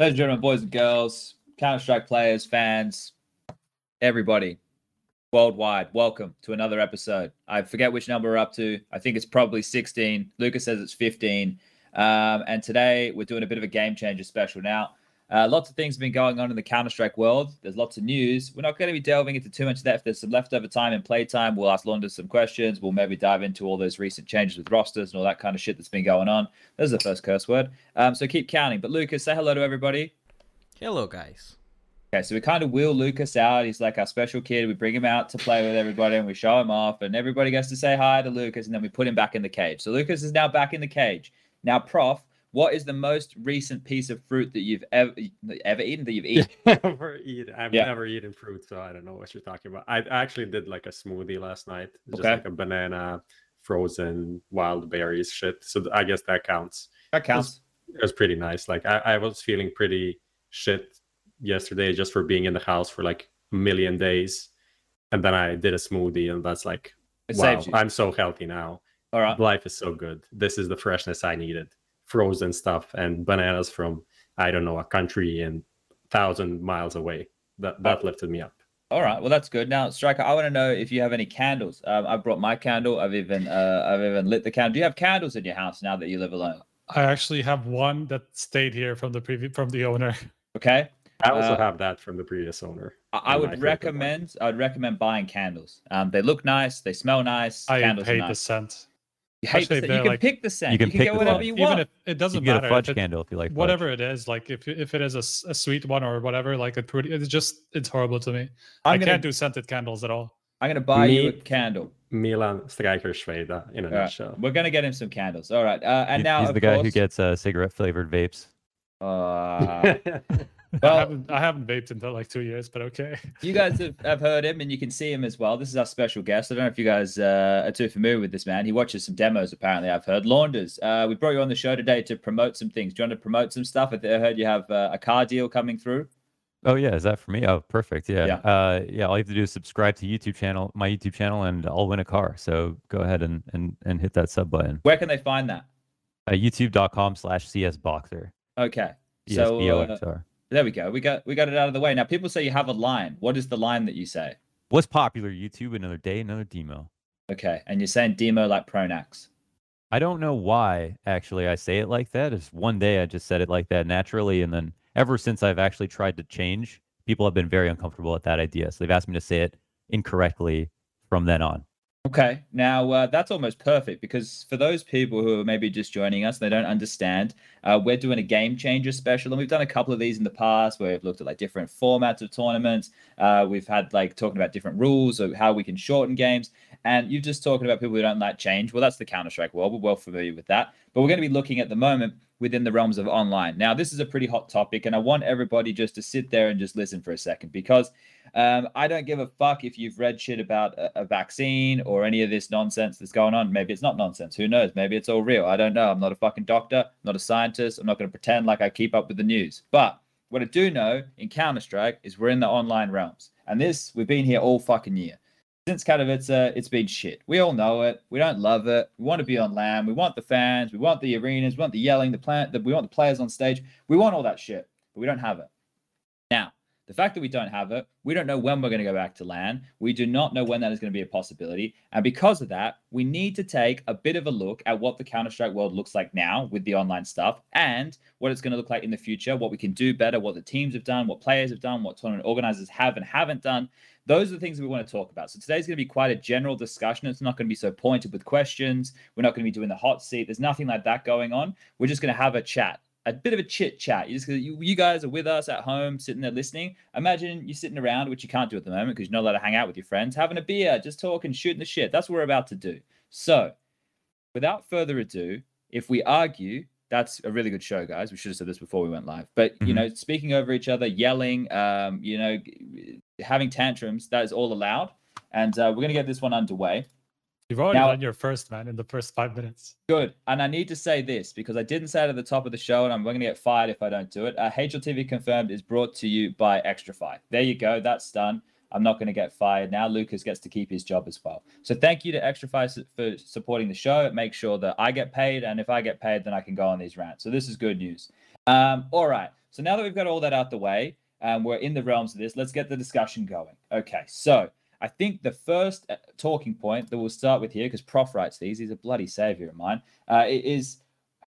Ladies and gentlemen, boys and girls, Counter Strike players, fans, everybody worldwide, welcome to another episode. I forget which number we're up to. I think it's probably 16. Lucas says it's 15. Um, and today we're doing a bit of a game changer special. Now, uh, lots of things have been going on in the Counter Strike world. There's lots of news. We're not going to be delving into too much of that. If there's some leftover time and playtime, we'll ask Launders some questions. We'll maybe dive into all those recent changes with rosters and all that kind of shit that's been going on. There's the first curse word. Um, so keep counting. But Lucas, say hello to everybody. Hello, guys. Okay, so we kind of wheel Lucas out. He's like our special kid. We bring him out to play with everybody and we show him off, and everybody gets to say hi to Lucas, and then we put him back in the cage. So Lucas is now back in the cage. Now, Prof, what is the most recent piece of fruit that you've ever ever eaten that you've eaten? Ever eat? I've Yeah. never eaten fruit, so I don't know what you're talking about. I actually did like a smoothie last night, just Okay. like a banana, frozen wild berries shit. So I guess that counts. That counts. It was pretty nice. Like I, I was feeling pretty shit yesterday just for being in the house for like a million days, and then I did a smoothie, and that's like, It wow. I'm so healthy now. All right. Life is so good. This is the freshness I needed. Frozen stuff and bananas from I don't know a country and thousand miles away. That that lifted me up. All right. Well, that's good. Now, Striker, I want to know if you have any candles. Um, I brought my candle. I've even uh, I've even lit the candle. Do you have candles in your house now that you live alone? I actually have one that stayed here from the previous from the owner. Okay. I also Uh, have that from the previous owner. I, I would favorite recommend. I'd recommend buying candles. Um, they look nice. They smell nice. I candles are hate the nice. scent. You hate especially the scent. You they're, can like- pick the scent. You can get pick the whatever scent. you Even want. if it doesn't can get matter, a fudge if it- candle if you like. fudge. whatever it is, like if if it is a sweet one or whatever, like a pretty, it's just it's horrible to me. I I'm gonna, can't do scented candles at all. I'm gonna buy you a candle. Milan Striker Švejda in a All right. nutshell. We're gonna get him some candles. All right. Uh, and He- now he's of the guy who gets uh, cigarette flavored vapes. Uh, I well, haven't I haven't vaped until like two years, but okay. You guys have, have heard him and you can see him as well. This is our special guest. I don't know if you guys uh, are too familiar with this man. He watches some demos, apparently, I've heard. Launders, uh, we brought you on the show today to promote some things. Do you want to promote some stuff? I I heard you have uh, a car deal coming through. Oh yeah, is that for me? Oh, perfect. Yeah. Yeah. Uh, yeah. All you have to do is subscribe to YouTube channel, my YouTube channel, and I'll win a car. So go ahead and and and hit that sub button. Where can they find that? Uh, YouTube.com/slash CSBoxer. Okay. So uh. There we go. We got we got it out of the way. Now people say you have a line. What is the line that you say? What's popular? YouTube. Another day, another demo. Okay. And you're saying demo like Pronax. I don't know why actually I say it like that. It's one day I just said it like that naturally, and then ever since I've actually tried to change, people have been very uncomfortable at that idea. So they've asked me to say it incorrectly from then on. Okay, now uh, that's almost perfect because for those people who are maybe just joining us, and they don't understand. Uh, we're doing a game changer special, and we've done a couple of these in the past where we've looked at like different formats of tournaments. Uh, we've had like talking about different rules or how we can shorten games, and you're just talking about people who don't like change. Well, that's the Counter Strike world. We're well familiar with that, but we're going to be looking at the moment within the realms of online. Now, this is a pretty hot topic, and I want everybody just to sit there and just listen for a second because um, I don't give a fuck if you've read shit about a, a vaccine or any of this nonsense that's going on. Maybe it's not nonsense. Who knows? Maybe it's all real. I don't know. I'm not a fucking doctor. I'm not a scientist. I'm not going to pretend like I keep up with the news. But what I do know in Counter Strike is we're in the online realms. And this, we've been here all fucking year. Since Katowice, it's been shit. We all know it. We don't love it. We want to be on land. We want the fans. We want the arenas. We want the yelling, the plant. We want the players on stage. We want all that shit, but we don't have it. Now, the fact that we don't have it, we don't know when we're going to go back to land. We do not know when that is going to be a possibility. And because of that, we need to take a bit of a look at what the Counter Strike world looks like now with the online stuff and what it's going to look like in the future, what we can do better, what the teams have done, what players have done, what tournament organizers have and haven't done. Those are the things that we want to talk about. So today's going to be quite a general discussion. It's not going to be so pointed with questions. We're not going to be doing the hot seat. There's nothing like that going on. We're just going to have a chat a bit of a chit chat. You just you, you guys are with us at home, sitting there listening. Imagine you're sitting around, which you can't do at the moment because you're not allowed to hang out with your friends, having a beer, just talking, shooting the shit. That's what we're about to do. So, without further ado, if we argue, that's a really good show, guys. We should have said this before we went live. But you Mhm. know, speaking over each other, yelling, um, you know, having tantrums, that is all allowed. And uh, we're gonna get this one underway. You've already Now- done your first man in the first five minutes. Good. And I need to say this because I didn't say it at the top of the show, and I'm going to get fired if I don't do it. Uh, HLTV Confirmed is brought to you by Xtrfy. There you go. That's done. I'm not going to get fired now. Lucas gets to keep his job as well. So thank you to Xtrfy for supporting the show. It makes sure that I get paid, and if I get paid, then I can go on these rants. So this is good news. Um, all right. So now that we've got all that out the way, um, we're in the realms of this. Let's get the discussion going. Okay. So I think the first uh, talking point that we'll start with here, because Prof writes these, he's a bloody savior of mine, uh, is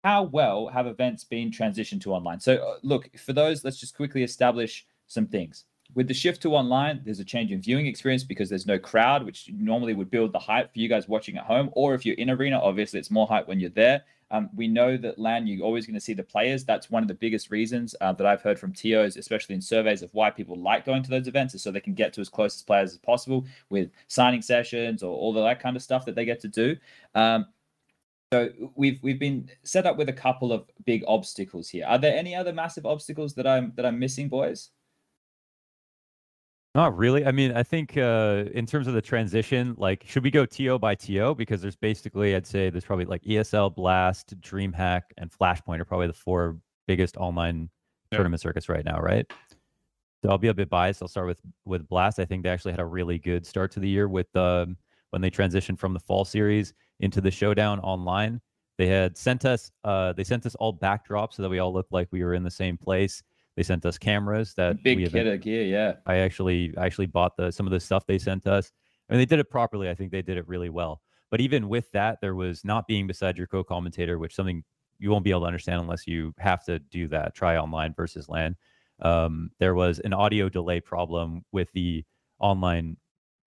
how well have events been transitioned to online? So, uh, look, for those, let's just quickly establish some things. With the shift to online, there's a change in viewing experience because there's no crowd, which normally would build the hype for you guys watching at home. Or if you're in arena, obviously it's more hype when you're there. Um, we know that LAN, you're always going to see the players. That's one of the biggest reasons uh, that I've heard from TOs, especially in surveys of why people like going to those events, is so they can get to as close as players as possible with signing sessions or all that kind of stuff that they get to do. Um, so we've we've been set up with a couple of big obstacles here. Are there any other massive obstacles that I'm that I'm missing, boys? Not really. I mean, I think uh, in terms of the transition, like, should we go TO by TO? Because there's basically, I'd say, there's probably like ESL, Blast, DreamHack, and Flashpoint are probably the four biggest online yeah. tournament circuits right now, right? So I'll be a bit biased. I'll start with with Blast. I think they actually had a really good start to the year with um, when they transitioned from the fall series into the showdown online. They had sent us, uh, they sent us all backdrops so that we all looked like we were in the same place. They sent us cameras that big we kit of gear. Yeah, I actually I actually bought the some of the stuff they sent us. I mean, they did it properly. I think they did it really well. But even with that, there was not being beside your co-commentator, which something you won't be able to understand unless you have to do that. Try online versus LAN. Um, there was an audio delay problem with the online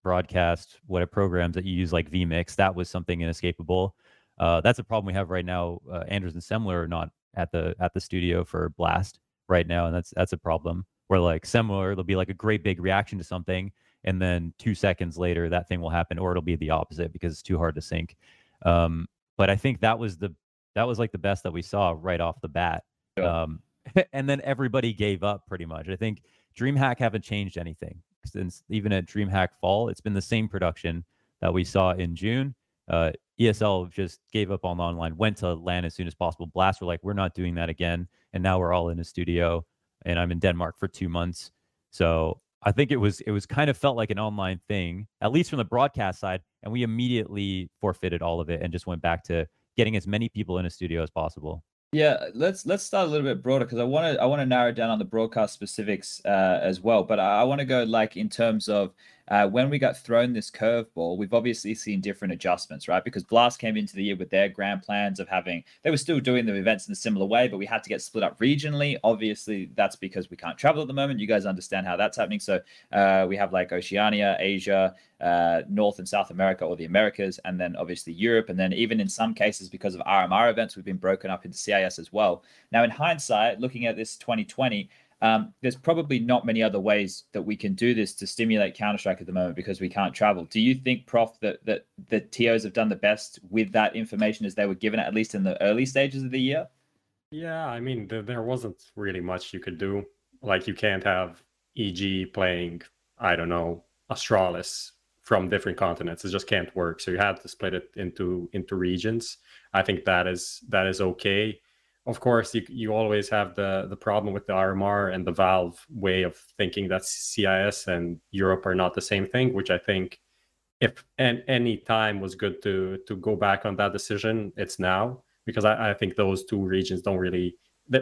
broadcast what programs that you use like vmix that was something inescapable uh, that's a problem we have right now uh, anders and Semmler are not at the at the studio for blast right now, and that's that's a problem. Where like similar, there'll be like a great big reaction to something, and then two seconds later that thing will happen, or it'll be the opposite because it's too hard to sync. Um, but I think that was the that was like the best that we saw right off the bat. Yeah. Um, and then everybody gave up pretty much. I think DreamHack haven't changed anything since even at DreamHack Fall, it's been the same production that we saw in June. Uh, ESL just gave up on the online, went to LAN as soon as possible. Blast were like, we're not doing that again. And now we're all in a studio and I'm in Denmark for two months. So I think it was it was kind of felt like an online thing, at least from the broadcast side. And we immediately forfeited all of it and just went back to getting as many people in a studio as possible. Yeah, let's let's start a little bit broader because I want to I want to narrow down on the broadcast specifics uh, as well. But I, I want to go like in terms of uh, when we got thrown this curveball, we've obviously seen different adjustments, right? Because Blast came into the year with their grand plans of having, they were still doing the events in a similar way, but we had to get split up regionally. Obviously, that's because we can't travel at the moment. You guys understand how that's happening. So uh, we have like Oceania, Asia, uh, North and South America, or the Americas, and then obviously Europe. And then even in some cases, because of RMR events, we've been broken up into CIS as well. Now, in hindsight, looking at this 2020, um, there's probably not many other ways that we can do this to stimulate Counter Strike at the moment because we can't travel. Do you think, Prof, that that the TOs have done the best with that information as they were given, at least in the early stages of the year? Yeah, I mean, th- there wasn't really much you could do. Like, you can't have EG playing, I don't know, Astralis from different continents. It just can't work. So you had to split it into into regions. I think that is that is okay of course, you, you always have the, the problem with the RMR and the Valve way of thinking that CIS and Europe are not the same thing, which I think if and any time was good to to go back on that decision, it's now because I, I think those two regions don't really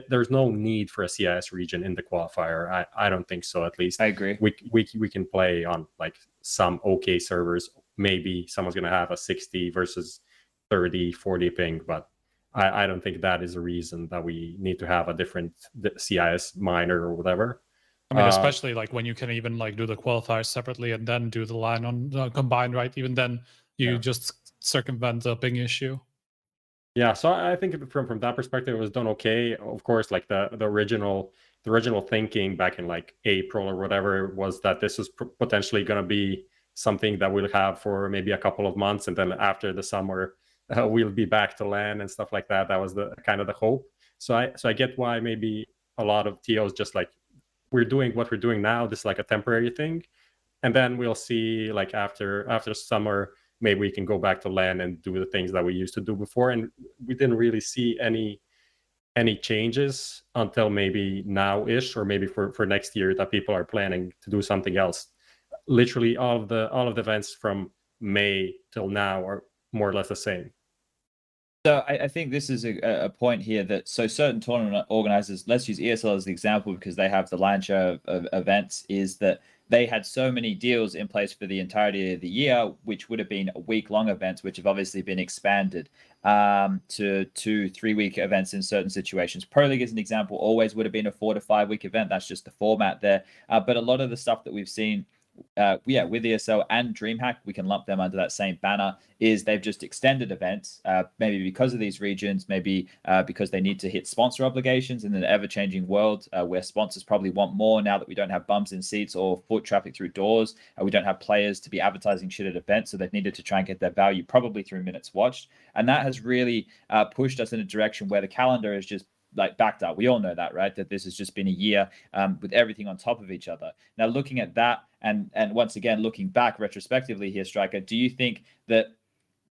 there's no need for a CIS region in the qualifier. I, I don't think so. At least I agree. We we we can play on like some okay servers. Maybe someone's gonna have a 60 versus 30, 40 ping, but I, I don't think that is a reason that we need to have a different CIS minor or whatever. I mean, uh, especially like when you can even like do the qualifiers separately and then do the line on uh, combined, right? Even then, you yeah. just circumvent the ping issue. Yeah, so I think from from that perspective, it was done okay. Of course, like the the original the original thinking back in like April or whatever was that this was potentially going to be something that we'll have for maybe a couple of months, and then after the summer, uh, we'll be back to land and stuff like that. That was the kind of the hope. So I so I get why maybe a lot of TOs just like we're doing what we're doing now. This is like a temporary thing, and then we'll see like after after summer maybe we can go back to land and do the things that we used to do before. And we didn't really see any any changes until maybe now ish or maybe for for next year that people are planning to do something else literally all of the all of the events from may till now are more or less the same So I, I, think this is a, a, point here that so certain tournament organizers, let's use ESL as the example because they have the lion share of, of, events, is that they had so many deals in place for the entirety of the year, which would have been week long events, which have obviously been expanded um, to two, three week events in certain situations. Pro League, as an example, always would have been a four to five week event. That's just the format there. Uh, but a lot of the stuff that we've seen uh, yeah, with ESL and DreamHack, we can lump them under that same banner. Is they've just extended events, uh, maybe because of these regions, maybe uh, because they need to hit sponsor obligations in an ever-changing world uh, where sponsors probably want more now that we don't have bums in seats or foot traffic through doors. We don't have players to be advertising shit at events, so they've needed to try and get their value probably through minutes watched, and that has really uh, pushed us in a direction where the calendar is just like backed up. We all know that, right? That this has just been a year um, with everything on top of each other. Now, looking at that, and and once again looking back retrospectively here, Striker, do you think that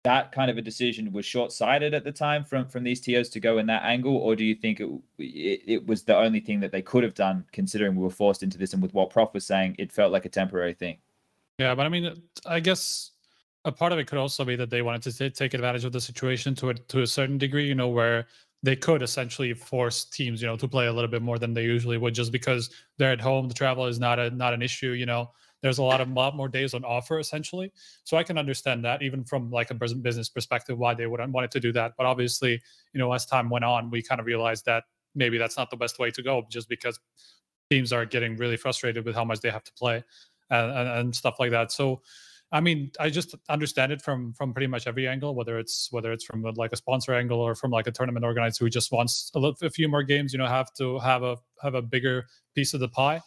that kind of a decision was short-sighted at the time from from these TOs to go in that angle, or do you think it, it, it was the only thing that they could have done, considering we were forced into this, and with what Prof was saying, it felt like a temporary thing. Yeah, but I mean, I guess a part of it could also be that they wanted to take advantage of the situation to a, to a certain degree, you know, where they could essentially force teams, you know, to play a little bit more than they usually would, just because they're at home. The travel is not a not an issue. You know, there's a lot of lot more days on offer essentially. So I can understand that even from like a business perspective why they would wanted to do that. But obviously, you know, as time went on, we kind of realized that maybe that's not the best way to go, just because teams are getting really frustrated with how much they have to play and, and, and stuff like that. So I mean, I just understand it from from pretty much every angle, whether it's whether it's from a, like a sponsor angle or from like a tournament organizer who just wants a, little, a few more games, you know, have to have a have a bigger piece of the pie.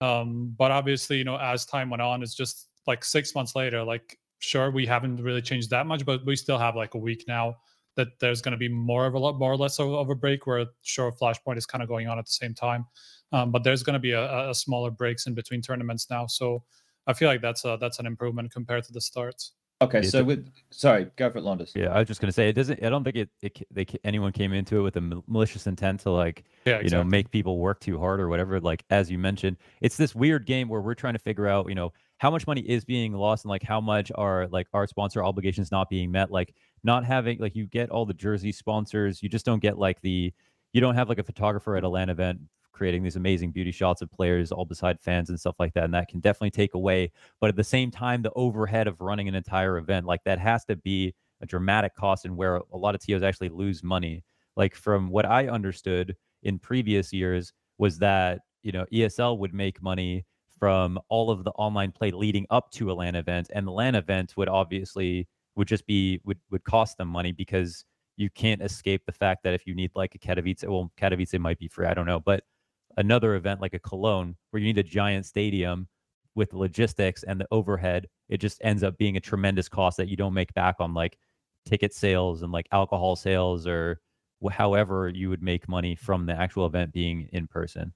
Um, but obviously, you know, as time went on, it's just like six months later. Like, sure, we haven't really changed that much, but we still have like a week now that there's going to be more of a lot more or less of, of a break where sure Flashpoint is kind of going on at the same time, um, but there's going to be a, a smaller breaks in between tournaments now. So I feel like that's a that's an improvement compared to the starts. Okay, so with sorry, go for it, Launders. Yeah, I was just gonna say it doesn't. I don't think it, it they anyone came into it with a malicious intent to like yeah, exactly. you know make people work too hard or whatever. Like as you mentioned, it's this weird game where we're trying to figure out you know how much money is being lost and like how much are like our sponsor obligations not being met. Like not having like you get all the jersey sponsors, you just don't get like the you don't have like a photographer at a LAN event creating these amazing beauty shots of players all beside fans and stuff like that. And that can definitely take away. But at the same time, the overhead of running an entire event, like that has to be a dramatic cost and where a lot of TOs actually lose money. Like from what I understood in previous years was that, you know, ESL would make money from all of the online play leading up to a LAN event. And the LAN event would obviously would just be would would cost them money because you can't escape the fact that if you need like a Katowice, well, Katowice might be free, I don't know, but another event like a Cologne where you need a giant stadium with logistics and the overhead, it just ends up being a tremendous cost that you don't make back on like ticket sales and like alcohol sales or however you would make money from the actual event being in person.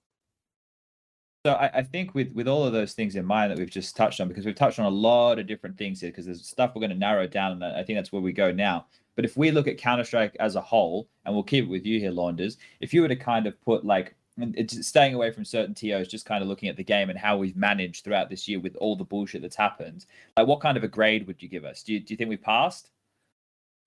So I, I, think with with all of those things in mind that we've just touched on, because we've touched on a lot of different things here, because there's stuff we're going to narrow down, and I think that's where we go now. But if we look at Counter Strike as a whole, and we'll keep it with you here, Launders, if you were to kind of put like it's staying away from certain TOs, just kind of looking at the game and how we've managed throughout this year with all the bullshit that's happened. Like, what kind of a grade would you give us? Do you, do you think we passed?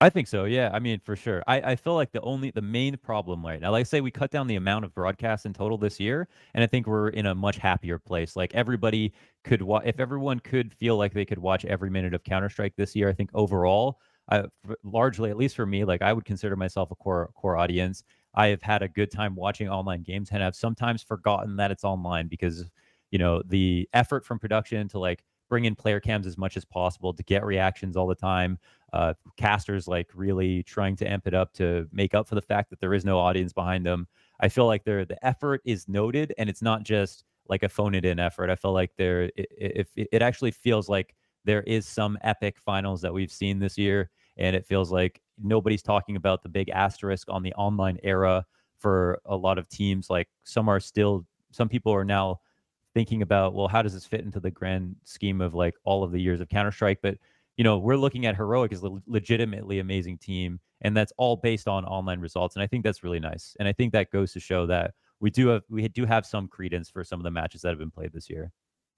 I think so. Yeah. I mean, for sure. I, I feel like the only, the main problem right now, like I say, we cut down the amount of broadcasts in total this year. And I think we're in a much happier place. Like everybody could watch, if everyone could feel like they could watch every minute of Counter Strike this year, I think overall, I, largely, at least for me, like I would consider myself a core, core audience. I have had a good time watching online games and I've sometimes forgotten that it's online because, you know, the effort from production to like bring in player cams as much as possible to get reactions all the time. Uh, casters like really trying to amp it up to make up for the fact that there is no audience behind them. I feel like there the effort is noted and it's not just like a phone it in effort. I feel like there if it, it actually feels like there is some epic finals that we've seen this year and it feels like nobody's talking about the big asterisk on the online era for a lot of teams. Like some are still, some people are now thinking about, well, how does this fit into the grand scheme of like all of the years of Counter Strike? But you know, we're looking at Heroic as a legitimately amazing team, and that's all based on online results. And I think that's really nice. And I think that goes to show that we do have we do have some credence for some of the matches that have been played this year.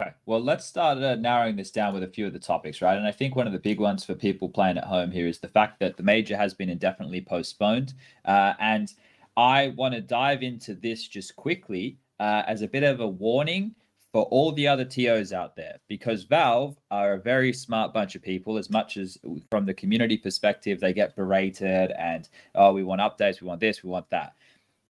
Okay. Well, let's start uh, narrowing this down with a few of the topics, right? And I think one of the big ones for people playing at home here is the fact that the major has been indefinitely postponed. Uh, and I want to dive into this just quickly uh, as a bit of a warning for all the other TOs out there, because Valve are a very smart bunch of people. As much as from the community perspective, they get berated and, oh, we want updates, we want this, we want that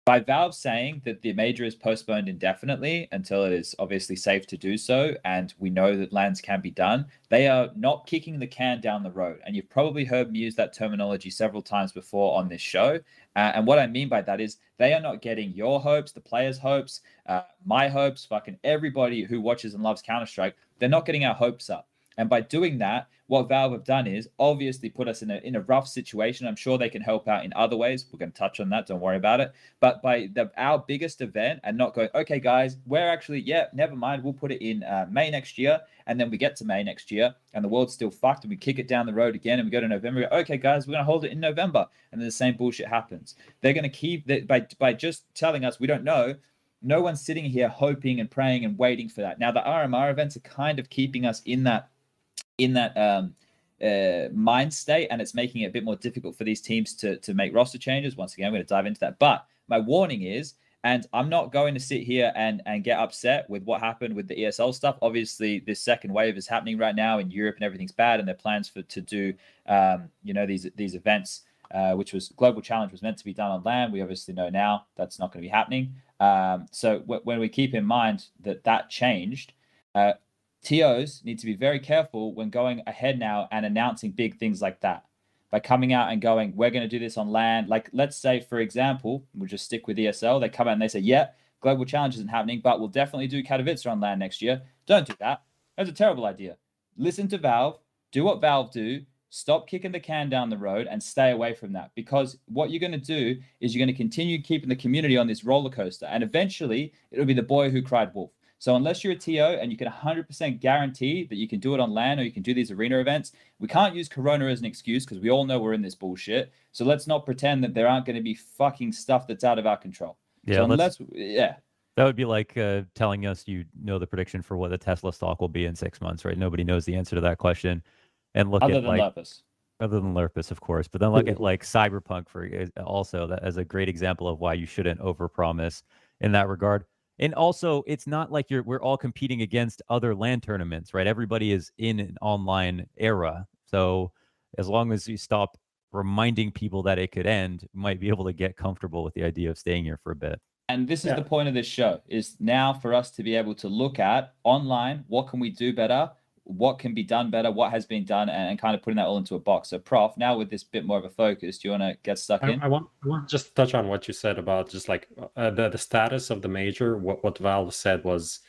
by Valve saying that the major is postponed indefinitely until it is obviously safe to do so, and we know that lands can be done, they are not kicking the can down the road. And you've probably heard me use that terminology several times before on this show. Uh, and what I mean by that is they are not getting your hopes, the players' hopes, uh, my hopes, fucking everybody who watches and loves Counter Strike. They're not getting our hopes up. And by doing that, what Valve have done is obviously put us in a in a rough situation. I'm sure they can help out in other ways. We're going to touch on that. Don't worry about it. But by the our biggest event and not going, okay, guys, we're actually yeah, never mind. We'll put it in uh, May next year, and then we get to May next year, and the world's still fucked, and we kick it down the road again, and we go to November. Okay, guys, we're going to hold it in November, and then the same bullshit happens. They're going to keep that by by just telling us we don't know no one's sitting here hoping and praying and waiting for that. Now, the RMR events are kind of keeping us in that in that um, uh, mind state, and it's making it a bit more difficult for these teams to to make roster changes. Once again, I'm going to dive into that. But my warning is, and I'm not going to sit here and and get upset with what happened with the ESL stuff. Obviously, this second wave is happening right now in Europe, and everything's bad. And their plans for to do, um, you know, these these events. Uh, which was global challenge was meant to be done on land. We obviously know now that's not going to be happening. Um, so w- when we keep in mind that that changed, uh, TOs need to be very careful when going ahead now and announcing big things like that. By coming out and going, we're going to do this on land. Like, let's say, for example, we'll just stick with ESL. They come out and they say, yeah, global challenge isn't happening, but we'll definitely do Katowice on land next year. Don't do that. That's a terrible idea. Listen to Valve, do what Valve do, stop kicking the can down the road and stay away from that because what you're going to do is you're going to continue keeping the community on this roller coaster and eventually it'll be the boy who cried wolf so unless you're a TO and you can 100% guarantee that you can do it on land or you can do these arena events, we can't use Corona as an excuse because we all know we're in this bullshit. So let's not pretend that there aren't going to be fucking stuff that's out of our control. Yeah, so unless, yeah. That would be like uh, telling us you know the prediction for what the Tesla stock will be in six months, right? Nobody knows the answer to that question. And look at other at than like Lurppis. other than Lurppis, of course. But then look at like Cyberpunk for also that as a great example of why you shouldn't overpromise in that regard and also it's not like you're we're all competing against other land tournaments right? Everybody is in an online era. So as long as you stop reminding people that it could end you might be able to get comfortable with the idea of staying here for a bit. And this is Yeah. the point of this show is now for us to be able to look at online what can we do better what can be done better what has been done and, and kind of putting that all into a box so prof now with this bit more of a focus do you want to get stuck I, in I want I want to just touch on what you said about just like uh, the the status of the major. What what Valve said was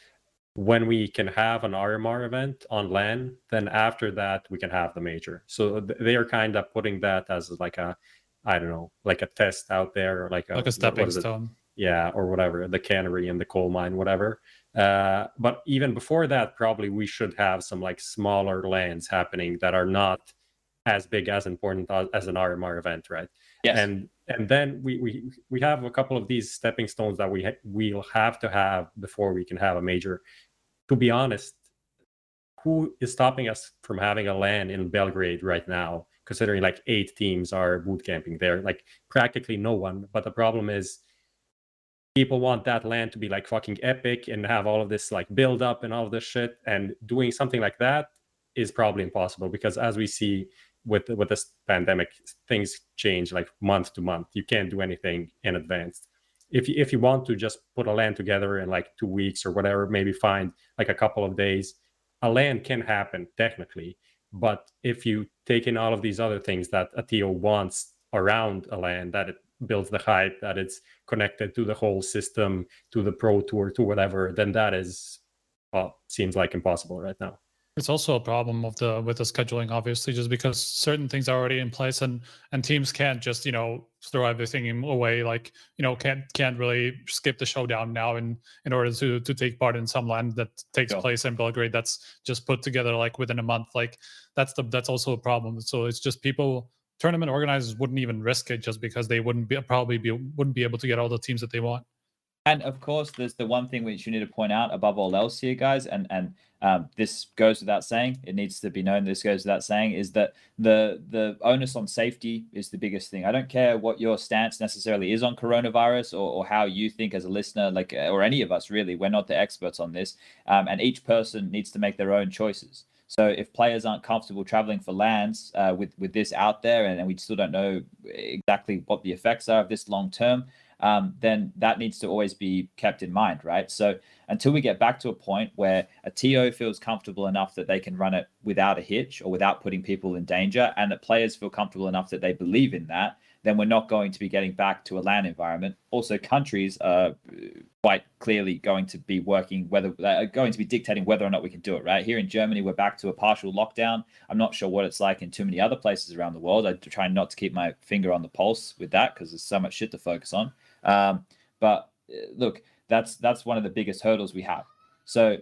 when we can have an RMR event on LAN, then after that we can have the major. So they are kind of putting that as like a I don't know, like a test out there, or like a like a stepping is it? stone. yeah, or whatever, the cannery and the coal mine, whatever. Uh, but even before that, probably we should have some like smaller lands happening that are not as big as important as, as an RMR event, right? yes And and then we we we have a couple of these stepping stones that we ha- we'll have to have before we can have a major. To be honest, who is stopping us from having a land in Belgrade right now? Considering like eight teams are boot camping there, like practically no one. But the problem is people want that land to be like fucking epic and have all of this like build up and all of this shit and doing something like that is probably impossible because as we see with with this pandemic things change like month to month. You can't do anything in advance. If you, if you want to just put a land together in like two weeks or whatever maybe find like a couple of days a land can happen technically. But if you take in all of these other things that a TO wants around a land that it builds the hype that it's connected to the whole system to the pro tour to whatever then that is well seems like impossible right now It's also a problem of the with the scheduling, obviously, just because certain things are already in place, and and teams can't just you know throw everything away. Like you know can't can't really skip the showdown now in in order to to take part in some land that takes Sure. place in Belgrade. That's just put together like within a month. Like that's the that's also a problem. So it's just people tournament organizers wouldn't even risk it just because they wouldn't be probably be wouldn't be able to get all the teams that they want. And of course, there's the one thing which you need to point out above all else here, guys, and and um, this goes without saying. It needs to be known. This goes without saying is that the the onus on safety is the biggest thing. I don't care what your stance necessarily is on coronavirus or, or how you think as a listener, like or any of us really. We're not the experts on this, um, and each person needs to make their own choices. So if players aren't comfortable traveling for lands uh, with with this out there, and, and we still don't know exactly what the effects are of this long term, um, then that needs to always be kept in mind, right? So until we get back to a point where a TO feels comfortable enough that they can run it without a hitch or without putting people in danger, and that players feel comfortable enough that they believe in that, then we're not going to be getting back to a LAN environment. Also, countries are quite clearly going to be working whether uh, going to be dictating whether or not we can do it. Right here in Germany, we're back to a partial lockdown. I'm not sure what it's like in too many other places around the world. I try not to keep my finger on the pulse with that because there's so much shit to focus on. Um, but uh, look, that's that's one of the biggest hurdles we have. So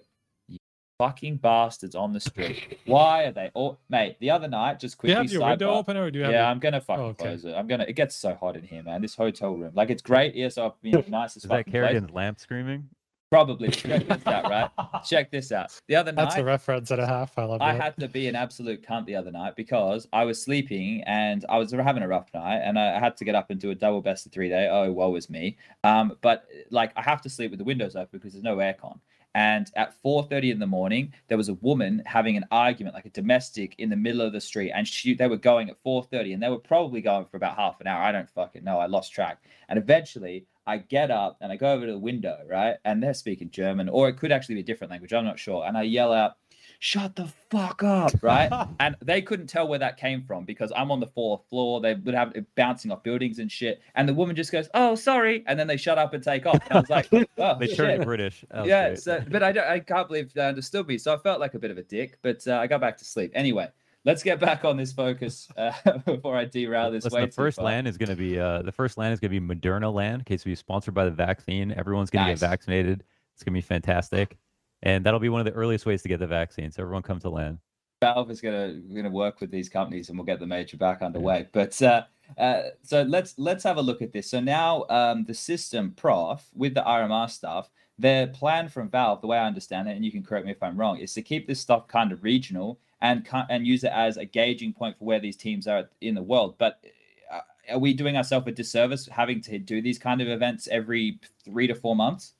fucking bastards on the street. Why are they all mate? The other night, just quickly. Do you have your window open or do you have? Yeah, your... I'm gonna fucking oh, okay. close it. I'm gonna. It gets so hot in here, man. This hotel room, like, it's great. Yes, I've been nice as Is that Kerrigan's lamp screaming? Probably. Check this out, right? Check this out. The other night. That's a reference and a half. I love it. I had to be an absolute cunt the other night because I was sleeping and I was having a rough night and I had to get up and do a double best of three day. Oh, woe is me. Um, but like I have to sleep with the windows open because there's no aircon. And at 4:30 in the morning, there was a woman having an argument, like a domestic, in the middle of the street, and she they were going at 4:30, and they were probably going for about half an hour. I don't fucking know. I lost track. And eventually, I get up and I go over to the window, right? And they're speaking German, or it could actually be a different language. I'm not sure. And I yell out, shut the fuck up, right? and they couldn't tell where that came from because I'm on the fourth floor. They would have it bouncing off buildings and shit. And the woman just goes, "Oh, sorry," and then they shut up and take off. And I was like, "Oh, they turned British." Yeah, so, but I don't, I can't believe they understood me. So I felt like a bit of a dick, but uh, I got back to sleep anyway let's get back on this focus uh, before I derail this. Listen, the first land is going to be uh, the first land is going to be Moderna land. In case we sponsored by the vaccine, everyone's going nice. to get vaccinated. It's going to be fantastic, and that'll be one of the earliest ways to get the vaccine. So everyone come to land. Valve is going to going to work with these companies, and we'll get the major back underway. Yeah. But uh, uh, so let's let's have a look at this. So now um, the system prof with the RMR stuff. Their plan from Valve, the way I understand it, and you can correct me if I'm wrong, is to keep this stuff kind of regional and and use it as a gauging point for where these teams are in the world. But uh, are we doing ourselves a disservice having to do these kind of events every three to four months?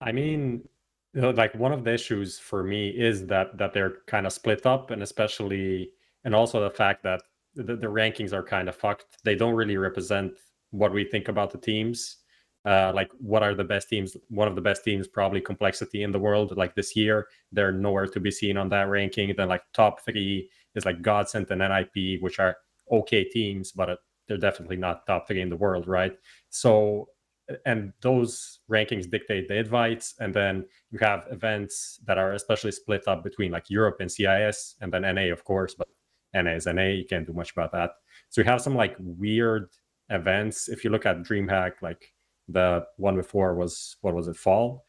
I mean, like one of the issues for me is that that they're kind of split up, and especially and also the fact that the, the rankings are kind of fucked. They don't really represent what we think about the teams. Uh, like what are the best teams one of the best teams probably complexity in the world like this year. They're nowhere to be seen on that ranking. Then like top three is like godsent and nip which are okay teams but uh, they're definitely not top three in the world right? So and those rankings dictate the invites and then you have events that are especially split up between like europe and cis and then na of course but na is na you can't do much about that. So you have some like weird events. If you look at dreamhack like the one before was what was it fall?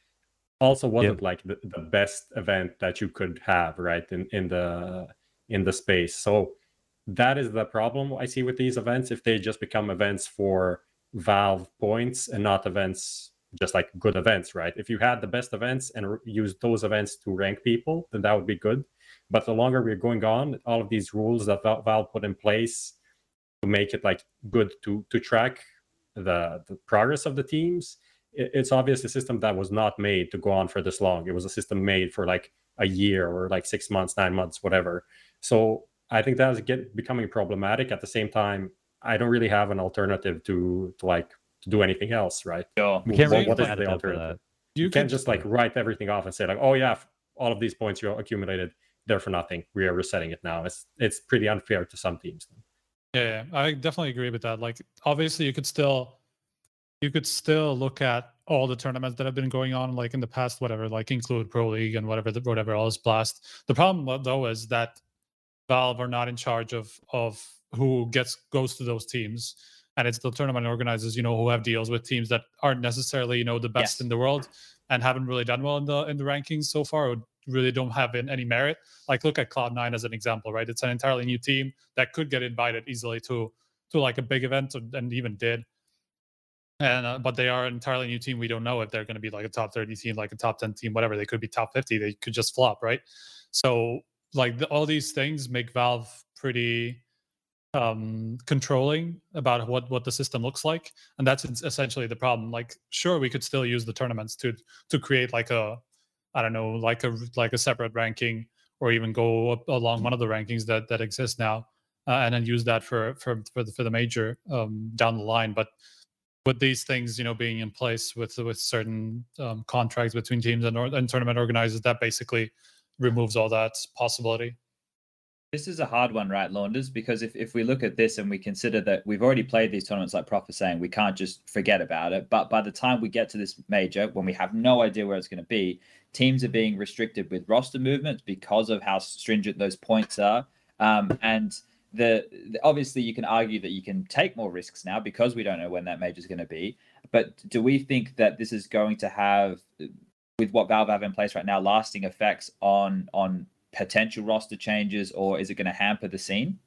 Also wasn't yep. like the, the best event that you could have right in in the in the space. So that is the problem i see with these events. If they just become events for valve points and not events just like good events right if you had the best events and re- use those events to rank people then that would be good but the longer we're going on all of these rules that valve put in place to make it like good to to track the, the progress of the teams, it, it's obvious a system that was not made to go on for this long. It was a system made for like a year or like six months, nine months, whatever. So I think that is get becoming problematic. At the same time, I don't really have an alternative to to like to do anything else, right? Yeah. what, what is the alternative? You, you can't just like write everything off and say like, oh yeah, all of these points you accumulated, they're for nothing. We are resetting it now. It's it's pretty unfair to some teams. Yeah, I definitely agree with that. Like, obviously, you could still, you could still look at all the tournaments that have been going on, like in the past, whatever, like include Pro League and whatever, whatever else. Blast. The problem though is that Valve are not in charge of of who gets goes to those teams, and it's the tournament organizers, you know, who have deals with teams that aren't necessarily, you know, the best yes. in the world and haven't really done well in the in the rankings so far, or really don't have any merit. Like look at Cloud9 as an example, right? It's an entirely new team that could get invited easily to to like a big event and even did. and uh, but they are an entirely new team. We don't know if they're going to be like a top 30 team, like a top 10 team, whatever. They could be top 50. They could just flop, right? So like the, all these things make Valve pretty um controlling about what what the system looks like and that's essentially the problem. Like sure we could still use the tournaments to to create like a i don't know like a like a separate ranking or even go along one of the rankings that that exists now uh, and then use that for for for the, for the major um down the line. But with these things you know being in place with with certain um, contracts between teams and, or, and tournament organizers that basically removes all that possibility this is a hard one, right, Launders? Because if, if we look at this and we consider that we've already played these tournaments, like Prof is saying, we can't just forget about it. But by the time we get to this major, when we have no idea where it's going to be, teams are being restricted with roster movements because of how stringent those points are. Um, and the, the, obviously you can argue that you can take more risks now because we don't know when that major is going to be. But do we think that this is going to have, with what Valve have in place right now, lasting effects on on potential roster changes, or is it going to hamper the scene?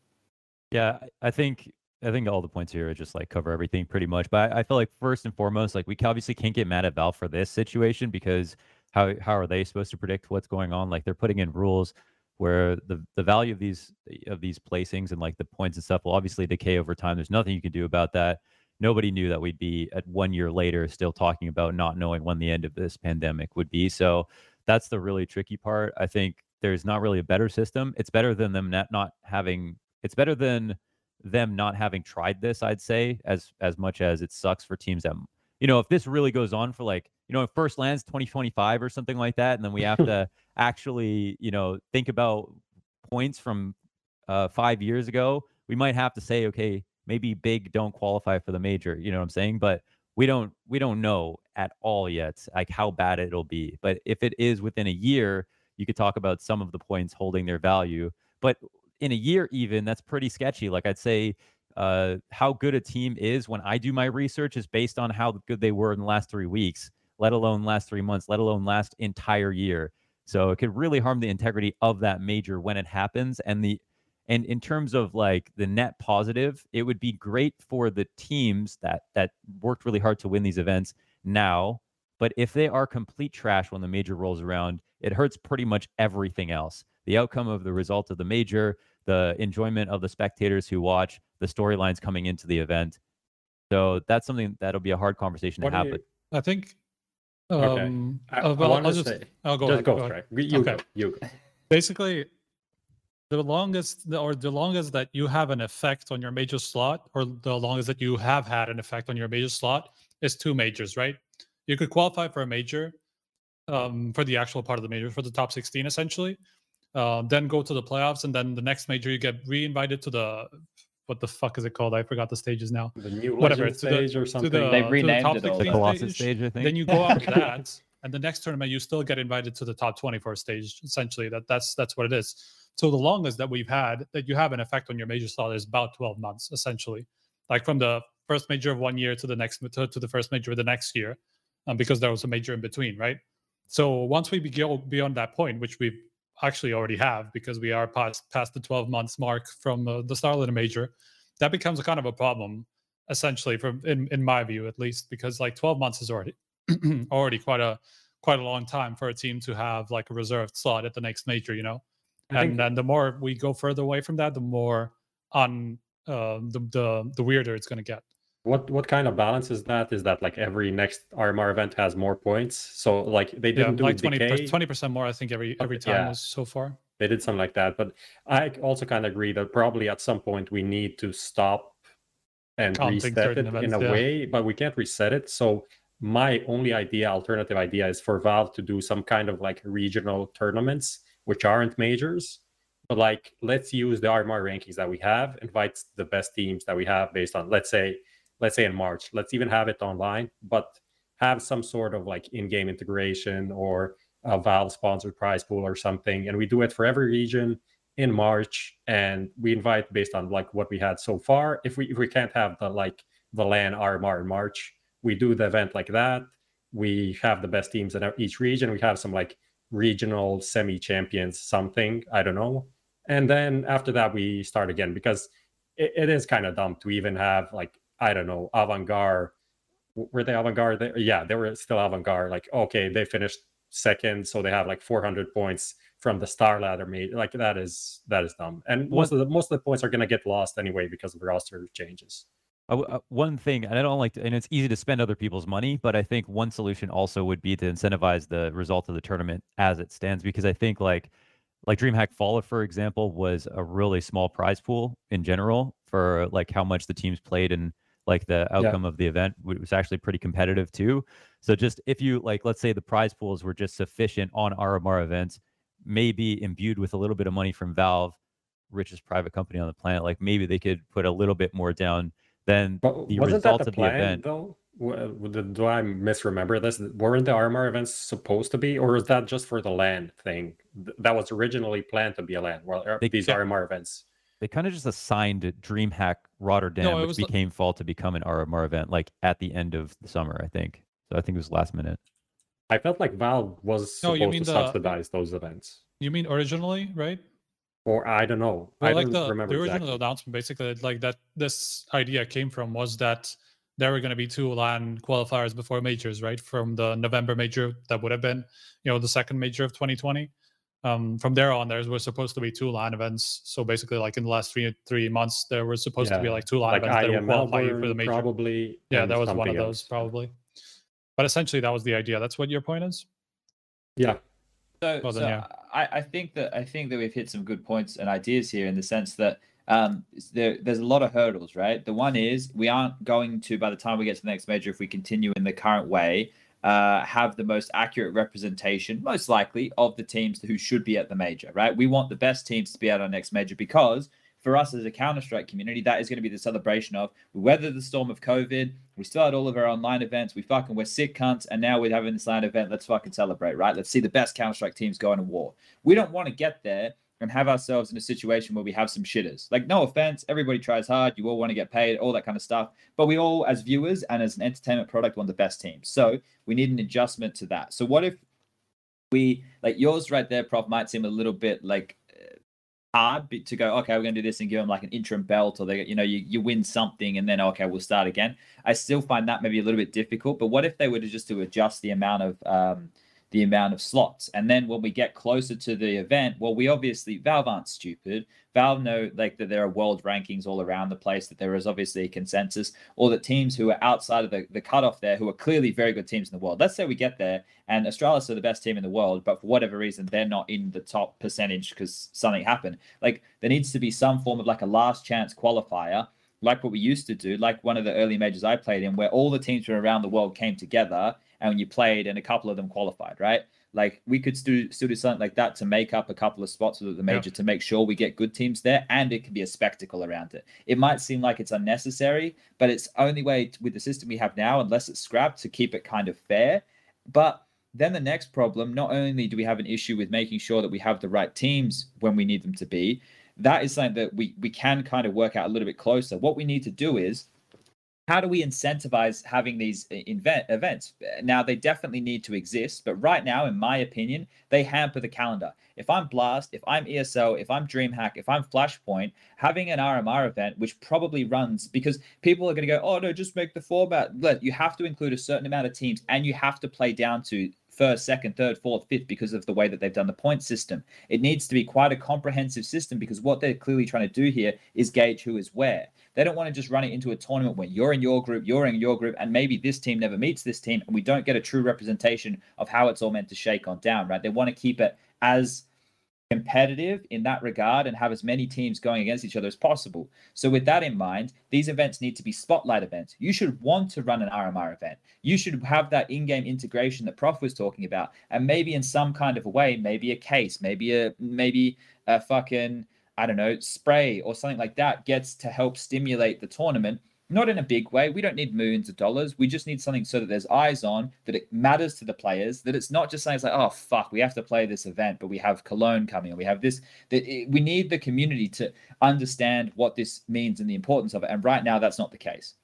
Yeah, I think I think all the points here are just like cover everything pretty much. But I, I feel like first and foremost, like we obviously can't get mad at Valve for this situation because how how are they supposed to predict what's going on? Like they're putting in rules where the the value of these of these placings and like the points and stuff will obviously decay over time. There's nothing you can do about that. Nobody knew that we'd be at one year later still talking about not knowing when the end of this pandemic would be. So that's the really tricky part. I think there's not really a better system. It's better than them not, not having. It's better than them not having tried this. I'd say as as much as it sucks for teams that you know if this really goes on for like you know first lands 2025 or something like that, and then we have to actually you know think about points from uh, five years ago. We might have to say okay maybe big don't qualify for the major. You know what I'm saying? But we don't we don't know at all yet like how bad it'll be. But if it is within a year you could talk about some of the points holding their value. But in a year, even that's pretty sketchy. Like I'd say, uh, how good a team is when I do my research is based on how good they were in the last three weeks, let alone last three months, let alone last entire year. So it could really harm the integrity of that major when it happens. And the and in terms of like the net positive, it would be great for the teams that that worked really hard to win these events now. But if they are complete trash when the major rolls around, it hurts pretty much everything else. The outcome of the result of the major, the enjoyment of the spectators who watch, the storylines coming into the event. So that's something that'll be a hard conversation what to have. You, but I think. Um, okay. I, uh, well, I will just, say, I'll go just ahead, go, go ahead. You okay. go. You go. Basically, the longest or the longest that you have an effect on your major slot, or the longest that you have had an effect on your major slot, is two majors, right? You could qualify for a major um, for the actual part of the major for the top 16 essentially. Uh, then go to the playoffs, and then the next major you get re-invited to the what the fuck is it called? I forgot the stages now. The new whatever to stage the, or something. The, They've renamed the it. The Colossus stage. stage, I think. Then you go after that, and the next tournament you still get invited to the top 24 stage. Essentially, that that's that's what it is. So the longest that we've had that you have an effect on your major slot is about 12 months, essentially, like from the first major of one year to the next to, to the first major of the next year, um, because there was a major in between, right? So once we go beyond that point, which we actually already have because we are past past the 12 months mark from uh, the start of the major, that becomes a kind of a problem, essentially, from in, in my view at least, because like 12 months is already already quite a quite a long time for a team to have like a reserved slot at the next major, you know. and then the more we go further away from that, the more on uh, the the the weirder it's going to get. What what kind of balance is that? Is that like every next RMR event has more points? So like they didn't yeah, do like 20 percent more. I think every every time yeah. so far. They did something like that, but I also kind of agree that probably at some point we need to stop and reset it events, in a yeah. way, but we can't reset it. So my only idea, alternative idea, is for Valve to do some kind of like regional tournaments, which aren't majors, but like let's use the RMR rankings that we have, invite the best teams that we have based on, let's say let's say in March. Let's even have it online, but have some sort of like in-game integration or a Valve sponsored prize pool or something. And we do it for every region in March, and we invite based on like what we had so far. If we if we can't have the like the LAN RMR in March, we do the event like that. We have the best teams in each region. We have some like regional semi champions, something I don't know. And then after that, we start again because it, it is kind of dumb to even have like I don't know, AVANGAR were they AVANGAR? They, yeah, they were still AVANGAR. Like, okay, they finished second, so they have like 400 points from the StarLadder made. Like that is that is dumb. And most of the most of the points are gonna get lost anyway because of roster changes. Uh, uh, one thing, and I don't like, to, and it's easy to spend other people's money, but I think one solution also would be to incentivize the result of the tournament as it stands, because I think like, like DreamHack Fallout, for example, was a really small prize pool in general for like how much the teams played and like the outcome yeah. of the event was actually pretty competitive too. So just if you like, let's say the prize pools were just sufficient on RMR events, maybe imbued with a little bit of money from Valve, richest private company on the planet, like maybe they could put a little bit more down than but the result the of plan, the event. Though? Do I misremember this? Weren't the RMR events supposed to be, or is that just for the LAN thing? That was originally planned to be a LAN. Well, er, they, these RMR events. They kind of just assigned DreamHack Rotterdam, no, which became the... fall to become an RMR event, like at the end of the summer, I think. So I think it was last minute. I felt like Valve was no, supposed to the... subsidize those events. You mean originally, right? or I don't know. Well, I like don't the, remember the original exactly. announcement, basically, like that this idea came from was that there were going to be two LAN qualifiers before majors, right? From the November major that would have been, you know, the second major of 2020. Um, from there on, there was supposed to be two line events. So basically, like in the last three three months, there was supposed yeah. to be like two line like events that would qualify you for the major. Probably, yeah, that was one of those, else. probably. But essentially, that was the idea. That's what your point is. Yeah, so, well, then, so yeah. I, I think that I think that we've hit some good points and ideas here in the sense that um, there, there's a lot of hurdles, right? The one is we aren't going to, by the time we get to the next major, if we continue in the current way, uh, have the most accurate representation, most likely, of the teams who should be at the major, right? We want the best teams to be at our next major because for us as a Counter Strike community, that is going to be the celebration of we weathered the storm of COVID. We still had all of our online events. We fucking we're sick cunts, and now we're having this LAN event. Let's fucking celebrate, right? Let's see the best Counter Strike teams going to war. We don't want to get there and have ourselves in a situation where we have some shitters. Like, no offense, everybody tries hard. You all want to get paid, all that kind of stuff. But we all, as viewers and as an entertainment product, want the best teams. So we need an adjustment to that. So what if we like yours right there, Prof, might seem a little bit like hard to go okay we're going to do this and give them like an interim belt or they you know you, you win something and then okay we'll start again i still find that maybe a little bit difficult but what if they were to just to adjust the amount of um, the amount of slots. And then when we get closer to the event, well, we obviously Valve aren't stupid. Valve know like that there are world rankings all around the place, that there is obviously a consensus, or that teams who are outside of the, the cutoff there, who are clearly very good teams in the world. Let's say we get there and Astralis are the best team in the world, but for whatever reason, they're not in the top percentage because something happened. Like there needs to be some form of like a last chance qualifier like what we used to do, like one of the early majors I played in, where all the teams from around the world came together and you played and a couple of them qualified, right? Like we could still still do something like that to make up a couple of spots with the major yeah. to make sure we get good teams there, and it can be a spectacle around it. It might seem like it's unnecessary, but it's only way to, with the system we have now, unless it's scrapped, to keep it kind of fair. But then the next problem, not only do we have an issue with making sure that we have the right teams when we need them to be, that is something that we we can kind of work out a little bit closer. What we need to do is how do we incentivize having these event, events? Now, they definitely need to exist, but right now, in my opinion, they hamper the calendar. If I'm Blast, if I'm ESL, if I'm DreamHack, if I'm Flashpoint, having an RMR event, which probably runs because people are going to go, oh no, just make the format. But you have to include a certain amount of teams and you have to play down to first, second, third, fourth, fifth because of the way that they've done the point system. It needs to be quite a comprehensive system because what they're clearly trying to do here is gauge who is where. They don't want to just run it into a tournament where you're in your group, you're in your group, and maybe this team never meets this team, and we don't get a true representation of how it's all meant to shake on down, right? They want to keep it as competitive in that regard and have as many teams going against each other as possible. So, with that in mind, these events need to be spotlight events. You should want to run an RMR event. You should have that in game integration that Prof was talking about. And maybe in some kind of a way, maybe a case, maybe a, maybe a fucking I don't know, spray or something like that gets to help stimulate the tournament. Not in a big way. We don't need millions of dollars. We just need something so that there's eyes on, that it matters to the players, that it's not just saying it's like, oh fuck, we have to play this event, but we have Cologne coming, and we have this. That it, we need the community to understand what this means and the importance of it. And right now, that's not the case.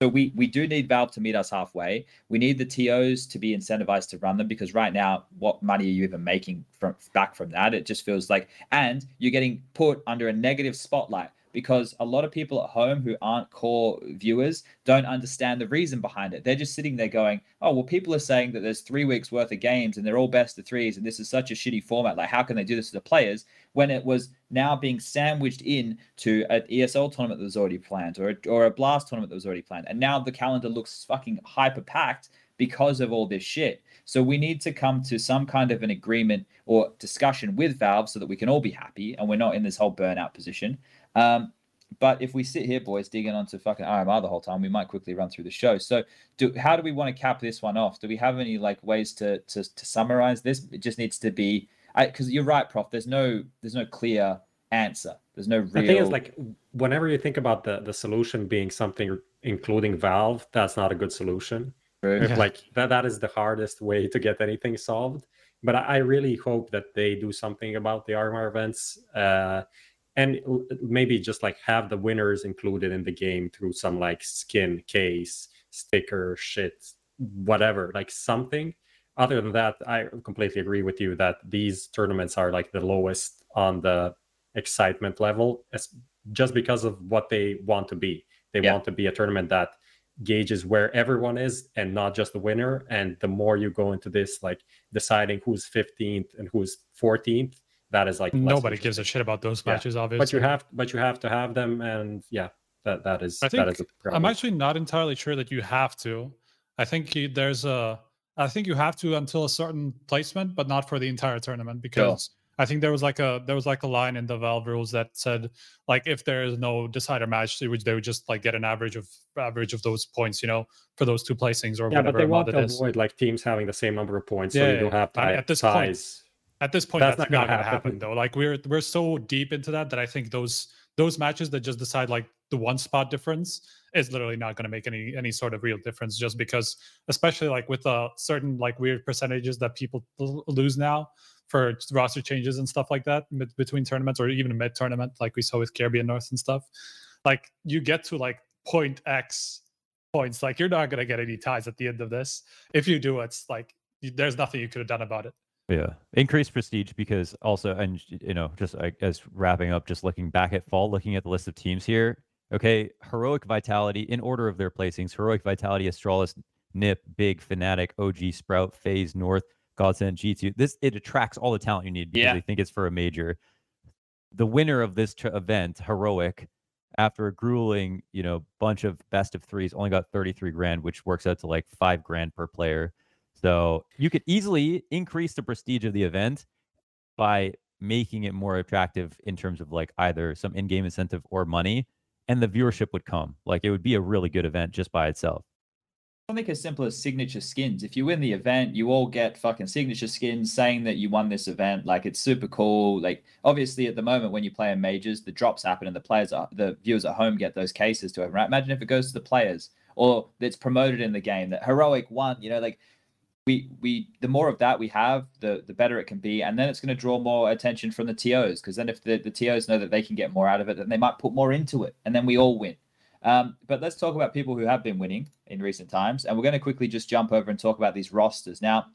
So we we do need Valve to meet us halfway. We need the TOs to be incentivized to run them because right now, what money are you even making from back from that? It just feels like, and you're getting put under a negative spotlight because a lot of people at home who aren't core viewers don't understand the reason behind it. They're just sitting there going, "Oh, well, people are saying that there's three weeks worth of games and they're all best of threes, and this is such a shitty format. Like, how can they do this to the players?" When it was now being sandwiched in to an ESL tournament that was already planned, or a, or a Blast tournament that was already planned, and now the calendar looks fucking hyper packed because of all this shit. So we need to come to some kind of an agreement or discussion with Valve so that we can all be happy and we're not in this whole burnout position. Um, but if we sit here, boys, digging onto fucking RMR the whole time, we might quickly run through the show. So, do how do we want to cap this one off? Do we have any like ways to to, to summarize this? It just needs to be because you're right, Prof. There's no there's no clear answer. There's no real. The thing is, like, whenever you think about the the solution being something including Valve, that's not a good solution. If, like that, that is the hardest way to get anything solved. But I, I really hope that they do something about the RMR events. Uh, and maybe just like have the winners included in the game through some like skin case sticker shit whatever like something. Other than that i completely agree with you that these tournaments are like the lowest on the excitement level just because of what they want to be. They yeah. want to be a tournament that gauges where everyone is and not just the winner. And the more you go into this like deciding who's 15th and who's 14th that is like nobody gives a shit about those matches, yeah. obviously. But you have, but you have to have them, and yeah, that that is. I think that is I'm actually not entirely sure that you have to. I think you, there's a. I think you have to until a certain placement, but not for the entire tournament because. Sure. I think there was like a there was like a line in the Valve rules that said like if there is no decider match, which they would just like get an average of average of those points, you know, for those two placings or yeah, whatever. but they want to avoid like teams having the same number of points, yeah, so you don't have to at this ties. Point, at this point, that's, that's not, going to happen. though. Like we're we're so deep into that that I think those those matches that just decide like the one spot difference is literally not going to make any any sort of real difference just because especially like with uh certain like weird percentages that people lose now for roster changes and stuff like that mid- between tournaments or even a mid tournament like we saw with Caribbean North and stuff like you get to like point x points like you're not going to get any ties at the end of this if you do it's like there's nothing you could have done about it yeah, increased prestige because also, and you know, just as wrapping up, just looking back at fall, looking at the list of teams here. Okay, heroic vitality in order of their placings: heroic vitality, Astralis, Nip, Big, Fnatic, OG, Sprout, FaZe, North, GODSENT, G2. This it attracts all the talent you need because yeah. they think it's for a major. The winner of this event, heroic, after a grueling, you know, bunch of best of threes, only got 33 grand, which works out to like five grand per player. So you could easily increase the prestige of the event by making it more attractive in terms of like either some in-game incentive or money, and the viewership would come. Like it would be a really good event just by itself. Something as simple as signature skins. If you win the event, you all get fucking signature skins saying that you won this event. Like it's super cool. Like obviously at the moment when you play in majors, the drops happen and the players are the viewers at home get those cases to everyone. Right? Imagine if it goes to the players or it's promoted in the game that heroic won. You know, like we we the more of that we have, the the better it can be, and then it's going to draw more attention from the TOs because then if the, the TOs know that they can get more out of it, then they might put more into it, and then we all win. Um, but let's talk about people who have been winning in recent times, and we're going to quickly just jump over and talk about these rosters now.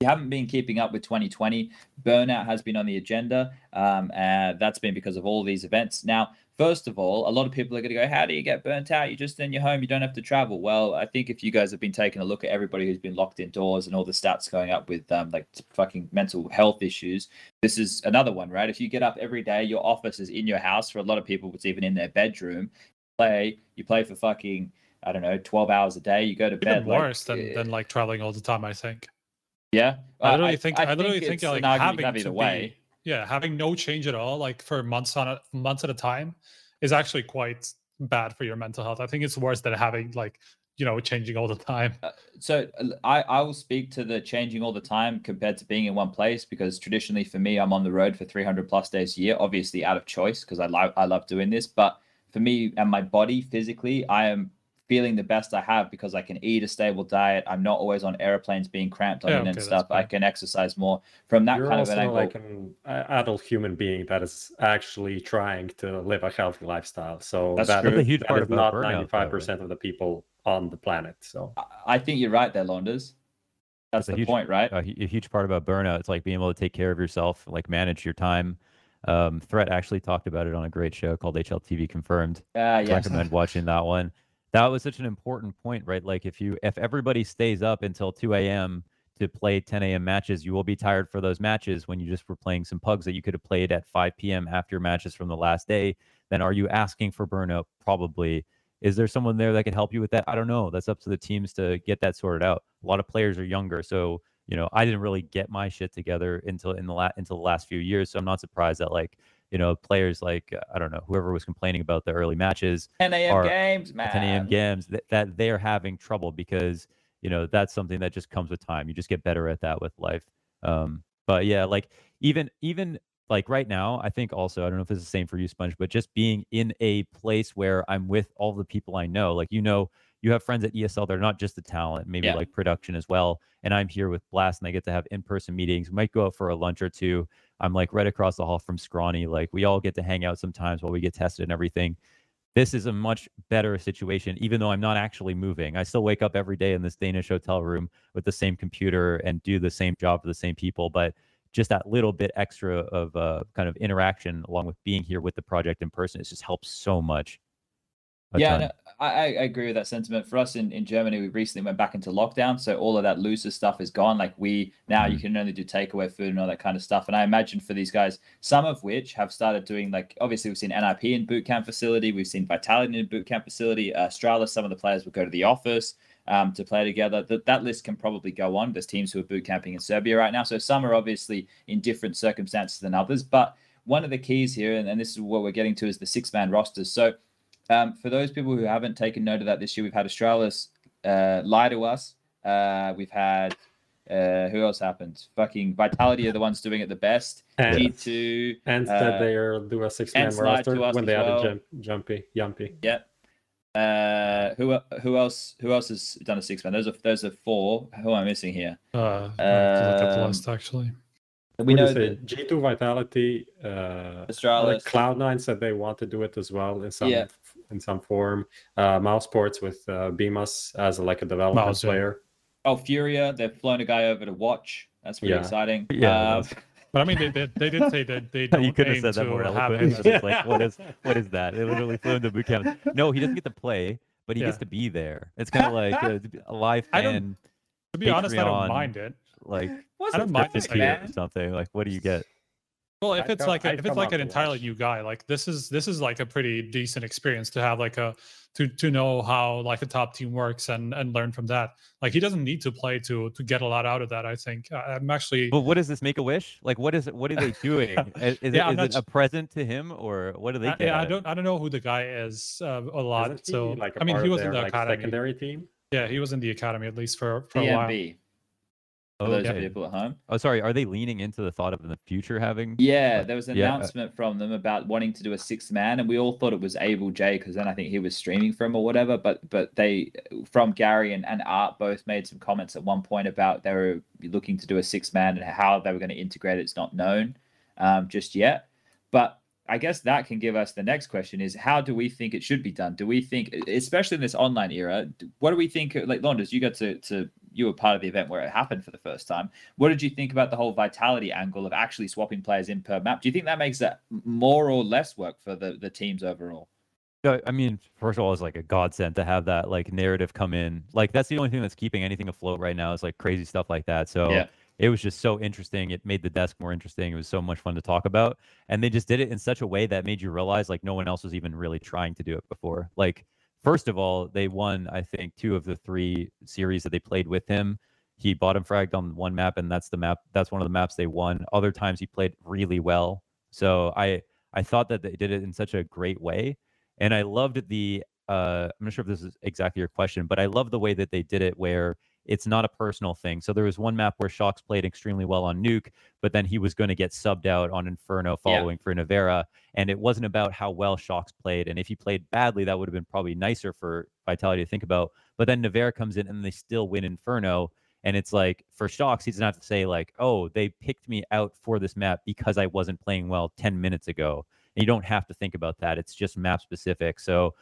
You haven't been keeping up with 2020. Burnout has been on the agenda, um, and that's been because of all these events. Now, First of all, a lot of people are going to go, How do you get burnt out? You're just in your home, you don't have to travel. Well, I think if you guys have been taking a look at everybody who's been locked indoors and all the stats going up with um, like fucking mental health issues, this is another one, right? If you get up every day, your office is in your house. For a lot of people, it's even in their bedroom. Play, you play for fucking, I don't know, 12 hours a day. You go to even bed. worse like, than, uh, than like traveling all the time, I think. Yeah. I literally think, I, I literally think, think like having to way. Yeah, having no change at all, like for months on a, months at a time, is actually quite bad for your mental health. I think it's worse than having like you know changing all the time. Uh, so I I will speak to the changing all the time compared to being in one place because traditionally for me I'm on the road for 300 plus days a year, obviously out of choice because I love I love doing this, but for me and my body physically, I am feeling the best I have because I can eat a stable diet. I'm not always on airplanes being cramped on yeah, okay, and stuff. I can exercise more from that You're kind of an angle. like an adult human being that is actually trying to live a healthy lifestyle. So that's, that, that's a huge that part is not ninety five percent of the people on the planet. So I think you're right there, Launders. That's, that's the huge, point, right? A, a huge part about burnout. It's like being able to take care of yourself, like manage your time Um, Threat actually talked about it on a great show called HLTV Confirmed. Ah, yes. Recommend watching that one. That was such an important point, right? Like if you if everybody stays up until 2 a.m. to play 10 a.m. matches, you will be tired for those matches when you just were playing some pugs that you could have played at 5 p.m. after your matches from the last day. Then are you asking for burnout? Probably. Is there someone there that can help you with that? I don't know. That's up to the teams to get that sorted out. A lot of players are younger, so you know I didn't really get my shit together until in the la- until the last few years. So I'm not surprised that like you know players like I don't know whoever was complaining about the early matches 10 a.m. games, man. 10 a.m. games that, that they're having trouble because you know that's something that just comes with time. You just get better at that with life. Um, but yeah, like even even like right now, I think also I don't know if it's the same for you, Spunj, but just being in a place where I'm with all the people I know, like you know, you have friends at ESL. They're not just the talent, maybe Yeah. like production as well. And I'm here with Blast, and I get to have in-person meetings. We might go out for a lunch or two. I'm like right across the hall from Scrawny. Like we all get to hang out sometimes while we get tested and everything this is a much better situation, even though I'm not actually moving. I still wake up every day in this Danish hotel room with the same computer and do the same job for the same people, but just that little bit extra of uh, kind of interaction along with being here with the project in person, it just helps so much. A yeah, no, I, I agree with that sentiment. For us in, in Germany, we recently went back into lockdown, so all of that looser stuff is gone. Like we now you Mhm. can only do takeaway food and all that kind of stuff. And I imagine for these guys, some of which have started doing like obviously we've seen NIP in boot camp facility, we've seen Vitality in boot camp facility. Uh, Astralis, some of the players will go to the office um, to play together. That that list can probably go on. There's teams who are boot camping in Serbia right now, so some are obviously in different circumstances than others. But one of the keys here, and, and this is what we're getting to, is the six man rosters. So um, for those people who haven't taken note of that this year, we've had Astralis uh, lie to us. Uh, we've had uh, who else happened? Fucking Vitality are the ones doing it the best. And, G2, and uh, that they are do a six man and Slide roster to us when they as added well. jump, Jumpy, Yumpy. yeah. Uh, who who else? Who else has done a six man? Those are those are four. Who am I missing here? Uh, I have to look up the Um, list actually. We know What is that? G2 Vitality, uh, Astralis. Cloud9 said they want to do it as well in some Yeah. In some form. Uh, mousesports with uh, Bymas as a, like a development Mouse, yeah. player. Oh, Furia. They've flown a guy over to watch. That's pretty Yeah. exciting. Yeah, Uh, But I mean, they, they, they did say that they don't you could have aim said that to more have eloquently. him It's as just like, what is what is that? They literally flew into boot camp. No, he doesn't get to play, but he gets to be there. It's kind of like a, a live I don't- fan, To be honest, I don't mind it. like what's I don't mind point, this fifty or something. Like, what do you get? Well, if it's like a, I'd if it's like an entirely watch. new guy, like this is this is like a pretty decent experience to have like a to to know how like a top team works and and learn from that. Like he doesn't need to play to to get a lot out of that. I think I- I'm actually But what does this make a wish? Like, what is it? What are they doing? is is Yeah, I'm it, not it a present to him, or what do they I, yeah, I out of it? don't I don't know who the guy is uh, a lot. Isn't he, So like a I mean, he of was in the like, academy. secondary team. Yeah, he was in the academy at least for for a while. For those Okay. people at home. Oh, sorry. Are they leaning into the thought of in the future having? Yeah, Like, there was an yeah, uh announcement from them about wanting to do a six man, and we all thought it was ableJ because then I think he was streaming from or whatever. But but they from guerri and, and Art both made some comments at one point about they were looking to do a six man and how they were going to integrate. It's not known um, just yet. But I guess that can give us the next question: is how do we think it should be done? Do we think, especially in this online era, what do we think? Like Launders, you got to to you were part of the event where it happened for the first time. What did you think about the whole vitality angle of actually swapping players in per map? Do you think that makes it more or less work for the the teams overall? No, I mean, first of all, it's like a godsend to have that like narrative come in. Like that's the only thing that's keeping anything afloat right now is like crazy stuff like that. So Yeah. it was just so interesting. It made the desk more interesting. It was so much fun to talk about. And they just did it in such a way that made you realize like no one else was even really trying to do it before. Like, first of all, they won, I think, two of the three series that they played with him. He bottom fragged on one map, and that's the map. That's one of the maps they won. Other times he played really well. So I I thought that they did it in such a great way, and I loved the. Uh, I'm not sure if this is exactly your question, but I love the way that they did it, where it's not a personal thing. So there was one map where shox played extremely well on Nuke, but then he was going to get subbed out on Inferno Yeah. following for Nivera. And it wasn't about how well shox played. And if he played badly, that would have been probably nicer for Vitality to think about. But then Nivera comes in and they still win Inferno. And it's like for shox, he doesn't have to say, like, oh, they picked me out for this map because I wasn't playing well 10 minutes ago. And you don't have to think about that. It's just map specific. So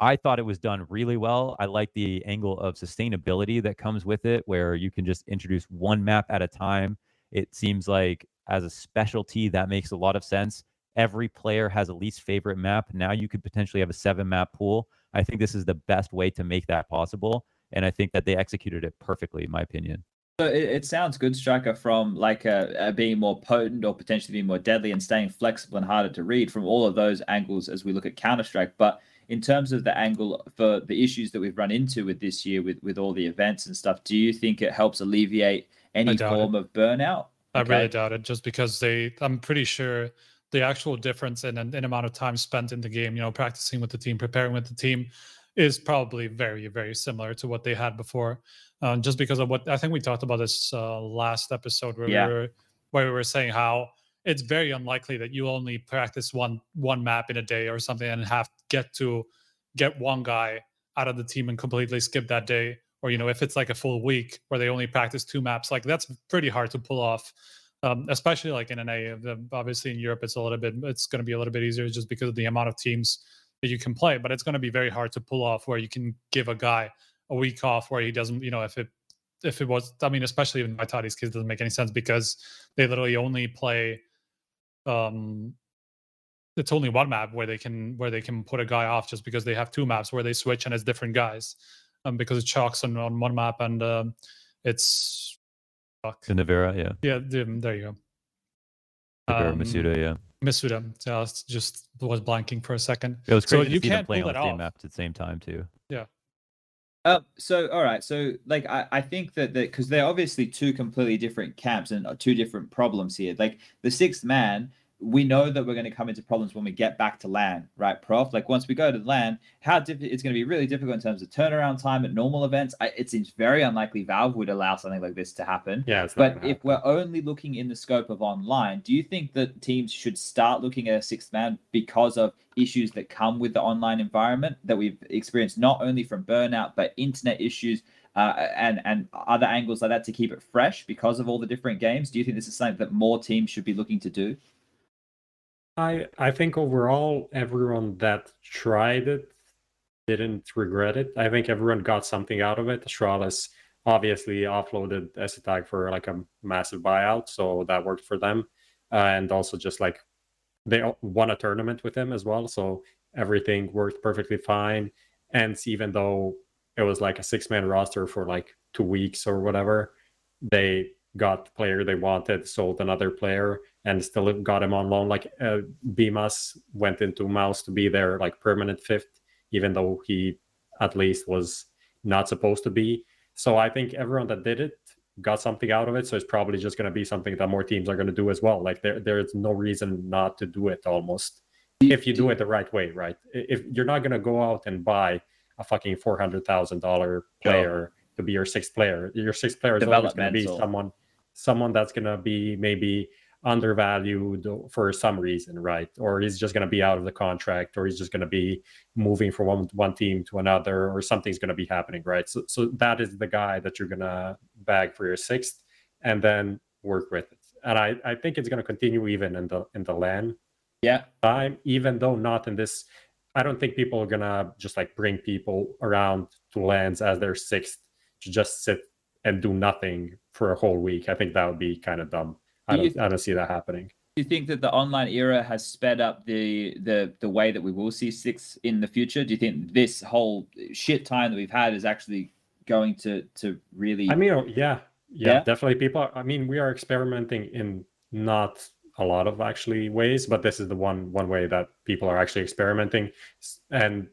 I thought it was done really well. I like the angle of sustainability that comes with it, where you can just introduce one map at a time. It seems like as a specialty, that makes a lot of sense. every player has a least favorite map. Now you could potentially have a seven map pool. I think this is the best way to make that possible. And I think that they executed it perfectly, in my opinion. So it, it sounds good, Striker, from like uh, uh, being more potent or potentially being more deadly and staying flexible and harder to read from all of those angles as we look at Counter Strike. But in terms of the angle for the issues that we've run into with this year with with all the events and stuff, do you think it helps alleviate any form it. of burnout? I okay. really doubt it, just because they. I'm pretty sure the actual difference in an amount of time spent in the game, you know, practicing with the team, preparing with the team, is probably very very similar to what they had before. Um, just because of what I think we talked about this uh, last episode where yeah. we were where we were saying how it's very unlikely that you only practice one one map in a day or something and have get to get one guy out of the team and completely skip that day. Or you know if it's like a full week where they only practice two maps like that's pretty hard to pull off. Um, especially like in an a obviously in europe it's a little bit it's going to be a little bit easier just because of the amount of teams that you can play but it's going to be very hard to pull off where you can give a guy a week off where he doesn't you know if it if it was i mean especially in my Vitality's case doesn't make any sense because they literally only play um it's only one map where they can where they can put a guy off just because they have two maps where they switch and it's different guys um because it shox on, on one map and um it's fuck. the Nivera, yeah. Yeah there you go. Nivera, um, Misutaaa, yeah. Misutaaa yeah, just was blanking for a second. It was crazy so you can't play on the same map at the same time too. Yeah uh, so all right, so like I, I think that that because they're obviously two completely different camps and uh, two different problems here. Like the sixth man we know that we're going to come into problems when we get back to LAN, right, Prof? Like once we go to LAN, how diff- it's going to be really difficult in terms of turnaround time at normal events. I, it seems very unlikely Valve would allow something like this to happen. Yeah, but if we're only looking in the scope of online, do you think that teams should start looking at a sixth man because of issues that come with the online environment that we've experienced, not only from burnout but internet issues? Uh, and and other angles like that to keep it fresh because of all the different games. Do you think this is something that more teams should be looking to do? I I think overall everyone that tried it didn't regret it. I think everyone got something out of it. Astralis obviously offloaded Tag for like a massive buyout, so that worked for them. Uh, and also just like they won a tournament with him as well, so everything worked perfectly fine. And even though it was like a six man roster for like two weeks or whatever, they got the player they wanted, sold another player, and still got him on loan. Like uh, Bymas went into Mouse to be their like permanent fifth, even though he at least was not supposed to be. So I think everyone that did it got something out of it. So it's probably just going to be something that more teams are going to do as well. Like there, there's no reason not to do it almost if you do it the right way, right? If you're not going to go out and buy a fucking four hundred thousand dollar player to be your sixth player, your sixth player is always going to be someone, someone that's going to be maybe undervalued for some reason, right? Or he's just going to be out of the contract, or he's just going to be moving from one one team to another, or something's going to be happening, right? So, so that is the guy that you're going to bag for your sixth, and then work with it. And I, I think it's going to continue even in the in the LAN yeah time, even though not in this. I don't think people are gonna just like bring people around to LANs as their sixth to just sit and do nothing for a whole week. I think that would be kind of dumb. I don't, I don't see that happening. Do you think that the online era has sped up the the the way that we will see six in the future? Do you think this whole shit time that we've had is actually going to to really? I mean, oh, yeah, yeah, yeah, definitely. People, I mean, we are experimenting in not a lot of actually ways, but this is the one one way that people are actually experimenting, and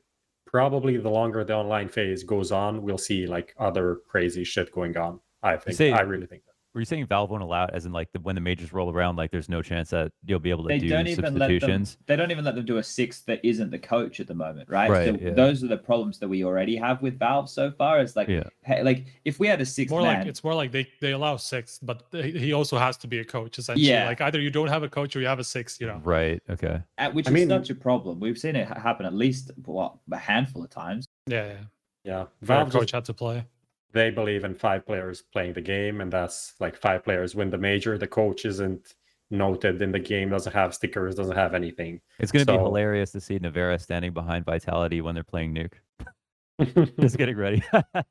probably the longer the online phase goes on, we'll see like other crazy shit going on. I think. I really think. That. Were you saying Valve won't allow it, as in like the, when the majors roll around, like there's no chance that you'll be able to they do don't even substitutions? Let them, they don't even let them do a sixth that isn't the coach at the moment, right? Right. So yeah. Those are the problems that we already have with Valve so far. It's like, yeah. hey, like if we had a sixth, more man, like it's more like they they allow six, but he also has to be a coach essentially. Yeah. Like either you don't have a coach or you have a six, you know. Right. Okay. At, which I is mean, such a problem. We've seen it happen at least what a handful of times. Yeah. Yeah. Yeah. Valve coach had to play they believe in five players playing the game, and that's like five players win the major. The coach isn't noted in the game, doesn't have stickers, doesn't have anything. It's going to so... be hilarious to see Nivera standing behind Vitality when they're playing Nuke. Just getting ready.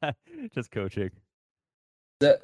Just coaching. The,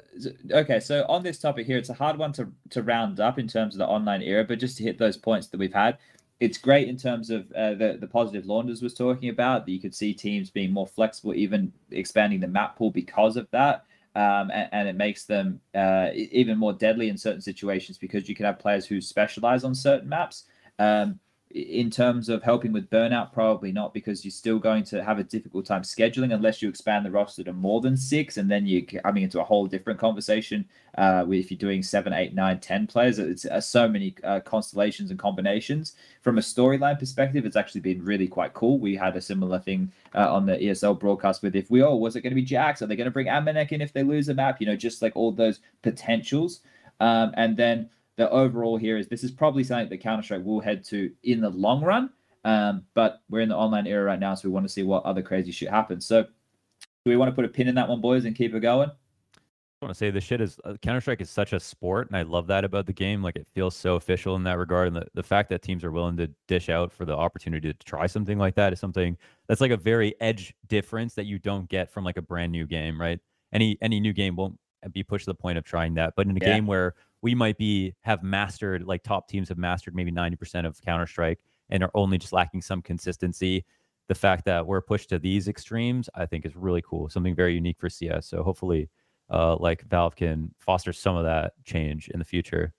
okay, so on this topic here, it's a hard one to, to round up in terms of the online era, but just to hit those points that we've had, it's great in terms of uh, the the positive Launders was talking about that you could see teams being more flexible, even expanding the map pool because of that. Um, and, and, it makes them uh, even more deadly in certain situations because you can have players who specialize on certain maps. Um, in terms of helping with burnout, probably not because you're still going to have a difficult time scheduling unless you expand the roster to more than six, and then you're coming into a whole different conversation. Uh, if you're doing seven, eight, nine, ten players, it's uh, so many uh, constellations and combinations. From a storyline perspective, it's actually been really quite cool. We had a similar thing uh, on the ESL broadcast with if we oh, was it going to be JaCkz? Are they going to bring Amanek in if they lose a map? You know, just like all those potentials. Um, and then the overall here is this is probably something that Counter Strike will head to in the long run. Um, but we're in the online era right now, so we want to see what other crazy shit happens. So, do we want to put a pin in that one, boys, and keep it going? I want to say the shit is uh, Counter Strike is such a sport, and I love that about the game. Like it feels so official in that regard, and the, the fact that teams are willing to dish out for the opportunity to try something like that is something that's like a very edge difference that you don't get from like a brand new game, right? Any any new game won't be pushed to the point of trying that, but in a yeah. game where we might be have mastered like top teams have mastered maybe 90% of Counter Strike and are only just lacking some consistency. The fact that we're pushed to these extremes, I think, is really cool. Something very unique for CS. So hopefully, uh, like Valve can foster some of that change in the future.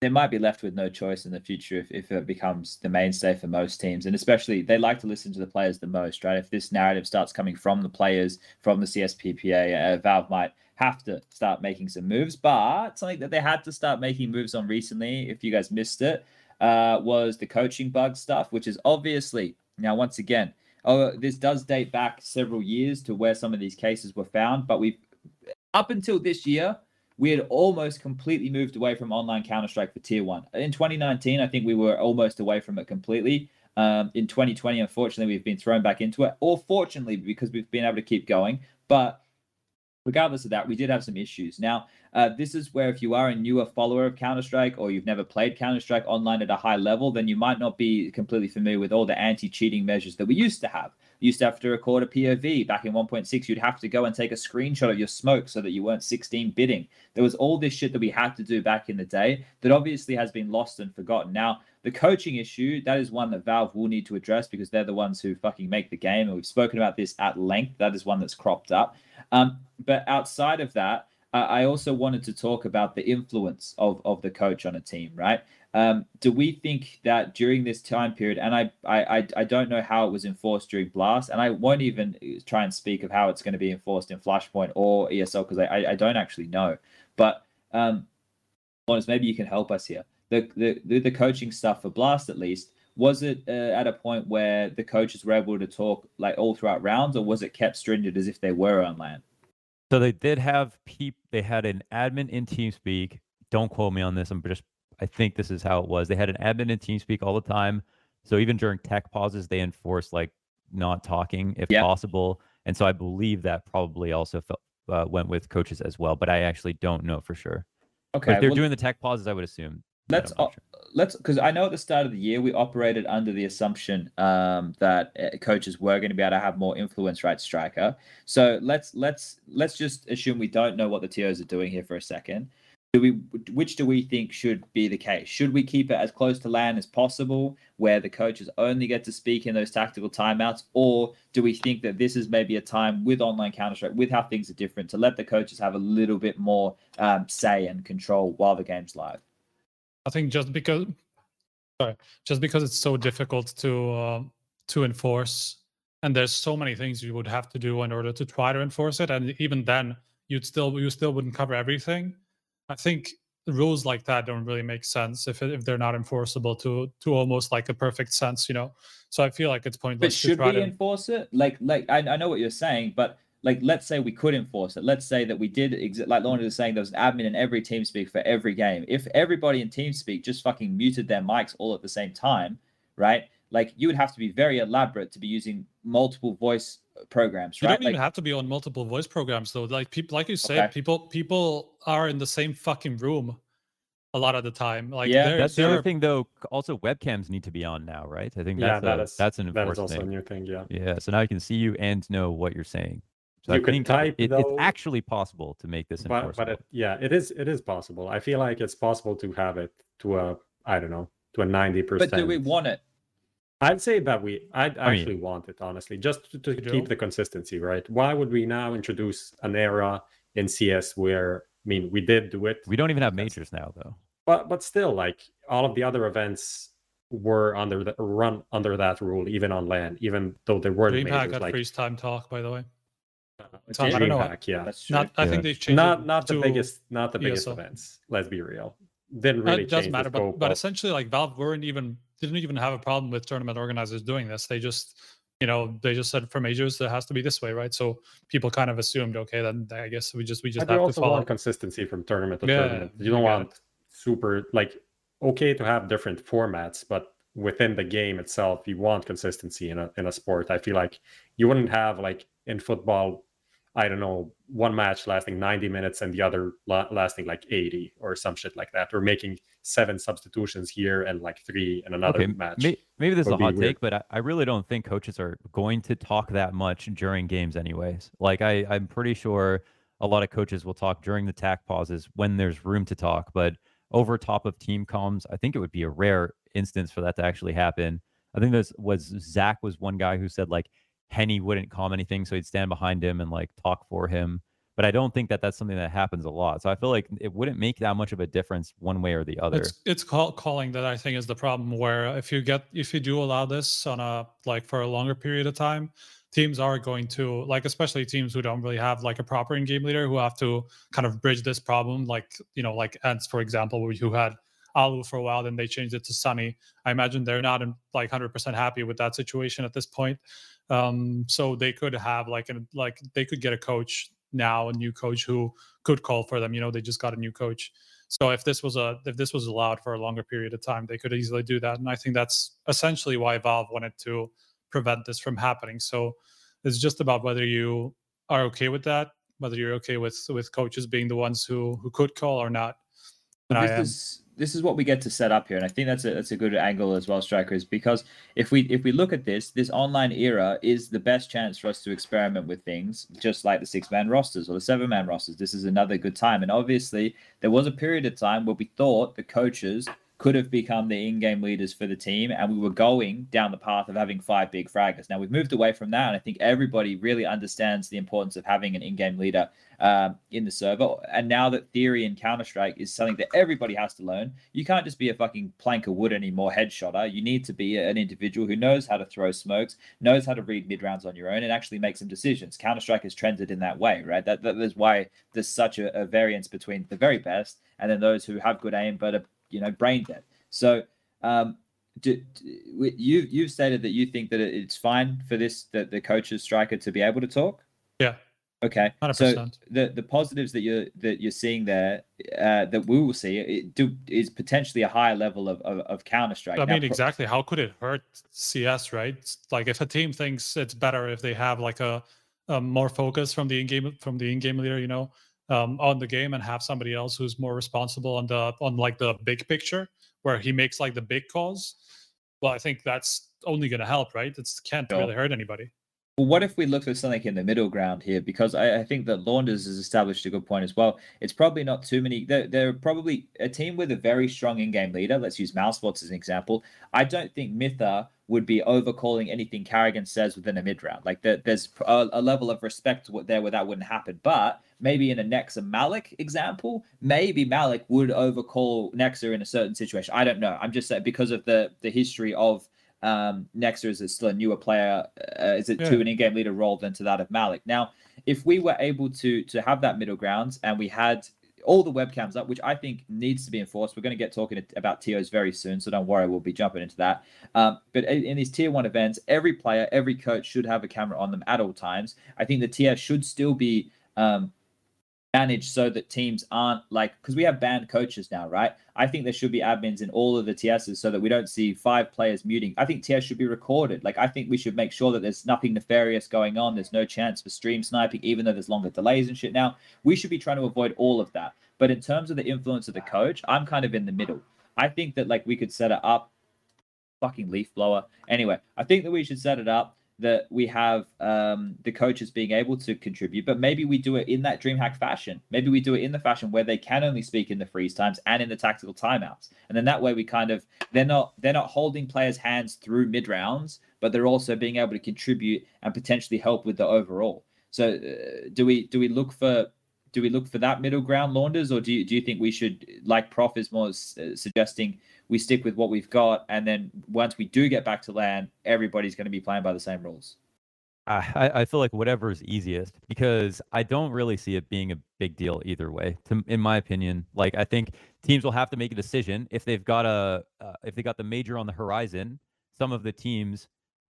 They might be left with no choice in the future if, if it becomes the mainstay for most teams. And especially, they like to listen to the players the most, right? If this narrative starts coming from the players, from the CSPPA, uh, Valve might have to start making some moves. But something that they had to start making moves on recently, if you guys missed it, uh, was the coaching bug stuff, which is obviously now once again, oh, this does date back several years to where some of these cases were found. But we've up until this year, we had almost completely moved away from online Counter Strike for Tier One. In 2019, I think we were almost away from it completely. Um, in 2020, unfortunately, we've been thrown back into it, or fortunately, because we've been able to keep going. But regardless of that, we did have some issues. Now, uh, this is where if you are a newer follower of Counter Strike or you've never played Counter Strike online at a high level, then you might not be completely familiar with all the anti cheating measures that we used to have. Used to have to record a POV back in 1.6. You'd have to go and take a screenshot of your smoke so that you weren't 16-bitting. There was all this shit that we had to do back in the day that obviously has been lost and forgotten. Now, the coaching issue, that is one that Valve will need to address because they're the ones who fucking make the game. And we've spoken about this at length. That is one that's cropped up. Um, but outside of that, I also wanted to talk about the influence of, of the coach on a team, right? Um, do we think that during this time period, and I, I, I don't know how it was enforced during Blast, and I won't even try and speak of how it's going to be enforced in Flashpoint or ESL because I, I don't actually know. But um, honest, maybe you can help us here the, the the coaching stuff for Blast at least was it uh, at a point where the coaches were able to talk like all throughout rounds, or was it kept stringent as if they were on LAN? So they did have peep. They had an admin in TeamSpeak. Don't quote me on this. I'm just. I think this is how it was. They had an admin in TeamSpeak all the time. So even during tech pauses, they enforced like not talking if yep. possible. And so I believe that probably also felt, uh, went with coaches as well. But I actually don't know for sure. Okay, they're well, doing the tech pauses, I would assume let's uh, let's because I know at the start of the year we operated under the assumption um, that uh, coaches were going to be able to have more influence, right, striker. So let's let's let's just assume we don't know what the TOs are doing here for a second. Do we which do we think should be the case? Should we keep it as close to LAN as possible, where the coaches only get to speak in those tactical timeouts, or do we think that this is maybe a time with online Counter Strike, with how things are different, to let the coaches have a little bit more um, say and control while the game's live? I think just because, sorry, just because it's so difficult to uh, to enforce, and there's so many things you would have to do in order to try to enforce it, and even then, you'd still you still wouldn't cover everything. I think rules like that don't really make sense if if they're not enforceable to to almost like a perfect sense, you know. So I feel like it's pointless. But should we to... enforce it? Like like I, I know what you're saying, but like let's say we could enforce it let's say that we did exi- like Lorna was saying there was an admin in every TeamSpeak for every game if everybody in TeamSpeak just fucking muted their mics all at the same time right like you would have to be very elaborate to be using multiple voice programs right you don't like, even have to be on multiple voice programs though like people like you say okay. people people are in the same fucking room a lot of the time. Like yeah, that's the other thing though. Also, webcams need to be on now, right? I think that's yeah, that a, is, that's an that is also thing. a new thing. Yeah. Yeah. So now you can see you and know what you're saying. So you I can type. It, though, it's actually possible to make this but, but it, yeah, it is. It is possible. I feel like it's possible to have it to a I don't know to a ninety percent. But do we want it? I'd say that we, I'd I mean- actually want it honestly, just to, to keep the consistency, right? Why would we now introduce an era in CS where, I mean, we did do it, We don't even have That's- majors now, though. but but still, like all of the other events were under the run under that rule, even on LAN, even though there weren't DreamHack majors got like freeze time talk, by the way. uh, Tom, I don't know. DreamHack, yeah, That's true. Not, I think they've changed. not not the biggest, not the biggest ESL. events. Let's be real, didn't really it doesn't matter, the but but of- essentially, like Valve weren't even didn't even have a problem with tournament organizers doing this. They just, you know, they just said for majors it has to be this way, right? So people kind of assumed, okay, then I guess we just we just you have to also follow. want consistency from tournament to Yeah, tournament. You don't want super like okay to have different formats, but within the game itself, you want consistency in a in a sport. I feel like you wouldn't have like in football, I don't know, one match lasting 90 minutes and the other la- lasting like 80 or some shit like that, or making seven substitutions here and like three in another okay, match. may- maybe this is a hot weird. take, but I, I really don't think coaches are going to talk that much during games, anyways. Like I, I'm pretty sure a lot of coaches will talk during the tech pauses when there's room to talk, but over top of team comms, I think it would be a rare instance for that to actually happen. I think this was Zach was one guy who said like Henny wouldn't calm anything, so he'd stand behind him and like talk for him. But I don't think that that's something that happens a lot. So I feel like it wouldn't make that much of a difference one way or the other. It's it's call, calling that I think is the problem. Where if you get if you do allow this on a like for a longer period of time, teams are going to like especially teams who don't really have like a proper in-game leader who have to kind of bridge this problem. Like you know like ENCE for example, who- who had allu for a while, then they changed it to Sunny. I imagine they're not in, like 100% happy with that situation at this point. Um, so they could have like an like they could get a coach now, a new coach who could call for them. You know, they just got a new coach. So if this was a if this was allowed for a longer period of time, they could easily do that. And I think that's essentially why Valve wanted to prevent this from happening. So it's just about whether you are okay with that, whether you're okay with with coaches being the ones who who could call or not. And I am. is this is what we get to set up here, and I think that's a that's a good angle as well, strikers. Because if we if we look at this, this online era is the best chance for us to experiment with things, just like the six man rosters or the seven man rosters. This is another good time, and obviously there was a period of time where we thought the coaches could have become the in-game leaders for the team, and we were going down the path of having five big fraggers. Now we've moved away from that, and I think everybody really understands the importance of having an in-game leader um, in the server. And now that theory in Counter Strike is something that everybody has to learn, you can't just be a fucking plank of wood anymore, headshotter. You need to be an individual who knows how to throw smokes, knows how to read mid rounds on your own, and actually make some decisions. Counter Strike has trended in that way, right? That, that is why there's such a, a variance between the very best and then those who have good aim but are you know brain dead. So. Um, do, do- you you've stated that you think that it's fine for this that the coach's striker to be able to talk. Yeah. Okay. Hundred So the the positives that you're that you're seeing there uh, that we will see it do is potentially a higher level of of, of Counter Strike. I mean, exactly. How could it hurt CS, right? Like, if a team thinks it's better if they have like a, a more focus from the in-game from the in-game leader, you know, um, on the game, and have somebody else who's more responsible on the on like the big picture, where he makes like the big calls. Well, I think that's only going to help, right? It can't Sure. really hurt anybody. Well, what if we look for something in the middle ground here? Because I, I think that Launders has established a good point as well. It's probably not too many. They're, they're probably a team with a very strong in-game leader. Let's use mousesports as an example. I don't think Mitha would be overcalling anything karrigan says within a mid round. Like there, there's a, a level of respect there where that wouldn't happen. But maybe in a Nexa Malik example, maybe Malik would overcall Nexa in a certain situation. I don't know. I'm just saying because of the the history of um, Nexa is still a newer player. Uh, is it to an in-game leader role than to that of Malik? Now, if we were able to to have that middle ground and we had all the webcams up, which I think needs to be enforced. We're going to get talking about TOs very soon, so don't worry, we'll be jumping into that. Um, but in in these tier one events, every player, every coach should have a camera on them at all times. I think the TS should still be um, managed so that teams aren't like because we have banned coaches now, right? I think there should be admins in all of the TSs so that we don't see five players muting. I think TS should be recorded. Like I think we should make sure that there's nothing nefarious going on. There's no chance for stream sniping, even though there's longer delays and shit now. We should be trying to avoid all of that. But in terms of the influence of the coach, I'm kind of in the middle. I think that like we could set it up fucking leaf blower. Anyway, I think that we should set it up that we have um, the coaches being able to contribute, but maybe we do it in that DreamHack fashion. Maybe we do it in the fashion where they can only speak in the freeze times and in the tactical timeouts, and then that way we kind of they're not they're not holding players' hands through mid rounds, but they're also being able to contribute and potentially help with the overall. So uh, do we do we look for do we look for that middle ground, Launders, or do you do you think we should like Prof is more uh, suggesting we stick with what we've got, and then once we do get back to LAN, everybody's going to be playing by the same rules. I, I feel like whatever is easiest because I don't really see it being a big deal either way. To, in my opinion, like I think teams will have to make a decision if they've got a uh, if they got the major on the horizon. Some of the teams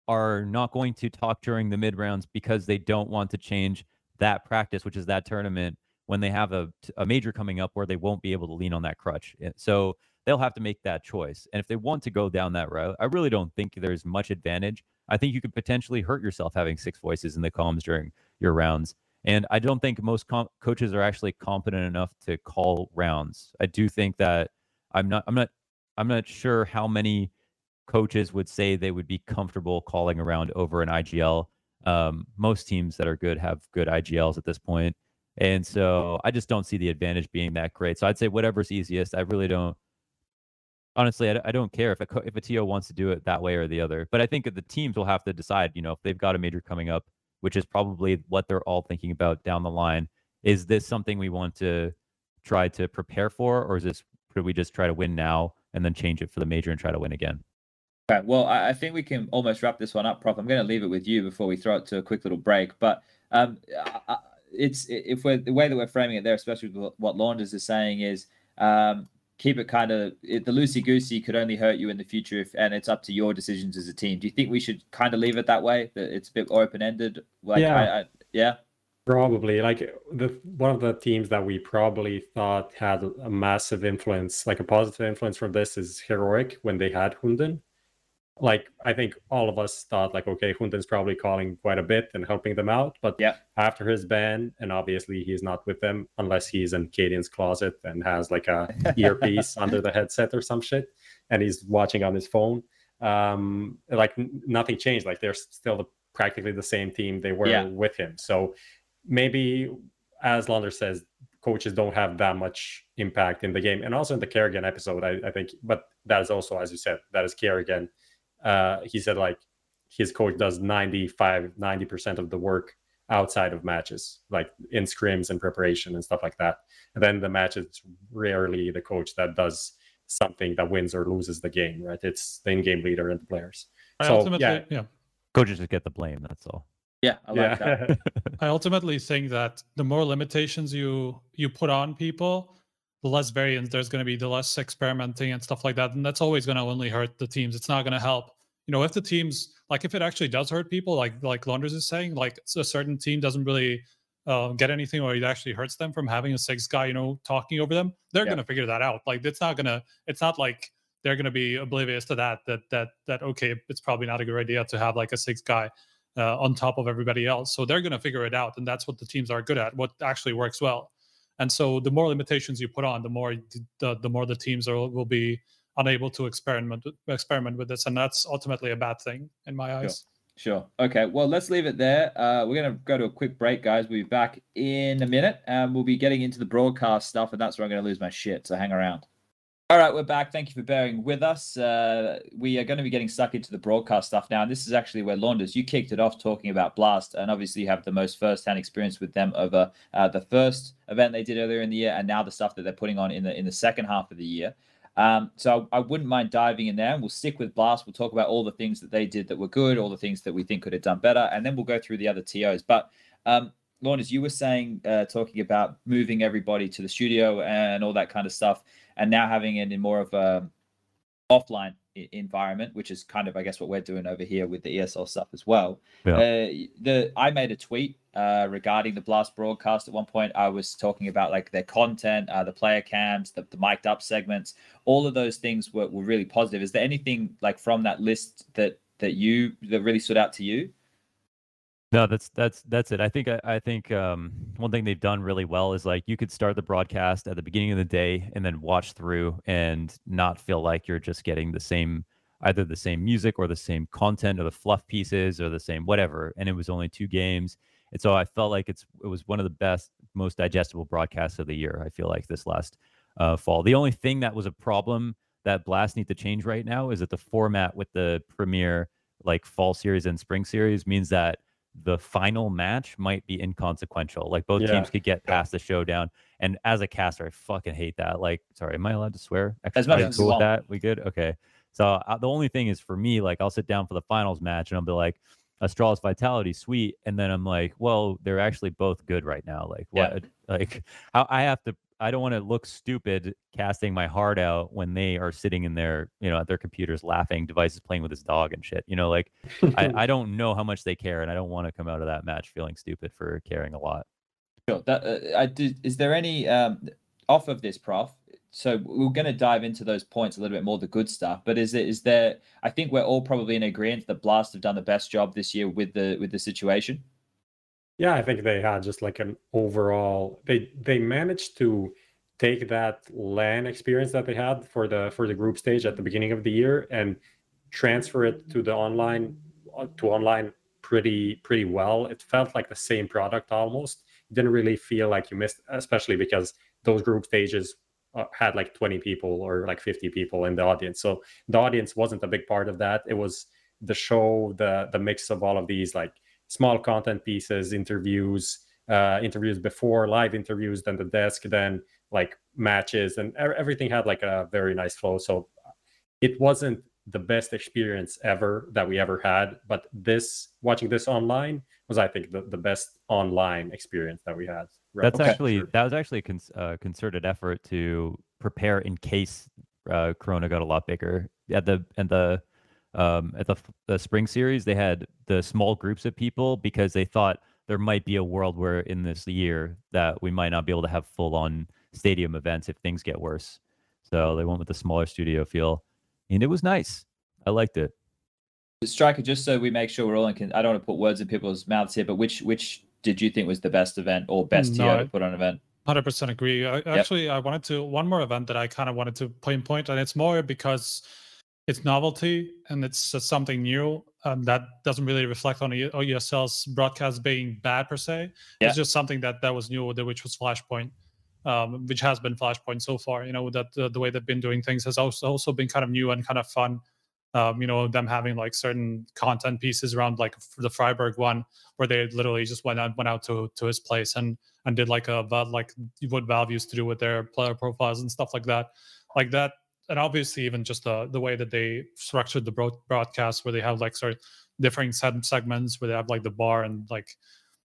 are not going to talk during the mid rounds because they don't want to change that practice, which is that tournament, when they have a, a major coming up where they won't be able to lean on that crutch. So they'll have to make that choice. And if they want to go down that route, I really don't think there's much advantage. I think you could potentially hurt yourself having six voices in the comms during your rounds. And I don't think most com- coaches are actually competent enough to call rounds. I do think that I'm not I'm not I'm not sure how many coaches would say they would be comfortable calling around over an IGL. Um, most teams that are good have good IGLs at this point. And so I just don't see the advantage being that great. So I'd say whatever's easiest. I really don't honestly, I, I don't care if a if a TO wants to do it that way or the other. But I think the teams will have to decide. You know, if they've got a major coming up, which is probably what they're all thinking about down the line. Is this something we want to try to prepare for, or is this could we just try to win now and then change it for the major and try to win again? Okay, well, I think we can almost wrap this one up, Prof. I'm going to leave it with you before we throw it to a quick little break. But um, it's if we're the way that we're framing it there, especially what Launders is saying, is um, keep it kind of the loosey goosey could only hurt you in the future if and it's up to your decisions as a team. Do you think we should kind of leave it that way? That it's a bit open ended? Like, yeah. I, I, yeah. Probably like the one of the teams that we probably thought had a massive influence, like a positive influence from this, is Heroic when they had Hunden like I think all of us thought like okay Hunden's probably calling quite a bit and helping them out but yeah after his ban and obviously he's not with them unless he's in Cadian's closet and has like a earpiece under the headset or some shit and he's watching on his phone um like n- nothing changed like they're still the, practically the same team they were yeah. with him so maybe as Lander says coaches don't have that much impact in the game and also in the karrigan episode I, I think but that is also as you said that is karrigan uh, he said like his coach does 95 90% of the work outside of matches like in scrims and preparation and stuff like that. And then the match is rarely the coach that does something that wins or loses the game right? It's the in-game leader and the players. I so yeah. yeah. Coaches just get the blame that's all. Yeah i like yeah. that. I ultimately think that the more limitations you you put on people the less variance there's going to be, the less experimenting and stuff like that. And that's always going to only hurt the teams. It's not going to help. You know, if the teams like if it actually does hurt people, like like Launders is saying, like a certain team doesn't really uh, get anything or it actually hurts them from having a six guy, you know, talking over them, they're yeah. going to figure that out. Like it's not going to, it's not like they're going to be oblivious to that, that, that, that, okay, it's probably not a good idea to have like a six guy uh, on top of everybody else. So they're going to figure it out. And that's what the teams are good at, what actually works well. And so the more limitations you put on, the more the, the more the teams are, will be unable to experiment experiment with this, and that's ultimately a bad thing in my eyes. Sure. sure. Okay. Well, let's leave it there. Uh, we're gonna go to a quick break, guys. We'll be back in a minute, and we'll be getting into the broadcast stuff, and that's where I'm gonna lose my shit. So hang around. All right, we're back. Thank you for bearing with us. Uh, we are going to be getting stuck into the broadcast stuff now. And this is actually where Launders, you kicked it off talking about Blast. And obviously, you have the most first hand experience with them over uh, the first event they did earlier in the year and now the stuff that they're putting on in the in the second half of the year. Um, so I, I, wouldn't mind diving in there and we'll stick with Blast. We'll talk about all the things that they did that were good, all the things that we think could have done better. And then we'll go through the other TOs. But um, Launders, you were saying, uh, talking about moving everybody to the studio and all that kind of stuff and now having it in more of a offline environment, which is kind of, I guess, what we're doing over here with the ESL stuff as well. Yeah. Uh, the I made a tweet uh, regarding the Blast broadcast. At one point, I was talking about like their content, uh, the player cams, the, the mic'd up segments. All of those things were, were really positive. Is there anything like from that list that that you that really stood out to you? No, that's that's that's it. I think I, I think um, one thing they've done really well is like you could start the broadcast at the beginning of the day and then watch through and not feel like you're just getting the same either the same music or the same content or the fluff pieces or the same whatever. And it was only two games. And so I felt like it's it was one of the best, most digestible broadcasts of the year. I feel like this last uh, fall. The only thing that was a problem that Blast need to change right now is that the format with the premiere like fall series and spring series means that the final match might be inconsequential. Like both Yeah. teams could get past the showdown. And as a caster, I fucking hate that. Like, sorry, am I allowed to swear? As much as cool with that? We good? Okay. So uh, the only thing is for me, like I'll sit down for the finals match and I'll be like, Astralis Vitality, sweet, and then I'm like, well, they're actually both good right now. Like, Yeah. what? Like, how I have to. I don't want to look stupid casting my heart out when they are sitting in their, you know, at their computers laughing, devices playing with his dog and shit. You know, like I, I don't know how much they care, and I don't want to come out of that match feeling stupid for caring a lot. Sure. That, uh, I did, is there any um, off of this, Prof? So we're going to dive into those points a little bit more, the good stuff. But is it is there? I think we're all probably in agreement that Blast have done the best job this year with the with the situation. Yeah, I think they had just like an overall they they managed to take that LAN experience that they had for the for the group stage at the beginning of the year and transfer it to the online uh, to online pretty pretty well. It felt like the same product almost. Didn't really feel like you missed, especially because those group stages uh, had like 20 people or like 50 people in the audience. So the audience wasn't a big part of that. It was the show, the the mix of all of these like small content pieces, interviews, uh, interviews before, live interviews, then the desk, then like matches, and everything had like a very nice flow. So it wasn't the best experience ever that we ever had, but this watching this online was, I think, the, the best online experience that we had. Right. That's Okay. actually Sure. that was actually a con- uh, concerted effort to prepare in case uh, Corona got a lot bigger. At the and the um, at the the spring series, they had the small groups of people because they thought there might be a world where in this year that we might not be able to have full on stadium events if things get worse. So they went with the smaller studio feel, and it was nice. I liked it. Striker, just so we make sure we're all in. Con- I don't want to put words in people's mouths here, but which which did you think was the best event or best No, TO to put on an event? Hundred percent agree. I, Actually, I wanted to one more event that I kind of wanted to pinpoint, and it's more because it's novelty and it's something new. Um, that doesn't really reflect on ESL's broadcast being bad per se. Yeah. It's just something that that was new, which was Flashpoint, um, which has been Flashpoint so far. You know that the, the way they've been doing things has also also been kind of new and kind of fun. Um, you know them having like certain content pieces around like the Freiburg one, where they literally just went out went out to to his place and and did like a like what Valve used to do with their player profiles and stuff like that, like that. And obviously, even just the the way that they structured the broad- broadcast, where they have like sort of different set segments, where they have like the bar and like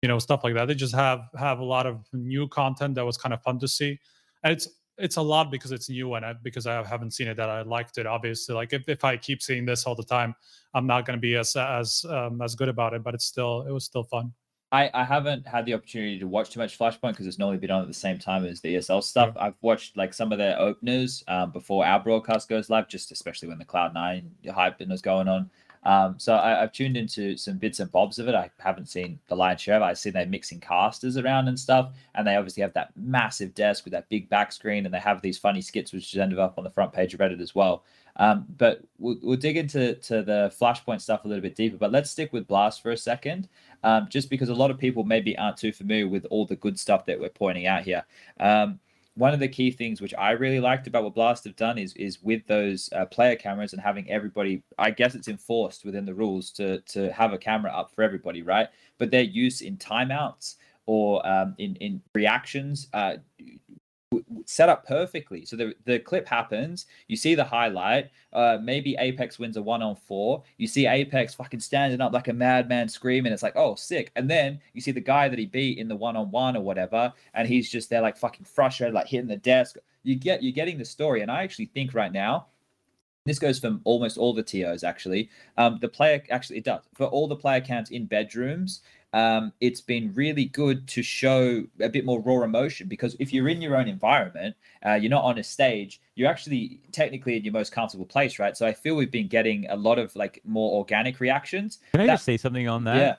you know stuff like that. They just have have a lot of new content that was kind of fun to see, and it's it's a lot because it's new and I, because I haven't seen it that I liked it. Obviously, like if, if I keep seeing this all the time, I'm not going to be as as um, as good about it. But it's still it was still fun. I, I haven't had the opportunity to watch too much Flashpoint because it's normally been on at the same time as the ESL stuff. I've watched like some of their openers um, before our broadcast goes live, just especially when the Cloud9 hype is going on. Um, so I, I've tuned into some bits and bobs of it. I haven't seen the lion's share. I've seen they're mixing casters around and stuff, and they obviously have that massive desk with that big back screen, and they have these funny skits which just ended up on the front page of Reddit as well. Um, but we'll, we'll dig into to the Flashpoint stuff a little bit deeper. But let's stick with Blast for a second, um, just because a lot of people maybe aren't too familiar with all the good stuff that we're pointing out here. Um, one of the key things which I really liked about what Blast have done is is with those uh, player cameras and having everybody. I guess it's enforced within the rules to to have a camera up for everybody, right? But their use in timeouts or um, in in reactions. Uh, set up perfectly so the, the clip happens you see the highlight uh maybe apex wins a one on four you see apex fucking standing up like a madman screaming it's like oh sick and then you see the guy that he beat in the one-on-one or whatever and he's just there like fucking frustrated like hitting the desk you get you're getting the story and i actually think right now this goes from almost all the TOs actually. Um, the player actually it does for all the player counts in bedrooms. Um, it's been really good to show a bit more raw emotion because if you're in your own environment, uh, you're not on a stage, you're actually technically in your most comfortable place, right? So I feel we've been getting a lot of like more organic reactions. Can I That- just say something on that? Yeah,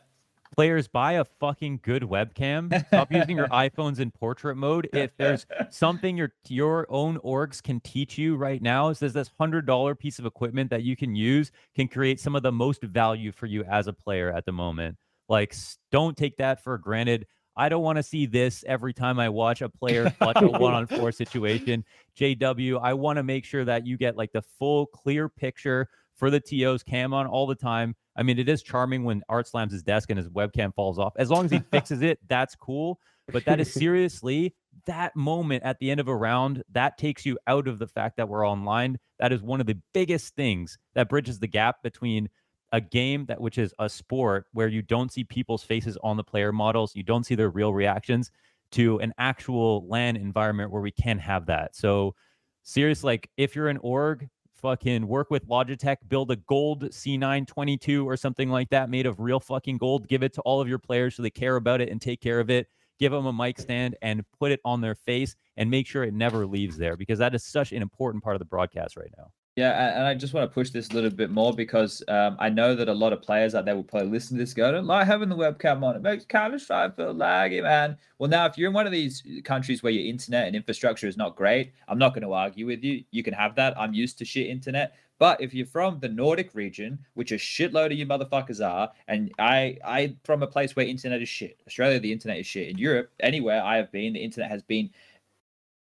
players buy a fucking good webcam. Stop using your iPhones in portrait mode. If there's something your your own orgs can teach you right now, is there's this hundred dollar piece of equipment that you can use can create some of the most value for you as a player at the moment. Like, don't take that for granted. I don't want to see this every time I watch a player clutch a one on four situation. JW, I want to make sure that you get like the full clear picture for the TO's cam on all the time. I mean, it is charming when Art slams his desk and his webcam falls off. As long as he fixes it, that's cool. But that is seriously that moment at the end of a round that takes you out of the fact that we're online. That is one of the biggest things that bridges the gap between a game that which is a sport where you don't see people's faces on the player models, you don't see their real reactions to an actual LAN environment where we can have that. So serious like if you're an org fucking work with Logitech, build a gold C922 or something like that made of real fucking gold, give it to all of your players so they care about it and take care of it. Give them a mic stand and put it on their face and make sure it never leaves there because that is such an important part of the broadcast right now. Yeah, and I just want to push this a little bit more because um, I know that a lot of players out there will probably listen to this go, don't like having the webcam on. It makes Counter Strike feel laggy, man. Well, now, if you're in one of these countries where your internet and infrastructure is not great, I'm not going to argue with you. You can have that. I'm used to shit internet. But if you're from the Nordic region, which a shitload of you motherfuckers are, and I, I from a place where internet is shit. Australia, the internet is shit. In Europe, anywhere I have been, the internet has been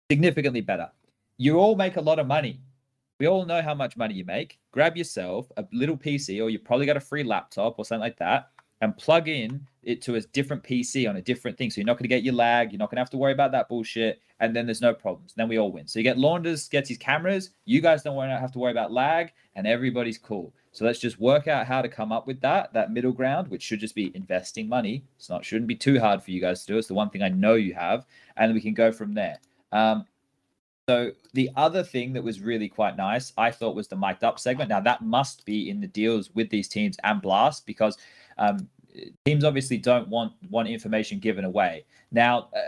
significantly better. You all make a lot of money we all know how much money you make. Grab yourself a little PC, or you probably got a free laptop or something like that, and plug in it to a different PC on a different thing. So you're not going to get your lag. You're not going to have to worry about that bullshit. And then there's no problems. Then we all win. So you get Launders gets his cameras. You guys don't have to worry about lag, and everybody's cool. So let's just work out how to come up with that that middle ground, which should just be investing money. It's not shouldn't be too hard for you guys to do. It's the one thing I know you have, and we can go from there. Um, so the other thing that was really quite nice, I thought, was the mic'd up segment. Now that must be in the deals with these teams and Blast because um, teams obviously don't want want information given away. Now, uh,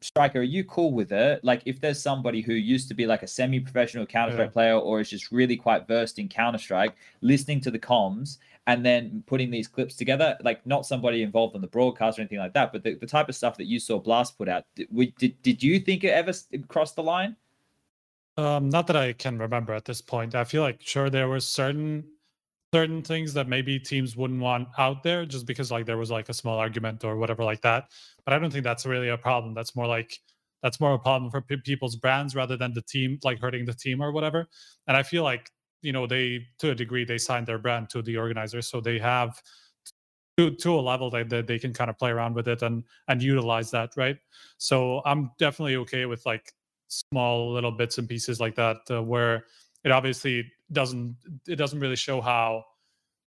Striker, are you cool with it? Like, if there's somebody who used to be like a semi-professional Counter Strike yeah. player or is just really quite versed in Counter Strike, listening to the comms and then putting these clips together, like not somebody involved in the broadcast or anything like that, but the, the type of stuff that you saw Blast put out, did, did, did you think it ever crossed the line? Um, not that I can remember at this point. I feel like sure there were certain certain things that maybe teams wouldn't want out there just because like there was like a small argument or whatever like that. But I don't think that's really a problem. That's more like that's more a problem for p- people's brands rather than the team like hurting the team or whatever. And I feel like you know they to a degree they signed their brand to the organizers, so they have to to a level that, that they can kind of play around with it and and utilize that right. So I'm definitely okay with like small little bits and pieces like that uh, where it obviously doesn't it doesn't really show how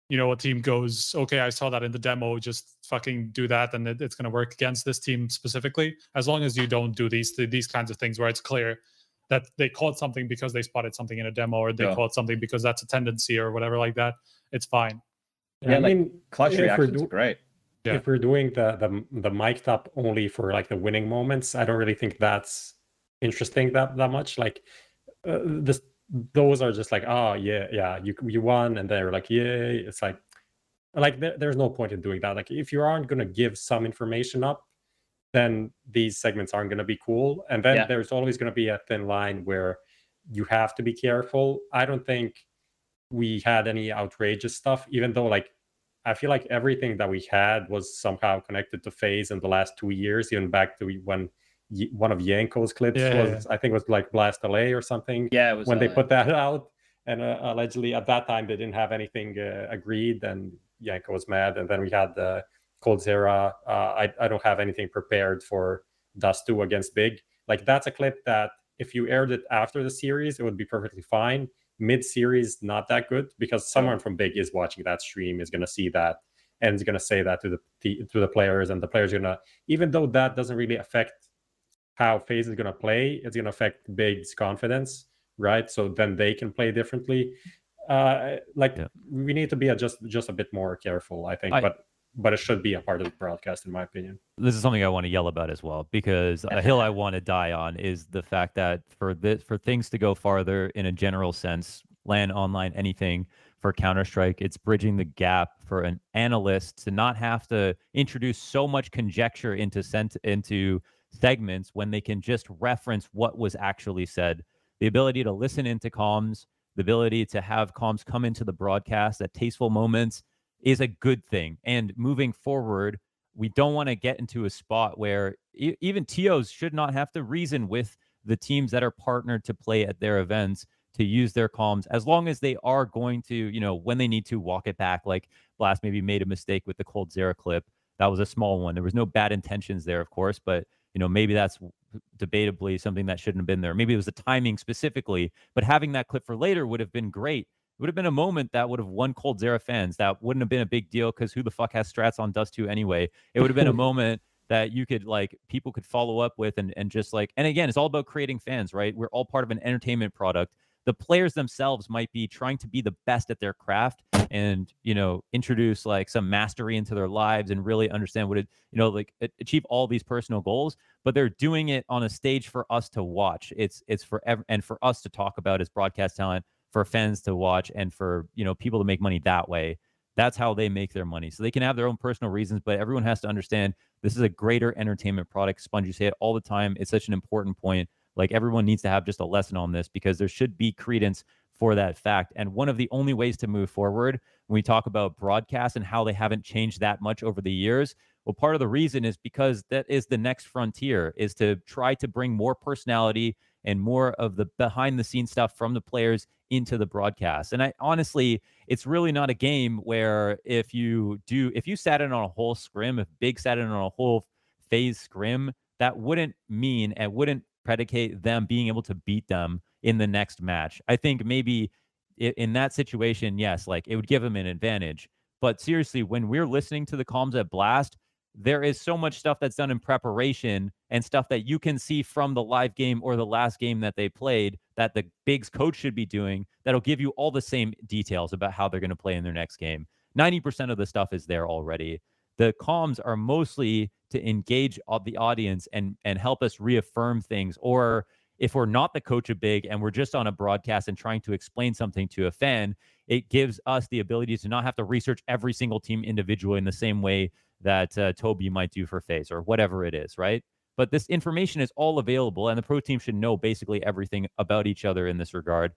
you know a team goes okay i saw that in the demo just fucking do that and it, it's going to work against this team specifically as long as you don't do these these kinds of things where it's clear that they caught something because they spotted something in a demo or they yeah. caught something because that's a tendency or whatever like that it's fine yeah, yeah I mean, clutch reactions do- great yeah. if we're doing the the the mic up only for like the winning moments i don't really think that's interesting that that much. Like uh, this, those are just like, oh yeah, yeah, you you won, and they're like, yay. It's like, like there, there's no point in doing that. Like if you aren't gonna give some information up, then these segments aren't gonna be cool. And then yeah. there's always gonna be a thin line where you have to be careful. I don't think we had any outrageous stuff, even though like I feel like everything that we had was somehow connected to FaZe in the last two years, even back to when one of Jankos clips yeah, was yeah. I think it was like Blast LA or something. Yeah, it was when LA. they put that out, and uh, allegedly at that time they didn't have anything uh, agreed, and Yanko was mad, and then we had the coldzera. Uh, I I don't have anything prepared for Dust Two against Big. Like that's a clip that if you aired it after the series, it would be perfectly fine. Mid series, not that good because someone from Big is watching that stream is going to see that and is going to say that to the to the players, and the players are going to even though that doesn't really affect how FaZe is going to play, it's going to affect Big's confidence, right? So then they can play differently. Uh, like yeah. we need to be just just a bit more careful, I think. I, but but it should be a part of the broadcast, in my opinion. This is something I want to yell about as well because a hill I want to die on is the fact that for this for things to go farther in a general sense, LAN online anything for Counter Strike. It's bridging the gap for an analyst to not have to introduce so much conjecture into sent into segments when they can just reference what was actually said. The ability to listen into comms, the ability to have comms come into the broadcast at tasteful moments is a good thing. And moving forward, we don't want to get into a spot where e- even TOs should not have to reason with the teams that are partnered to play at their events to use their comms as long as they are going to, you know, when they need to walk it back. Like Blast maybe made a mistake with the coldzera clip. That was a small one. There was no bad intentions there, of course, but you know, maybe that's debatably something that shouldn't have been there. Maybe it was the timing specifically, but having that clip for later would have been great. It would have been a moment that would have won coldzera fans. That wouldn't have been a big deal because who the fuck has strats on Dust 2 anyway? It would have been a moment that you could like people could follow up with and and just like and again, it's all about creating fans, right? We're all part of an entertainment product the players themselves might be trying to be the best at their craft and you know introduce like some mastery into their lives and really understand what it you know like achieve all these personal goals but they're doing it on a stage for us to watch. It's it's for ev- and for us to talk about as broadcast talent for fans to watch and for you know people to make money that way. That's how they make their money. So they can have their own personal reasons but everyone has to understand this is a greater entertainment product. Spunj you say it all the time. It's such an important point like everyone needs to have just a lesson on this because there should be credence for that fact. And one of the only ways to move forward when we talk about broadcast and how they haven't changed that much over the years, well, part of the reason is because that is the next frontier is to try to bring more personality and more of the behind the scenes stuff from the players into the broadcast. And I honestly, it's really not a game where if you do, if you sat in on a whole scrim, if Big sat in on a whole FaZe scrim, that wouldn't mean and wouldn't predicate them being able to beat them in the next match. I think maybe in that situation, yes, like it would give them an advantage. But seriously, when we're listening to the comms at Blast, there is so much stuff that's done in preparation and stuff that you can see from the live game or the last game that they played that the Bigs coach should be doing that'll give you all the same details about how they're going to play in their next game. 90% of the stuff is there already. The comms are mostly to engage the audience and and help us reaffirm things or if we're not the coach of big and we're just on a broadcast and trying to explain something to a fan it gives us the ability to not have to research every single team individually in the same way that uh, toby might do for FaZe or whatever it is right? But this information is all available and the pro team should know basically everything about each other in this regard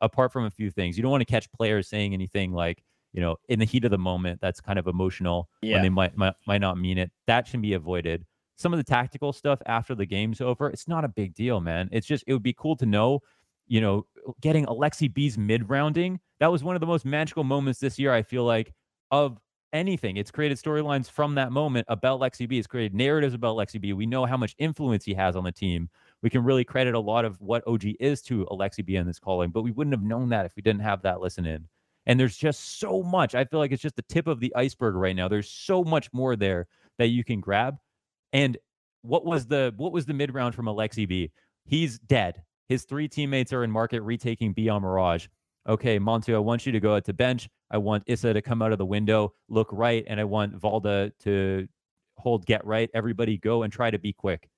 apart from a few things. You don't want to catch players saying anything like you know, in the heat of the moment, that's kind of emotional yeah. when they might, might might not mean it. That should be avoided. Some of the tactical stuff after the game's over, it's not a big deal, man. It's just it would be cool to know, you know, getting Aleksib's mid rounding. That was one of the most magical moments this year. I feel like of anything. It's created storylines from that moment about Lexi B. It's created narratives about Lexi B. We know how much influence he has on the team. We can really credit a lot of what OG is to Aleksib in this calling, but we wouldn't have known that if we didn't have that listen in. And there's just so much. I feel like it's just the tip of the iceberg right now. There's so much more there that you can grab. And what was the what was the mid round from Aleksib? He's dead. His three teammates are in market retaking B on Mirage. Okay, mantuu, I want you to go out to bench. I want ISSAA to come out of the window, look right, and I want valde to hold get right. Everybody go and try to be quick.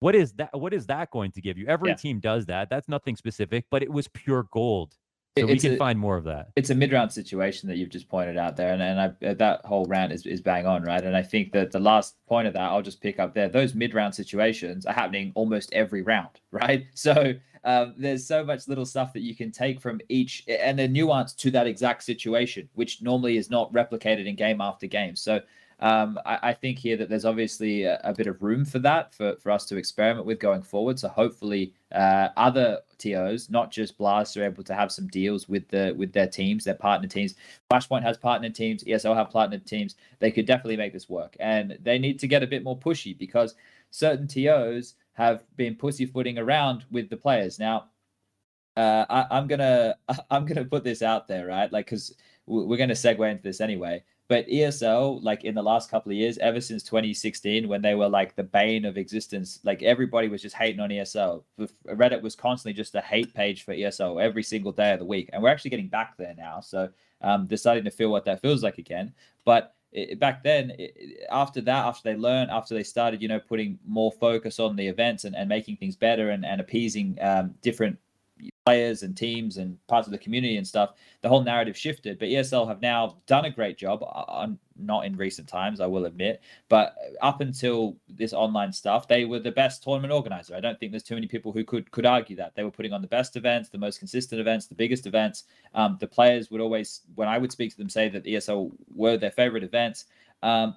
What is that? What is that going to give you? Every yeah. team does that. That's nothing specific, but it was pure gold. So we can a, find more of that. It's a mid-round situation that you've just pointed out there, and and I, uh, that whole rant is, is bang on, right? And I think that the last point of that, I'll just pick up there. Those mid-round situations are happening almost every round, right? So um, there's so much little stuff that you can take from each, and the nuance to that exact situation, which normally is not replicated in game after game. So um, I, I, think here that there's obviously a, a, bit of room for that for, for us to experiment with going forward. So hopefully, uh, other TOs, not just Blast, are able to have some deals with the with their teams, their partner teams. Flashpoint has partner teams, ESL have partner teams. They could definitely make this work, and they need to get a bit more pushy because certain TOs have been pussyfooting around with the players. Now, uh, I, am gonna I'm gonna put this out there, right? Like, because we're gonna segue into this anyway. But ESL, like in the last couple of years, ever since 2016, when they were like the bane of existence, like everybody was just hating on ESL. Reddit was constantly just a hate page for ESL every single day of the week. And we're actually getting back there now. So um, they're starting to feel what that feels like again. But back then, after that, after they learned, after they started, you know, putting more focus on the events and, and making things better and, and appeasing um, different players and teams and parts of the community and stuff, the whole narrative shifted. But ESL have now done a great job. I'm not in recent times, I will admit, but up until this online stuff, they were the best tournament organizer. I don't think there's too many people who could could argue that they were putting on the best events, the most consistent events, the biggest events. Um, the players would always, when I would speak to them, say that ESL were their favorite events. Um,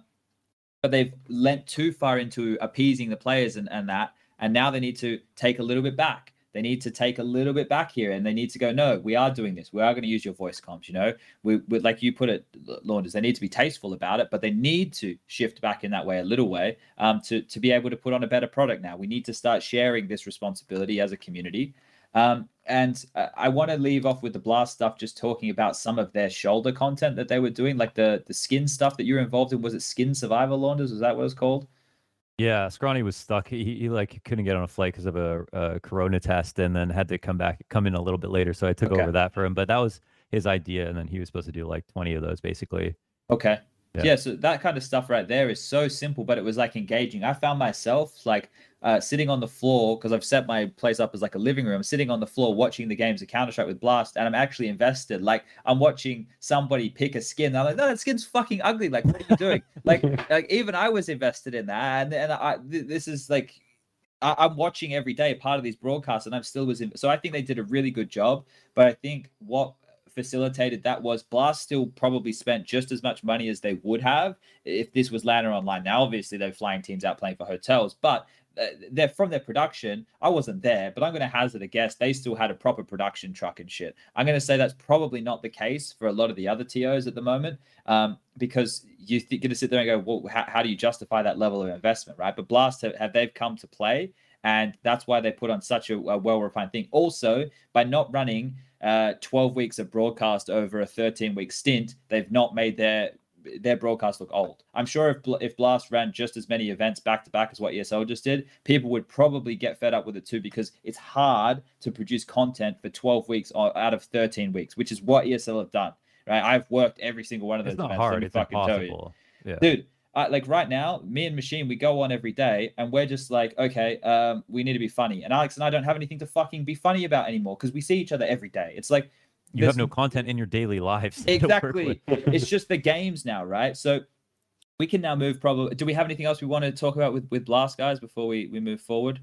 but they've lent too far into appeasing the players and, and that, and now they need to take a little bit back they need to take a little bit back here and they need to go, no, we are doing this. We are going to use your voice comms. You know, we, we like you put it, Launders, they need to be tasteful about it, but they need to shift back in that way a little way um, to, to be able to put on a better product now. We need to start sharing this responsibility as a community. Um, and uh, I want to leave off with the blast stuff, just talking about some of their shoulder content that they were doing, like the the skin stuff that you were involved in. Was it Skin Survivor Launders? Was that what it was called? Yeah, Scrawny was stuck. He, he like couldn't get on a flight because of a, a, corona test, and then had to come back, come in a little bit later. So I took okay. over that for him. But that was his idea, and then he was supposed to do like twenty of those, basically. Okay. Yeah. yeah. so that kind of stuff right there is so simple, but it was like engaging. I found myself like uh, sitting on the floor because I've set my place up as like a living room, sitting on the floor watching the games of Counter Strike with Blast, and I'm actually invested. Like I'm watching somebody pick a skin. I'm like, no, that skin's fucking ugly. Like, what are you doing? like, like even I was invested in that, and and I th- this is like. I, am watching every day part of these broadcasts, and I'm still was in. So I think they did a really good job. But I think what facilitated that was Blast still probably spent just as much money as they would have if this was Ladder Online. Now, obviously, they're flying teams out playing for hotels, but uh, they're from their production. I wasn't there, but I'm going to hazard a guess they still had a proper production truck and shit. I'm going to say that's probably not the case for a lot of the other TOs at the moment, um, because you're th- going to sit there and go, well, how, how, do you justify that level of investment, right? But Blast have, have they've come to play, and that's why they put on such a, a well refined thing. Also, by not running uh, 12 weeks of broadcast over a 13 week stint, they've not made their their broadcast look old. I'm sure if if Blast ran just as many events back to back as what ESL just did, people would probably get fed up with it too because it's hard to produce content for 12 weeks out of 13 weeks, which is what ESL have done. Right? I've worked every single one of those. It's not events, hard. It's impossible. Yeah. Dude, uh, like right now, me and Machine, we go on every day, and we're just like, okay, um, we need to be funny. And Alex and I don't have anything to fucking be funny about anymore because we see each other every day. It's like you have no content in your daily lives. Exactly. it's just the games now, right? So we can now move. Probably. Do we have anything else we want to talk about with with Blast guys before we we move forward?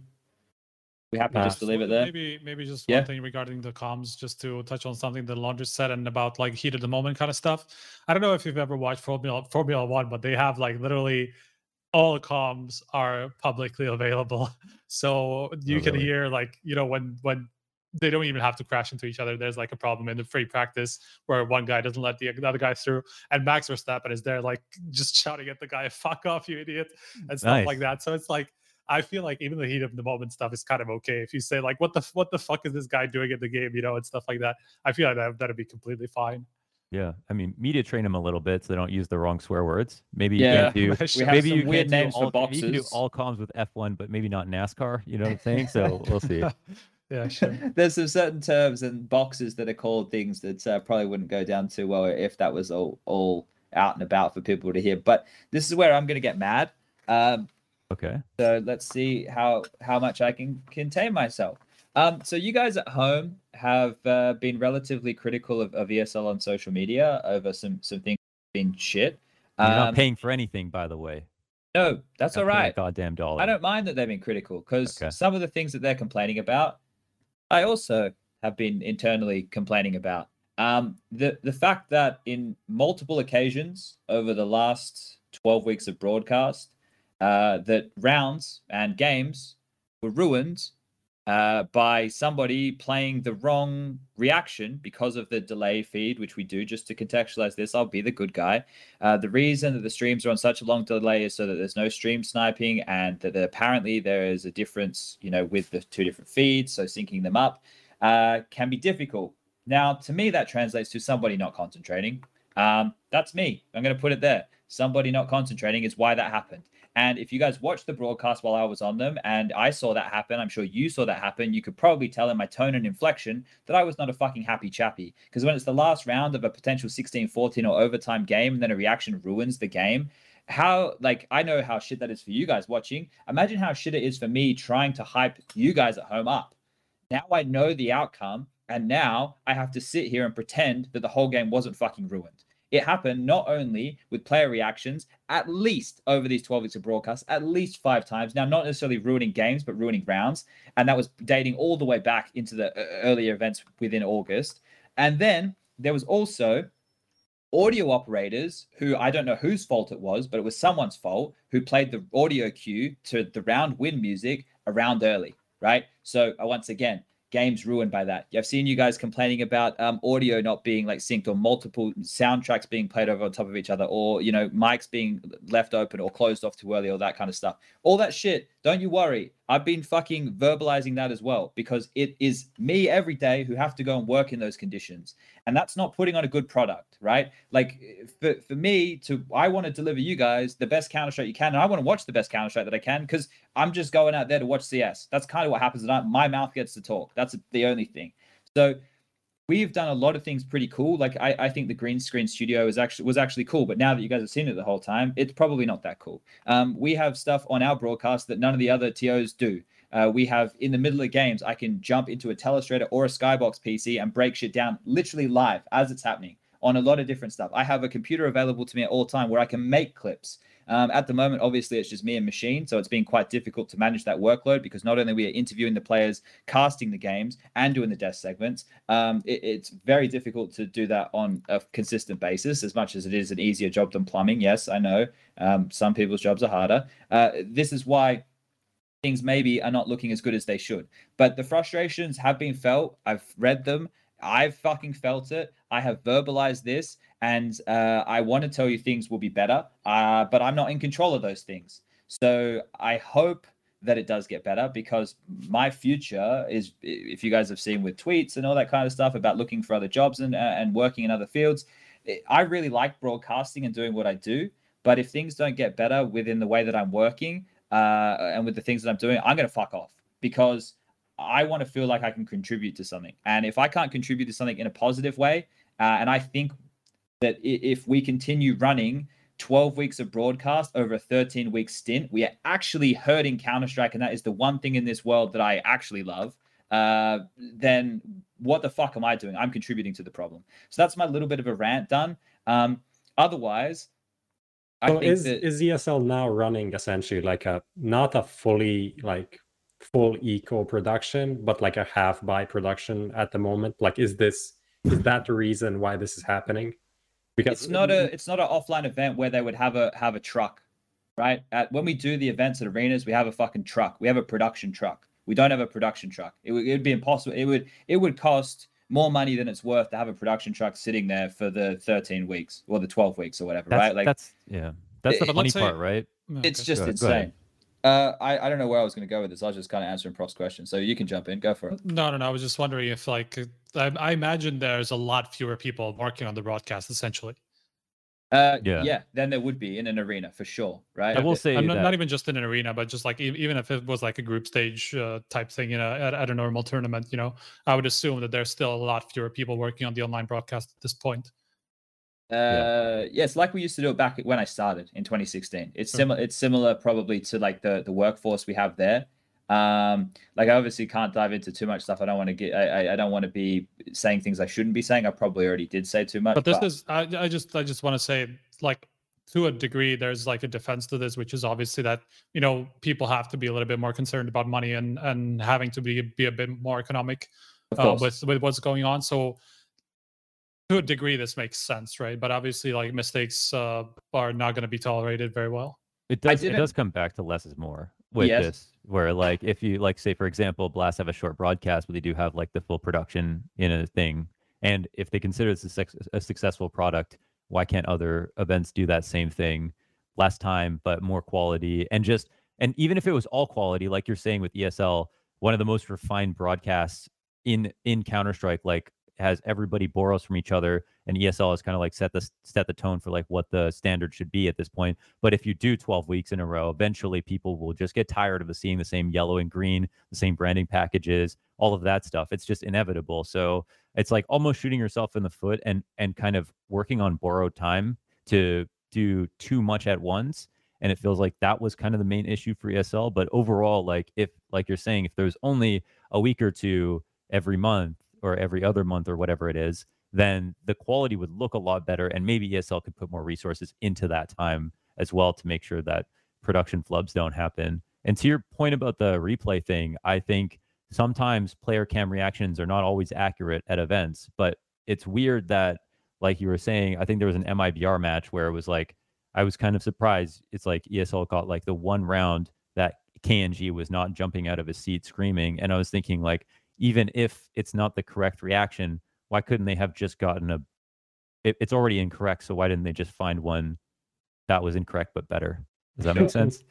We happy just to leave it there. Maybe maybe just yeah. one thing regarding the comms, just to touch on something that Launders said and about like heat of the moment kind of stuff. I don't know if you've ever watched Formula Formula One, but they have like literally all the comms are publicly available, so you oh, can really? hear like you know when when they don't even have to crash into each other. There's like a problem in the free practice where one guy doesn't let the, other guy through, and Max Verstappen is there like just shouting at the guy, "Fuck off, you idiot," and stuff nice. like that. So it's like I feel like even the heat of the moment stuff is kind of okay. If you say like, "What the what the fuck is this guy doing in the game?" you know, and stuff like that, I feel like that that'd be completely fine. Yeah, I mean, media train them a little bit so they don't use the wrong swear words. Maybe you yeah. can do maybe you weird can names all, for boxes. You can do all comms with F1, but maybe not NASCAR. You know what I'm saying? So we'll see. yeah, sure. There's some certain terms and boxes that are called things that uh, probably wouldn't go down too well if that was all all out and about for people to hear. But this is where I'm going to get mad. Um, okay. So let's see how how much I can contain myself. Um, so you guys at home have uh, been relatively critical of, of ESL on social media over some some things being shit. You're um, not paying for anything, by the way. No, that's all right. Goddamn dollar. I don't mind that they've been critical because okay. some of the things that they're complaining about I also have been internally complaining about. Um, the the fact that in multiple occasions over the last 12 weeks of broadcast, uh, that rounds and games were ruined uh, by somebody playing the wrong reaction because of the delay feed, which we do just to contextualize this. I'll be the good guy. Uh, the reason that the streams are on such a long delay is so that there's no stream sniping, and that apparently there is a difference, you know, with the two different feeds. So syncing them up uh, can be difficult. Now, to me, that translates to somebody not concentrating. Um, that's me. I'm going to put it there. Somebody not concentrating is why that happened. And if you guys watched the broadcast while I was on them and I saw that happen, I'm sure you saw that happen, you could probably tell in my tone and inflection that I was not a fucking happy chappy. Because when it's the last round of a potential 16 14 or overtime game and then a reaction ruins the game, how like I know how shit that is for you guys watching. Imagine how shit it is for me trying to hype you guys at home up. Now I know the outcome And now I have to sit here and pretend that the whole game wasn't fucking ruined. It happened not only with player reactions, at least over these 12 weeks of broadcast, at least five times. Now, not necessarily ruining games, but ruining rounds. And that was dating all the way back into the uh, earlier events within August. And then there was also audio operators who I don't know whose fault it was, but it was someone's fault who played the audio cue to the round win music around early, right? So uh, once again, games ruined by that. I've seen you guys complaining about um, audio not being like synced or multiple soundtracks being played over on top of each other or, you know, mics being left open or closed off too early or that kind of stuff. All that shit, don't you worry. I've been fucking verbalizing that as well because it is me every day who have to go and work in those conditions. And that's not putting on a good product, right? Like for, for me to, I want to deliver you guys the best Counter Strike you can. And I want to watch the best Counter Strike that I can because I'm just going out there to watch CS. That's kind of what happens. And my mouth gets to talk. That's the only thing. So we've done a lot of things pretty cool. Like I, I think the green screen studio is actually was actually cool, but now that you guys have seen it the whole time, it's probably not that cool. Um, we have stuff on our broadcast that none of the other TOs do. Uh, we have in the middle of games, I can jump into a Telestrator or a Skybox PC and break shit down literally live as it's happening on a lot of different stuff. I have a computer available to me at all time where I can make clips. Um, at the moment, obviously, it's just me and machine, so it's been quite difficult to manage that workload because not only we are interviewing the players, casting the games, and doing the death segments, um, it, it's very difficult to do that on a consistent basis. As much as it is an easier job than plumbing, yes, I know um, some people's jobs are harder. Uh, this is why things maybe are not looking as good as they should. But the frustrations have been felt. I've read them. I've fucking felt it. I have verbalized this, and uh, I want to tell you things will be better, uh, but I'm not in control of those things. So I hope that it does get better because my future is, if you guys have seen with tweets and all that kind of stuff about looking for other jobs and uh, and working in other fields, I really like broadcasting and doing what I do. But if things don't get better within the way that I'm working uh, and with the things that I'm doing, I'm going to fuck off because I want to feel like I can contribute to something. And if I can't contribute to something in a positive way, uh, and I think that if we continue running 12 weeks of broadcast over a 13 week stint, we are actually hurting Counter Strike, and that is the one thing in this world that I actually love. Uh, then what the fuck am I doing? I'm contributing to the problem. So that's my little bit of a rant done. Um, otherwise, I so is that... is ESL now running essentially like a not a fully like full eco production, but like a half by production at the moment? Like, is this is that the reason why this is happening? Because it's not a it's not an offline event where they would have a have a truck, right? At, when we do the events at arenas, we have a fucking truck. We have a production truck. We don't have a production truck. It would, it would be impossible. It would it would cost more money than it's worth to have a production truck sitting there for the 13 weeks or the 12 weeks or whatever, that's, right? Like that's yeah, that's the funny part, right? It's just go insane. Uh, I, I don't know where I was going to go with this. I was just kind of answering Prof's question. So you can jump in. Go for it. No, no, no. I was just wondering if, like, I, I imagine there's a lot fewer people working on the broadcast, essentially. Uh, yeah. yeah, then there would be in an arena for sure, right? I will say not, not, even just in an arena, but just like even if it was like a group stage uh, type thing, you know, at, at, a normal tournament, you know, I would assume that there's still a lot fewer people working on the online broadcast at this point. Uh, yeah. yes, like we used to do it back when I started in 2016. It's similar. It's similar probably to like the the workforce we have there. Um, like I obviously can't dive into too much stuff. I don't want to get. I I don't want to be saying things I shouldn't be saying. I probably already did say too much. But this but... is. I I just I just want to say like to a degree there's like a defense to this which is obviously that you know people have to be a little bit more concerned about money and and having to be be a bit more economic uh, with with what's going on so to a degree this makes sense right but obviously like mistakes uh, are not going to be tolerated very well it does it does come back to less is more with yes. this where like if you like say for example blast have a short broadcast but they do have like the full production in a thing and if they consider this a, a successful product why can't other events do that same thing less time but more quality and just and even if it was all quality like you're saying with esl one of the most refined broadcasts in in counter strike like has everybody borrows from each other and esl has kind of like set the set the tone for like what the standard should be at this point. But if you do 12 weeks in a row eventually people will just get tired of seeing the same yellow and green the same branding packages all of that stuff. It's just inevitable. So it's like almost shooting yourself in the foot and and kind of working on borrowed time to do too much at once and it feels like that was kind of the main issue for esl but overall like if like you're saying if there's only a week or two every month or every other month or whatever it is, then the quality would look a lot better. And maybe ESL could put more resources into that time as well to make sure that production flubs don't happen. And to your point about the replay thing, I think sometimes player cam reactions are not always accurate at events, but it's weird that, like you were saying, I think there was an MIBR match where it was like, I was kind of surprised. It's like ESL got like the one round that KNG was not jumping out of his seat screaming. And I was thinking, like, even if it's not the correct reaction, why couldn't they have just gotten a it, it's already incorrect so why didn't they just find one that was incorrect but better? Does that make sense?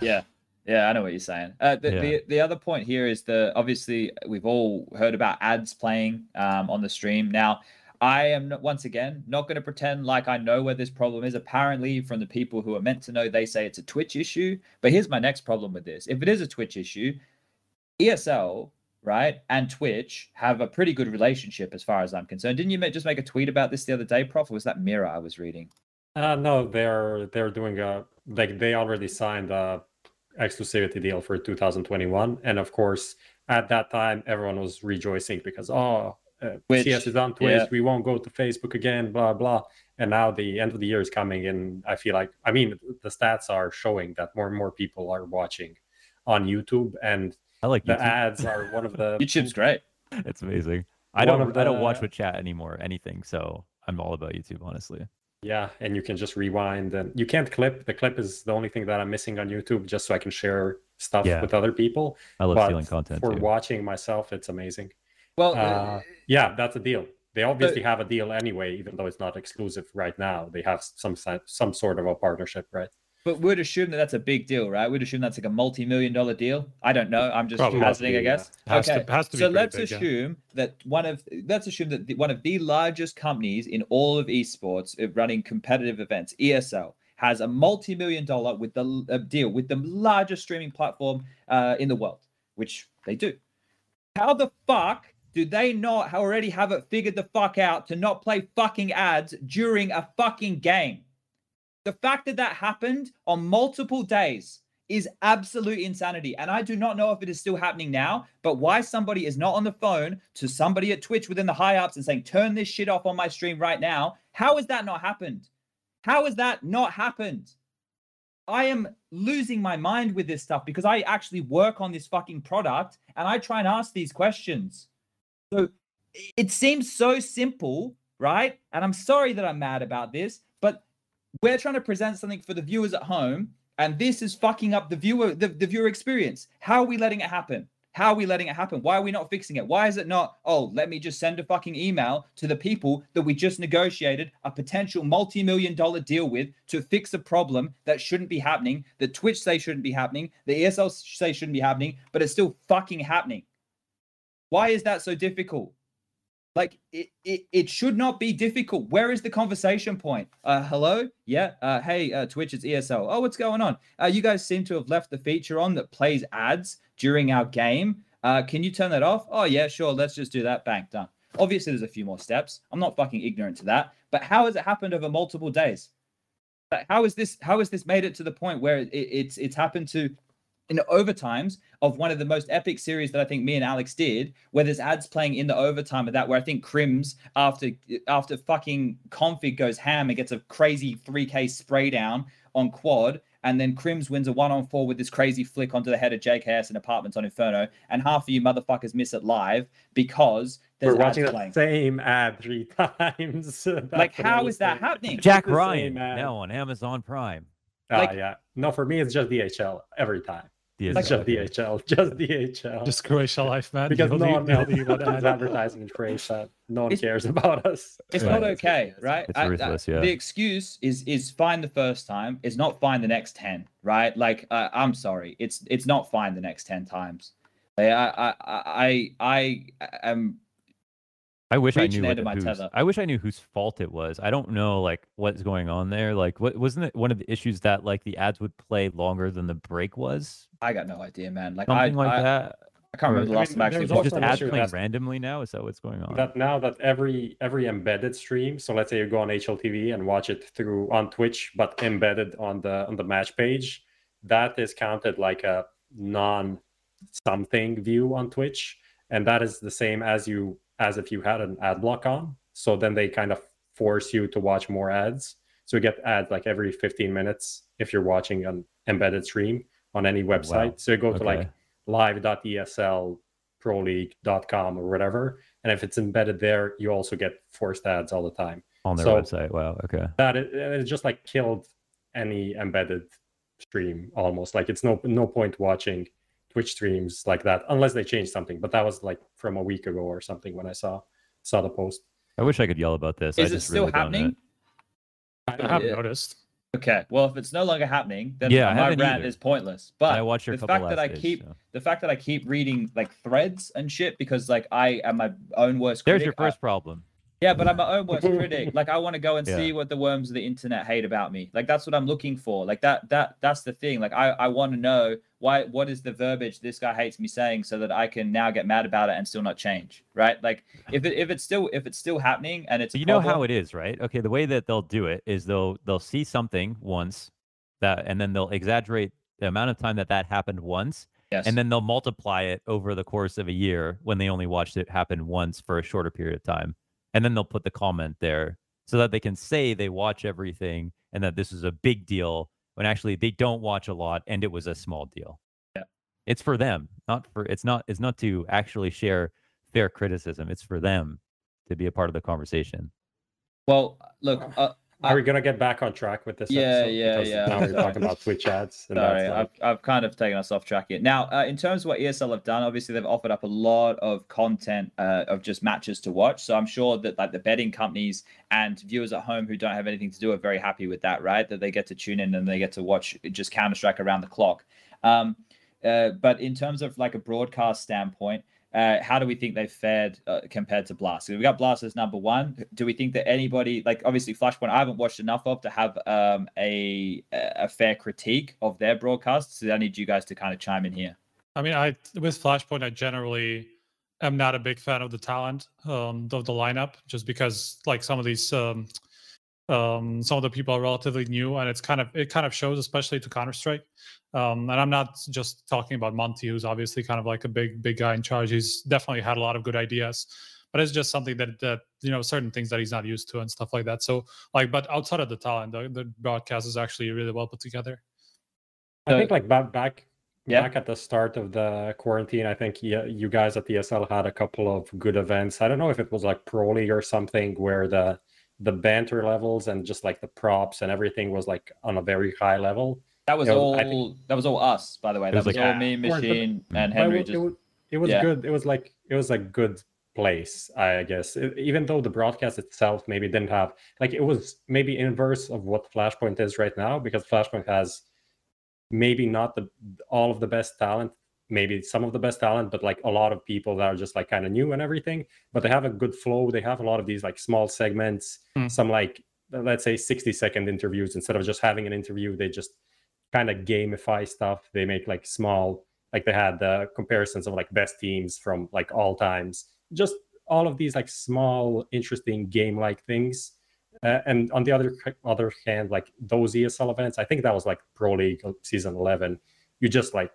Yeah. Yeah i know what you're saying. Uh, the, Yeah. the, the other point here is the obviously we've all heard about ads playing um, on the stream. Now i am not, once again not going to pretend like i know where this problem is. Apparently from the people who are meant to know they say it's a twitch issue. But here's my next problem with this. If it is a twitch issue esl right? And twitch have a pretty good relationship as far as i'm concerned. Didn't you just make a tweet about this the other day prof? Or was that mirror i was reading? Uh, no, they're they're doing a like they already signed a exclusivity deal for 2021, and of course at that time everyone was rejoicing because oh uh, Twitch, CS is on Twitch, yeah. we won't go to Facebook again, blah blah. And now the end of the year is coming, and I feel like I mean the stats are showing that more and more people are watching on YouTube, and i like the YouTube. ads are one of the youtube's great it's amazing i One don't of i don't watch with chat anymore anything so i'm all about youtube honestly Yeah, and you can just rewind and you can't clip. The clip is the only thing that I'm missing on YouTube just so I can share stuff Yeah. with other people. i love but stealing content for too watching myself, it's amazing. well Uh, yeah, that's a deal. They obviously have a deal anyway, even though it's not exclusive right now. They have some some sort of a partnership, right? But we'd assume that that's a big deal, right? We'd assume that's like a multi-million dollar deal. I don't know. I'm just Probably. hazarding, I Yeah. guess. Has okay. to to so let's big, yeah. assume that one of let's assume that the, one of the largest companies in all of esports uh, running competitive events, ESL, has a multi-million dollar with the uh, deal with the largest streaming platform uh, in the world, which they do. How the fuck do they not already have it figured the fuck out to not play fucking ads during a fucking game? The fact that that happened on multiple days is absolute insanity. And I do not know if it is still happening now, but why somebody is not on the phone to somebody at Twitch within the high ups and saying, turn this shit off on my stream right now. How has that not happened? How has that not happened? I am losing my mind with this stuff because I actually work on this fucking product and I try and ask these questions. So it seems so simple, right? And I'm sorry that I'm mad about this, we're trying to present something for the viewers at home and this is fucking up the viewer the, the viewer experience. How are we letting it happen? How are we letting it happen? Why are we not fixing it? Why is it not oh let me just send a fucking email to the people that we just negotiated a potential multi-million dollar deal with to fix a problem that shouldn't be happening that twitch say shouldn't be happening the esl say shouldn't be happening but it's still fucking happening? Why is that so difficult like it, it, it should not be difficult. Where is the conversation point? Uh, hello, yeah. Uh, hey, uh, Twitch, it's ESL. Oh, what's going on? Uh, you guys seem to have left the feature on that plays ads during our game. Uh, can you turn that off? Oh yeah, sure. Let's just do that. Bang, done. Obviously, there's a few more steps. I'm not fucking ignorant to that. But how has it happened over multiple days? How is this? How has this made it to the point where it, it's it's happened to in the overtimes of one of the most epic series that I think me and Alex did, where there's ads playing in the overtime of that, where I think Krimz after after fucking k0nfig goes ham and gets a crazy 3k spray down on quad, and then Krimz wins a one on four with this crazy flick onto the head of JKS and apartments on Inferno, and half of you motherfuckers miss it live because there's We're watching ads the playing. same ad three times. Like, That's what I how was is that happening? jack ryan now on amazon prime oh, like- yeah. No, for me it's just DHL every time. DSL, It's just. DHL, just DHL. Just Croatia life, man. because You'll no one else is advertising in Croatia. No one It's- cares about us. It's Right. not okay, right? It's I- I- ruthless, yeah. The excuse is is fine the first time, is not fine the next ten, right? Like uh, I'm sorry, it's it's not fine the next ten times. Like, I I I I I am I wish I knew the what my whose, tether. I wish I knew whose fault it was. I don't know like what's going on there. Like what wasn't it one of the issues that like the ads would play longer than the break was? I got no idea, man. Like Something I, like I, that. I can't remember the I last mean, time actually there's just also ads playing that- randomly now. Is that what's going on? That now that every every embedded stream, so let's say you go on HLTV and watch it through on Twitch, but embedded on the on the match page, that is counted like a non something view on Twitch, and that is the same as you as if you had an ad block on. So then they kind of force you to watch more ads. So you get ads like every 15 minutes if you're watching an embedded stream on any website. Wow. So you go to Okay. like live.esl proleague.com or whatever. And if it's embedded there, you also get forced ads all the time. on their So- website. Wow. Okay. That it, it just like killed any embedded stream almost. Like it's no no point watching Twitch streams like that unless they change something. But that was like from a week ago or something when I saw saw the post. I wish I could yell about this. I Is it still really happening? it. I haven't Yeah. noticed. Okay. Well, if it's no longer happening, then Yeah, my rant either. is pointless. And I But watched your the fact that I last days, keep so. the fact that I keep reading like threads and shit because like I am my own worst There's critic. your I- first problem. Yeah, but I'm my own worst critic. Like I want to go and Yeah. see what the worms of the internet hate about me. Like that's what I'm looking for. Like that that that's the thing. Like I I want to know why what is the verbiage this guy hates me saying so that I can now get mad about it and still not change. Right? Like if it if it's still if it's still happening and it's you know how it is, right? Okay, the way that they'll do it is they'll they'll see something once that and then they'll exaggerate the amount of time that that happened once yes. and then they'll multiply it over the course of a year when they only watched it happen once for a shorter period of time and then they'll put the comment there so that they can say they watch everything and that this is a big deal when actually they don't watch a lot and it was a small deal. Yeah. it's for them not for it's not it's not to actually share fair criticism. It's for them to be a part of the conversation. Well, look, uh, Are we gonna get back on track with this? Yeah, episode? yeah, Because yeah. Now we're talking about Twitch ads. And Sorry, I've, I've kind of taken us off track here. Now, uh, in terms of what ESL have done, obviously they've offered up a lot of content uh, of just matches to watch. So I'm sure that like the betting companies and viewers at home who don't have anything to do are very happy with that, right? That they get to tune in and they get to watch just Counter Strike around the clock. Um, uh, but in terms of like a broadcast standpoint, uh, how do we think they've fared uh, compared to Blast? So we got Blast as number one. Do we think that anybody, like obviously Flashpoint, I haven't watched enough of to have um, a a fair critique of their broadcasts. So I need you guys to kind of chime in here. I mean, I with Flashpoint, I generally am not a big fan of the talent um, of the lineup, just because like some of these um, um, some of the people are relatively new, and it's kind of it kind of shows, especially to Counter Strike. Um, and I'm not just talking about Monty, who's obviously kind of like a big big guy in charge. He's definitely had a lot of good ideas, but it's just something that that you know certain things that he's not used to and stuff like that. So like, but outside of the talent, the, the broadcast is actually really well put together. I think like back back Yeah. back at the start of the quarantine, I think yeah, you guys at ESL had a couple of good events. I don't know if it was like Pro League or something where the the banter levels and just like the props and everything was like on a very high level. That was Yeah, all. Think- that was all us, by the way. That was was, like- all Yeah, me, of course, but- Machine, and Henry. it, Just wa- it was yeah. good. It was like it was a good place, I guess. E- even though the broadcast itself maybe didn't have like it was maybe inverse of what Flashpoint is right now because Flashpoint has maybe not the all of the best talent, maybe some of the best talent, but like a lot of people that are just like kind of new and everything. But they have a good flow. They have a lot of these like small segments, Hmm. some like let's say 60 second interviews instead of just having an interview they just kind of gamify stuff they make like small like they had the comparisons of like best teams from like all times just all of these like small interesting game like things uh, and on the other other hand like those esl events i think that was like pro league season 11 you just like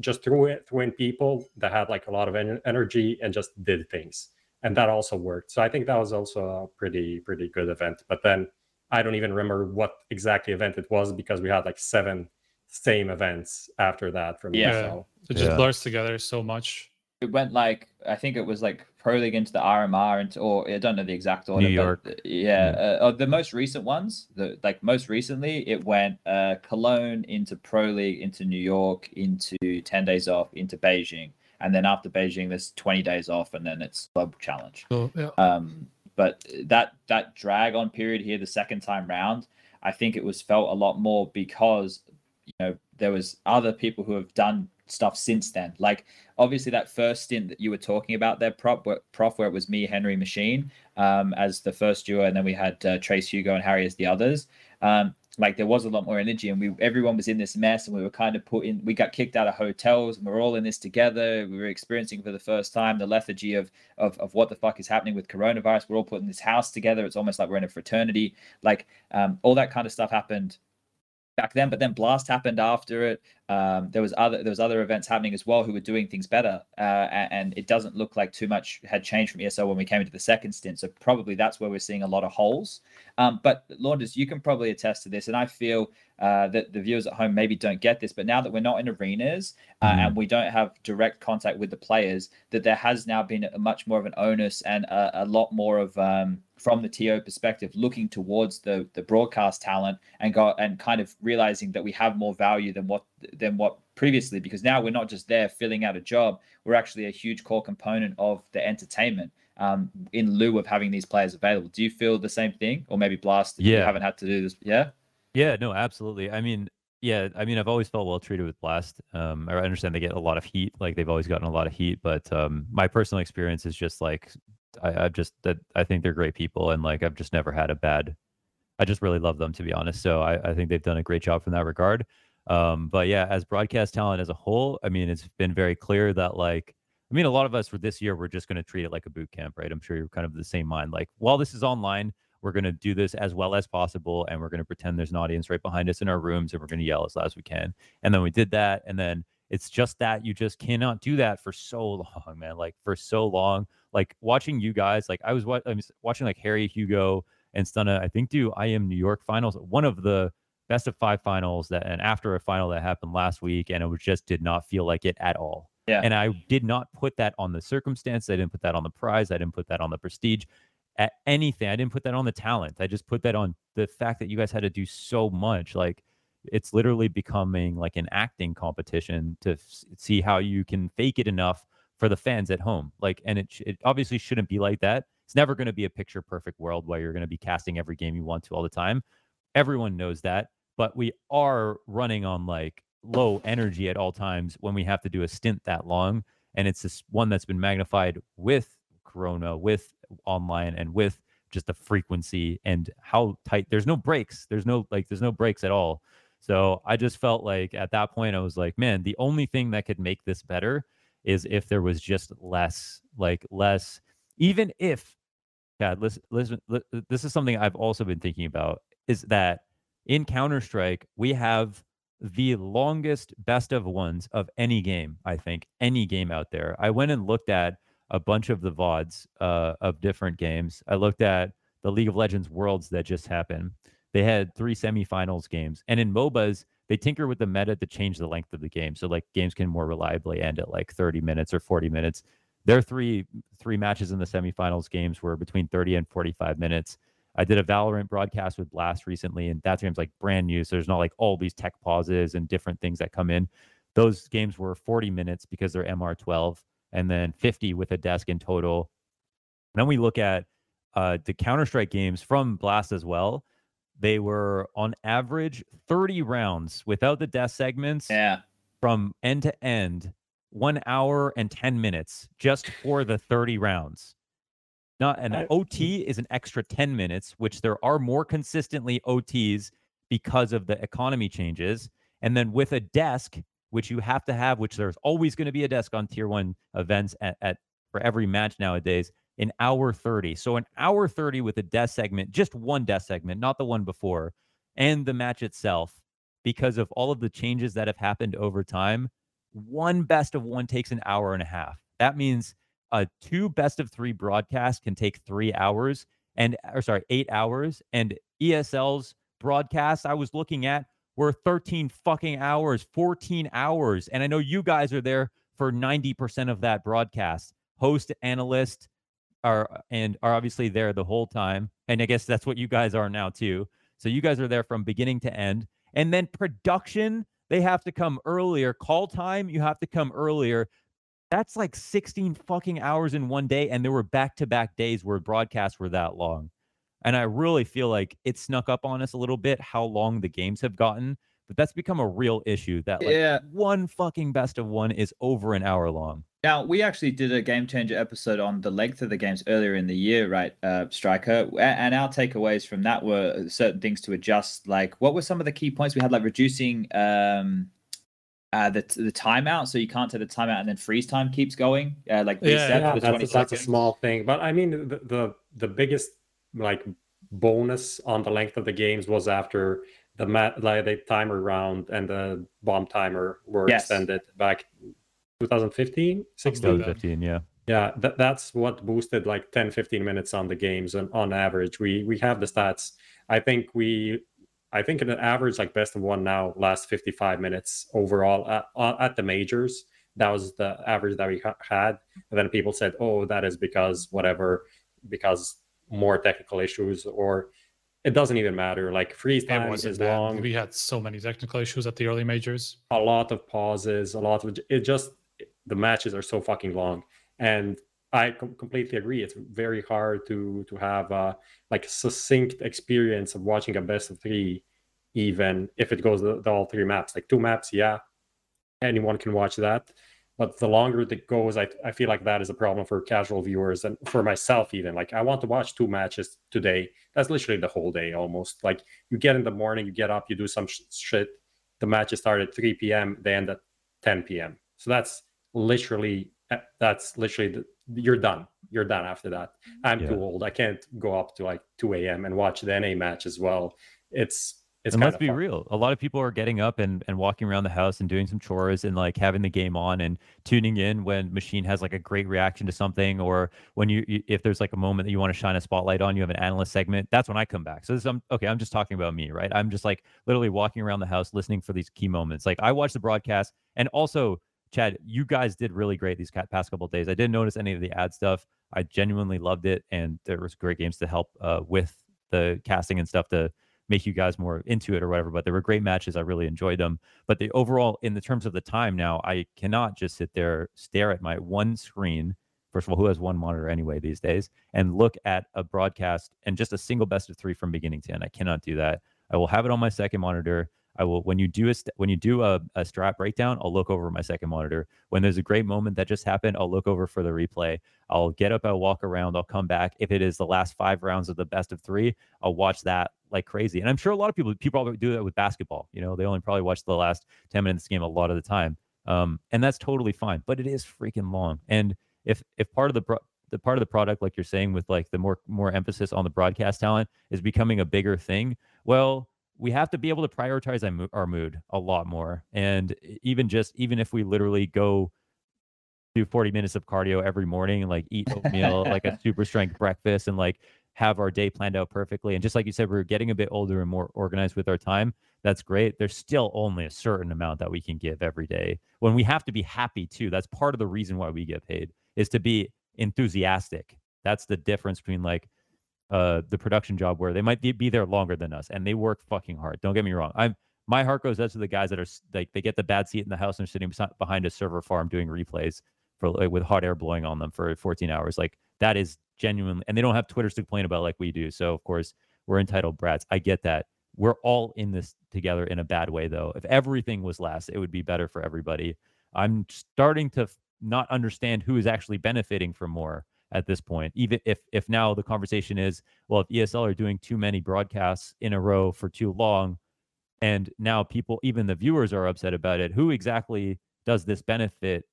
just threw it threw in people that had like a lot of en- energy and just did things and that also worked so i think that was also a pretty pretty good event but then i don't even remember what exactly event it was because we had like seven same events after that from Yeah. ESL. It just Yeah. blurs together so much. It went like I think it was like Pro League into the RMR into or I don't know the exact order. New York. uh, yeah, uh, uh, the most recent ones, the like most recently, it went uh, Cologne into Pro League into New York into ten days off into Beijing, and then after Beijing, there's twenty days off, and then it's Club Challenge. So yeah. Um, but that that drag on period here, the second time round, I think it was felt a lot more because you know there was other people who have done stuff since then. Like obviously that first stint that you were talking about there, prop where, prof, where it was me, Henry, Machine, um, as the first duo, and then we had uh, Trace, Hugo, and Harry as the others. Um, like there was a lot more energy, and we everyone was in this mess, and we were kind of put in. We got kicked out of hotels, and we we're all in this together. We were experiencing for the first time the lethargy of of of what the fuck is happening with coronavirus. We're all put in this house together. It's almost like we're in a fraternity. Like um, all that kind of stuff happened back then. But then Blast happened after it. Um, there was other there was other events happening as well who were doing things better, uh, and it doesn't look like too much had changed from ESL when we came into the second stint. So probably that's where we're seeing a lot of holes. Um, but Launders, you can probably attest to this, and I feel uh, that the viewers at home maybe don't get this, but now that we're not in arenas uh, mm-hmm. and we don't have direct contact with the players, that there has now been a much more of an onus and a, a lot more of um, from the TO perspective, looking towards the the broadcast talent and got and kind of realizing that we have more value than what than what previously because now we're not just there filling out a job, we're actually a huge core component of the entertainment. Um, in lieu of having these players available, do you feel the same thing, or maybe Blast? Yeah, you haven't had to do this. Yeah. Yeah, no, absolutely. I mean, yeah, I mean, I've always felt well treated with Blast. Um, I understand they get a lot of heat, like they've always gotten a lot of heat, but um, my personal experience is just like I, I've just that I think they're great people, and like I've just never had a bad. I just really love them to be honest. So I, I think they've done a great job from that regard. Um, but yeah, as broadcast talent as a whole, I mean, it's been very clear that like I mean, a lot of us for this year, we're just going to treat it like a boot camp, right? I'm sure you're kind of the same mind. Like, while this is online, we're going to do this as well as possible and we're going to pretend there's an audience right behind us in our rooms and we're going to yell as loud as we can and then we did that and then it's just that you just cannot do that for so long man like for so long like watching you guys like i was, I was watching like harry hugo and stunna i think do IEM New York finals one of the best of five finals that and after a final that happened last week and it was just did not feel like it at all yeah. And I did not put that on the circumstance. I didn't put that on the prize. I didn't put that on the prestige at anything. I didn't put that on the talent. I just put that on the fact that you guys had to do so much. Like it's literally becoming like an acting competition to f- see how you can fake it enough for the fans at home. Like, and it, it obviously shouldn't be like that. It's never going to be a picture perfect world where you're going to be casting every game you want to all the time. Everyone knows that, but we are running on like low energy at all times when we have to do a stint that long. And it's this one that's been magnified with Corona, with online and with just the frequency and how tight there's no breaks there's no like there's no breaks at all so i just felt like at that point i was like man the only thing that could make this better is if there was just less like less even if god listen listen this is something i've also been thinking about is that in counter-strike we have the longest best of ones of any game i think any game out there i went and looked at a bunch of the VODs uh, of different games. I looked at the League of Legends Worlds that just happened. They had three semifinals games. And in MOBAs, they tinker with the meta to change the length of the game. So like games can more reliably end at like 30 minutes or 40 minutes. Their three three matches in the semifinals games were between 30 and 45 minutes. I did a Valorant broadcast with Blast recently, and that game's like brand new. So there's not like all these tech pauses and different things that come in. Those games were 40 minutes because they're MR12 and then 50 with a desk in total. And then we look at uh, the Counter Strike games from Blast as well. They were on average 30 rounds without the death segments. Yeah. From end to end, one hour and 10 minutes just for the 30 rounds. Not an OT is an extra 10 minutes, which there are more consistently OTs because of the economy changes. And then with a desk, which you have to have, which there's always going to be a desk on tier one events at, at for every match nowadays, an hour 30. So an hour 30 with a death segment, just one death segment, not the one before, and the match itself, because of all of the changes that have happened over time, one best of one takes an hour and a half. That means a two best of three broadcasts can take three hours and or sorry, eight hours. And ESL's broadcast I was looking at were 13 fucking hours, 14 hours. And I know you guys are there for 90% of that broadcast. Host, analyst are uh, and are obviously there the whole time. And I guess that's what you guys are now too. So you guys are there from beginning to end. And then production, they have to come earlier. Call time, you have to come earlier. That's like 16 fucking hours in one day. And there were back to back days where broadcasts were that long. And I really feel like it snuck up on us a little bit how long the games have gotten. But that's become a real issue that like yeah. one fucking best of one is over an hour long. Now we actually did a game changer episode on the length of the games earlier in the year, right, uh, Striker? And our takeaways from that were certain things to adjust. Like, what were some of the key points we had? Like reducing um, uh, the the timeout, so you can't take the timeout and then freeze time keeps going. Uh, like yeah, yeah that's, a, that's a small thing, but I mean the the, the biggest like bonus on the length of the games was after the mat like the timer round and the bomb timer were Yes. extended back 2015 16 2015, yeah. yeah that, that's what boosted like 10 15 minutes on the games and on average. We we have the stats. I think we i think an average like best of one now lasts 55 minutes overall at, uh, at the majors. That was the average that we ha- had. And then people said oh that is because whatever because more technical issues or it doesn't even matter. Like freeze time wasn't is bad. long. We had so many technical issues at the early majors. a lot of pauses, a lot of it just the matches are so fucking long, and I com- completely agree. It's very hard to to have a like succinct experience of watching a best of three, even if it goes the, the all three maps. Like two maps, yeah, anyone can watch that. But the longer it goes, I, I feel like that is a problem for casual viewers and for myself even. Like I want to watch two matches today. That's literally the whole day almost. Like you get in the morning, you get up, you do some sh- shit. The matches start at 3 p.m. They end at 10 p.m. So that's literally uh, that's literally the, you're done. You're done after that. I'm Yeah. too old. I can't go up to like 2 a.m. and watch the NA match as well. It's it's and kind let's be fun. real. A lot of people are getting up and, and walking around the house and doing some chores and like having the game on and tuning in when machine has like a great reaction to something or when you, you if there's like a moment that you want to shine a spotlight on, you have an analyst segment. That's when I come back. So this, I'm okay. I'm just talking about me, right? I'm just like literally walking around the house listening for these key moments. Like I watch the broadcast and also Chad, you guys did really great these past couple days. I didn't notice any of the ad stuff. I genuinely loved it, and there was great games to help uh, with the casting and stuff to make you guys more into it or whatever. But there were great matches. I really enjoyed them. But the overall, in the terms of the time now, I cannot just sit there, stare at my one screen. First of all, who has one monitor anyway these days? And look at a broadcast and just a single best of three from beginning to end. I cannot do that. I will have it on my second monitor. I will when you do a st- when you do a, a strat breakdown, I'll look over my second monitor. When there's a great moment that just happened, I'll look over for the replay. I'll get up, I'll walk around, I'll come back. If it is the last five rounds of the best of three, I'll watch that like crazy. And I'm sure a lot of people people probably do that with basketball. You know, they only probably watch the last 10 minutes of the game a lot of the time. Um, and that's totally fine, but it is freaking long. And if if part of the pro- the part of the product, like you're saying, with like the more more emphasis on the broadcast talent is becoming a bigger thing, well, we have to be able to prioritize our, mood a lot more. And even just even if we literally go do 40 minutes of cardio every morning and like eat oatmeal, like a super strength breakfast, and like have our day planned out perfectly. And just like you said, we're getting a bit older and more organized with our time. That's great. There's still only a certain amount that we can give every day. When we have to be happy too, that's part of the reason why we get paid is to be enthusiastic. That's the difference between like uh the production job where they might be, there longer than us and they work fucking hard. Don't get me wrong. I'm my heart goes out to the guys that are like they get the bad seat in the house and are sitting behind a server farm doing replays for like, with hot air blowing on them for 14 hours. Like that is genuinely, and they don't have Twitters to complain about like we do. So of course we're entitled brats. I get that. We're all in this together in a bad way though. If everything was less, it would be better for everybody. I'm starting to not understand who is actually benefiting from more at this point. Even if if now the conversation is, well, if ESL are doing too many broadcasts in a row for too long, and now people, even the viewers, are upset about it. Who exactly does this benefit,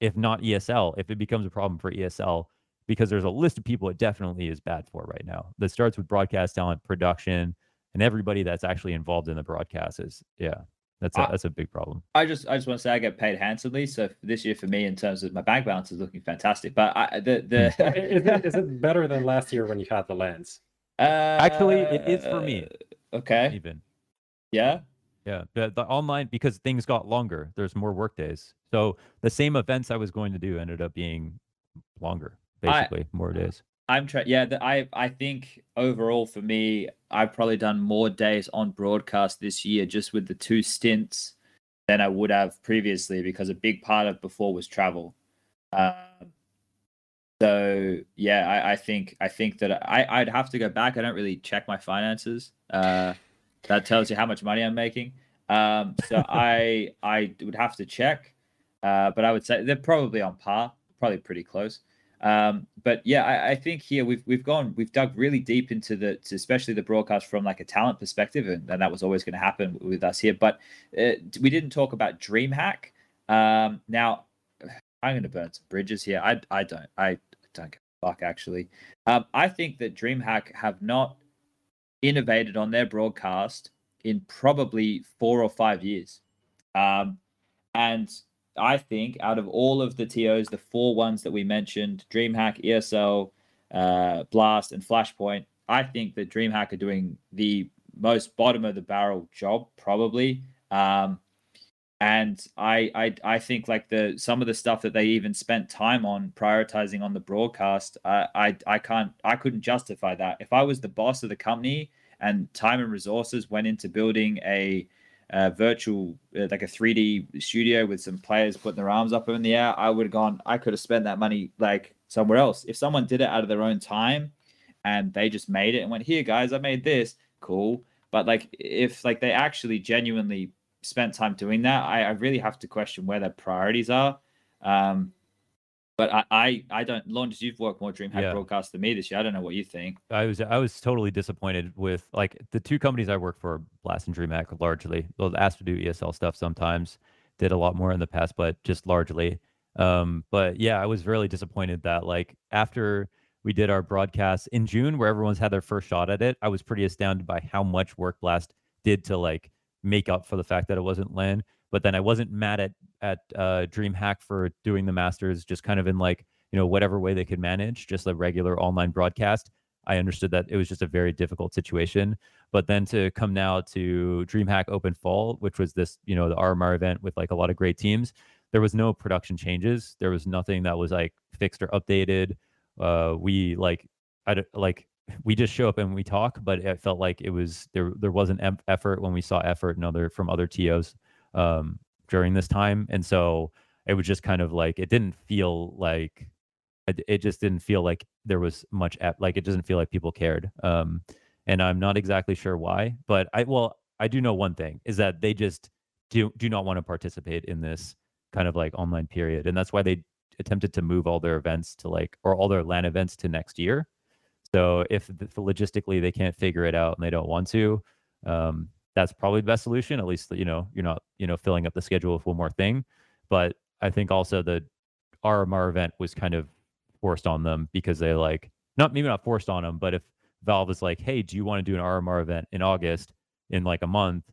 if not ESL? If it becomes a problem for ESL, because there's a list of people it definitely is bad for right now. That starts with broadcast talent, production, and everybody that's actually involved in the broadcast. Is yeah, that's a I- that's a big problem. I just I just want to say I get paid handsomely. So this year for me, in terms of my bank balance, is looking fantastic. But I, the the is, it, is it better than last year when you had the lens? Actually, it is for me. Uh, Okay. Even Yeah. Yeah, the, the online because things got longer. There's more work days, so the same events I was going to do ended up being longer, I- basically more days. I'm trying. Yeah, the, I I think overall for me, I've probably done more days on broadcast this year just with the two stints than I would have previously because a big part of before was travel. Um, so yeah, I, I think I think that I I'd have to go back. I don't really check my finances. Uh, that tells you how much money I'm making. Um, so I I would have to check, uh, but I would say they're probably on par, probably pretty close. Um, but yeah, I, I think here we've we've gone we've dug really deep into the especially the broadcast from like a talent perspective, and, and that was always going to happen with us here. But uh, we didn't talk about DreamHack. Um, now I'm going to burn some bridges here. I I don't I don't give a fuck actually. Um, I think that DreamHack have not innovated on their broadcast in probably four or five years. Um, and I think out of all of the TOs, the four ones that we mentioned, DreamHack, ESL, uh, Blast, and Flashpoint, I think that DreamHack are doing the most bottom of the barrel job, probably. Um, and I, I I think like the some of the stuff that they even spent time on prioritizing on the broadcast, I I, I can't I couldn't justify that. If I was the boss of the company and time and resources went into building a, a virtual uh, like a 3D studio with some players putting their arms up in the air, I would have gone. I could have spent that money like somewhere else. If someone did it out of their own time and they just made it and went, "Here, guys, I made this," cool. But like if like they actually genuinely spent time doing that, I, I really have to question where their priorities are. Um, but I, I, I don't. Launch, you've worked more DreamHack Yeah. broadcast than me this year. I don't know what you think. I was I was totally disappointed with like the two companies I work for, Blast and DreamHack, largely. Well, asked to do ESL stuff sometimes, did a lot more in the past, but just largely. Um, but yeah, I was really disappointed that like after we did our broadcast in June, where everyone's had their first shot at it, I was pretty astounded by how much work Blast did to like make up for the fact that it wasn't LAN. But then I wasn't mad at at uh, DreamHack for doing the Masters, just kind of in like you know whatever way they could manage, just a regular online broadcast. I understood that it was just a very difficult situation. But then to come now to DreamHack Open Fall, which was this, you know, the RMR event with like a lot of great teams, there was no production changes. There was nothing that was like fixed or updated. Uh, we like, I like we just show up and we talk, but it felt like it was there. There wasn't effort when we saw effort and other from other TOs um, during this time, and so it was just kind of like it didn't feel like it, just didn't feel like there was much like it doesn't feel like people cared um and i'm not exactly sure why but i well i do know one thing is that they just do do not want to participate in this kind of like online period and that's why they attempted to move all their events to like or all their LAN events to next year. So if, th- logistically they can't figure it out and they don't want to um that's probably the best solution at least you know you're not you know filling up the schedule with one more thing but i think also the rmr event was kind of forced on them because they like not maybe not forced on them, but if Valve is like, hey, do you want to do an RMR event in August in like a month?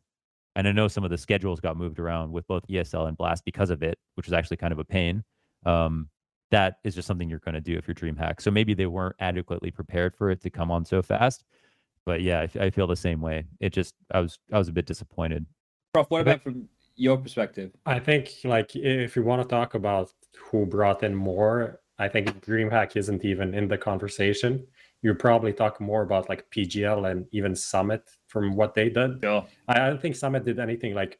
And I know some of the schedules got moved around with both ESL and Blast because of it, which was actually kind of a pain. Um, that is just something you're going to do if you're DreamHack. So maybe they weren't adequately prepared for it to come on so fast. But yeah, I feel the same way. It just I was I was a bit disappointed. Prof, what about from your perspective? I think like if you want to talk about who brought in more, I think DreamHack isn't even in the conversation. You probably talk more about like PGL and even Summit from what they did. Sure. I I don't think Summit did anything like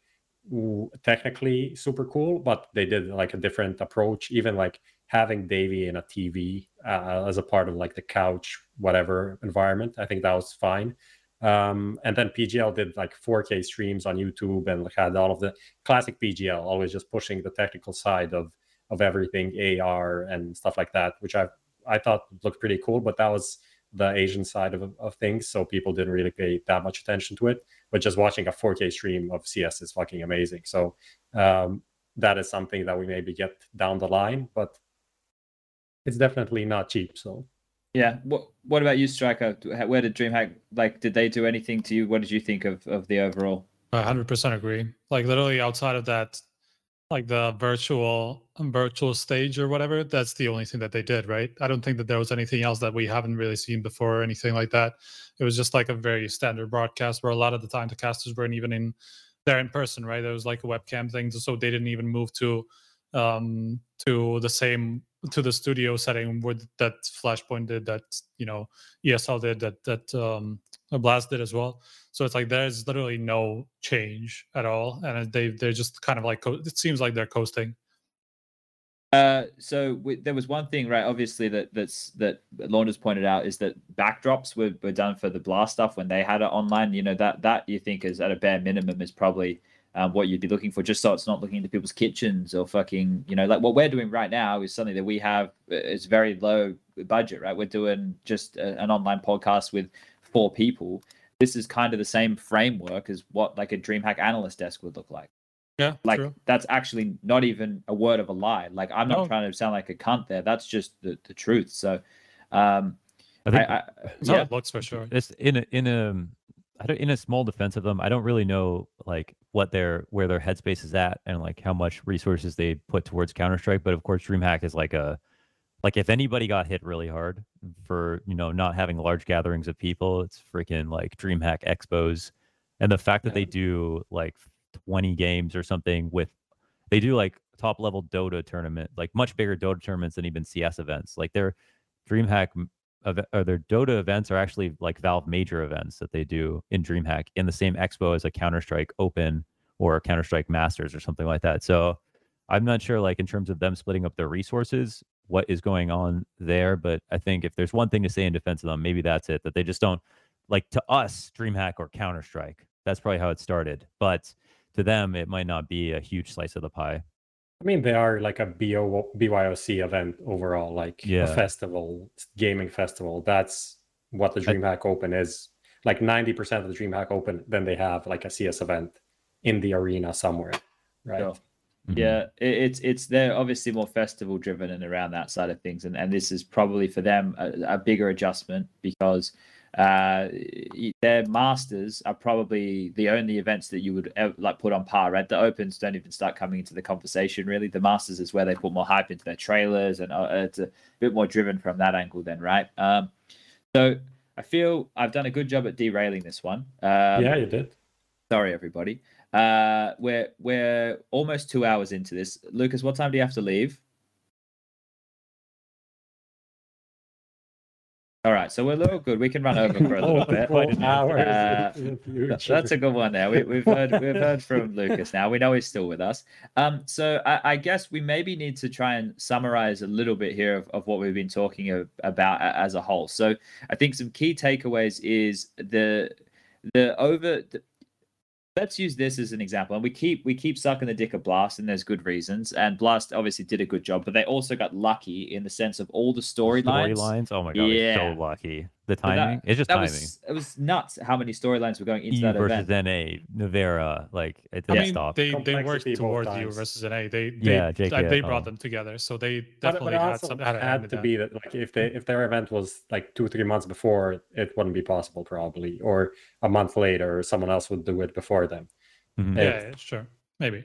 w- technically super cool, but they did like a different approach. Even like having Davey in a TV uh, as a part of like the couch whatever environment, I think that was fine. Um, and then PGL did like 4K streams on YouTube and had all of the classic PGL, always just pushing the technical side of of everything AR and stuff like that, which I I thought looked pretty cool. But that was the Asian side of, of things, so people didn't really pay that much attention to it but just watching a 4K stream of CS is fucking amazing. So um, that is something that we maybe get down the line, but it's definitely not cheap. So Yeah. What What about you, Striker? Where did DreamHack like? Did they do anything to you? What did you think of of the overall? I 100% agree. Like literally outside of that, like the virtual um, virtual stage or whatever, that's the only thing that they did, right? I don't think that there was anything else that we haven't really seen before or anything like that. It was just like a very standard broadcast where a lot of the time the casters weren't even in there in person, right? There was like a webcam thing, so they didn't even move to um to the same to the studio setting with that Flashpoint did, that you know ESL did, that that um Blast did as well. So it's like there's literally no change at all, and they they're just kind of like it seems like they're coasting. Uh, so w- there was one thing, right? Obviously, that that's that Launders pointed out is that backdrops were, were done for the blast stuff when they had it online. You know that that you think is at a bare minimum is probably um, what you'd be looking for, just so it's not looking into people's kitchens or fucking, you know, like what we're doing right now is something that we have. uh, It's very low budget, right? We're doing just a, an online podcast with four people. This is kind of the same framework as what like a DreamHack analyst desk would look like Yeah, like true. that's actually not even a word of a lie like i'm not No. trying to sound like a cunt there that's just the, the truth so um I I, think I, That's how yeah it looks for sure. it's in a in a I don't, in a small defense of them, I don't really know like what their where their headspace is at and like how much resources they put towards Counter Strike. But of course, DreamHack is like a like if anybody got hit really hard for you know not having large gatherings of people, it's freaking like DreamHack expos, and the fact that they do like 20 games or something with they do like top level Dota tournament, like much bigger Dota tournaments than even CS events. Like their DreamHack or their Dota events are actually like Valve major events that they do in DreamHack in the same expo as a Counter Strike Open or Counter Strike Masters or something like that. So I'm not sure, like in terms of them splitting up their resources, what is going on there. But I think if there's one thing to say in defense of them, maybe that's it. That they just don't like to us DreamHack or Counter Strike. That's probably how it started. But to them, it might not be a huge slice of the pie. I mean, they are like a BO, BYOC event overall, like Yeah. a festival, gaming festival. That's what the I- DreamHack Open is. Like 90% of the DreamHack Open, then they have like a CS event in the arena somewhere, right? Sure. Mhm. Yeah, it, it's it's they're obviously more festival driven and around that side of things, and and this is probably for them a, a bigger adjustment because uh their masters are probably the only events that you would ever, like put on par right the opens don't even start coming into the conversation really the masters is where they put more hype into their trailers and uh, it's a bit more driven from that angle then right um so i feel i've done a good job at derailing this one um, yeah, you did. Sorry, everybody. Uh, we're we're almost two hours into this. Lucas, what time do you have to leave? All right, so we're a little good. We can run over for a little bit. Uh, That's a good one there. We, we've heard we've heard from Lucas now. We know he's still with us. Um, so I, I guess we maybe need to try and summarize a little bit here of, of what we've been talking about as a whole. So I think some key takeaways is the the over. Let's use this as an example, and we keep we keep sucking the dick of Blast, and there's good reasons. And Blast obviously did a good job, but they also got lucky in the sense of all the storylines. storylines. Oh my god, Yeah. so lucky. The But that- timing. it's just That timing. was it was nuts how many storylines were going into E that versus event. NA, Nivera, like it I didn't mean, stop. they they worked towards you times. versus an A. They they Yeah, JK, they brought them together, so they definitely but it had some had had to that. be that like if they if their event was like two three months before, it wouldn't be possible probably, or a month later, someone else would do it before them. Mhm. It- yeah, sure, maybe.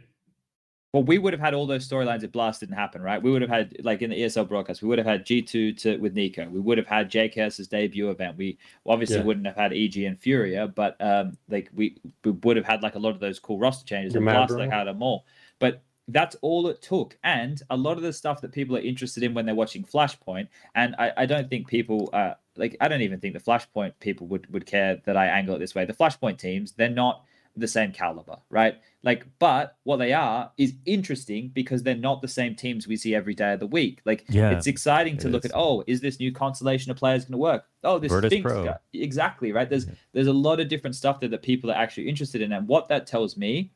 Well, we would have had all those storylines if Blast didn't happen, right? We would have had like in the ESL broadcast, we would have had G2 to with NiKo. We would have had JKS's debut event. We obviously Yeah. wouldn't have had EG and Furia, but um like we, we would have had like a lot of those cool roster changes and Blast like had them all. But that's all it took. And a lot of the stuff that people are interested in when they're watching Flashpoint, and I, I don't think people uh like I don't even think the Flashpoint people would would care that I angle it this way. The Flashpoint teams, they're not the same caliber, right? Like, but what they are is interesting because they're not the same teams we see every day of the week. Like, Yeah, it's exciting to it look is. at. Oh, is this new constellation of players going to work? Oh, this Virtus Sphinx Pro. guy. Exactly right. There's Yeah. there's a lot of different stuff there that people are actually interested in, and what that tells me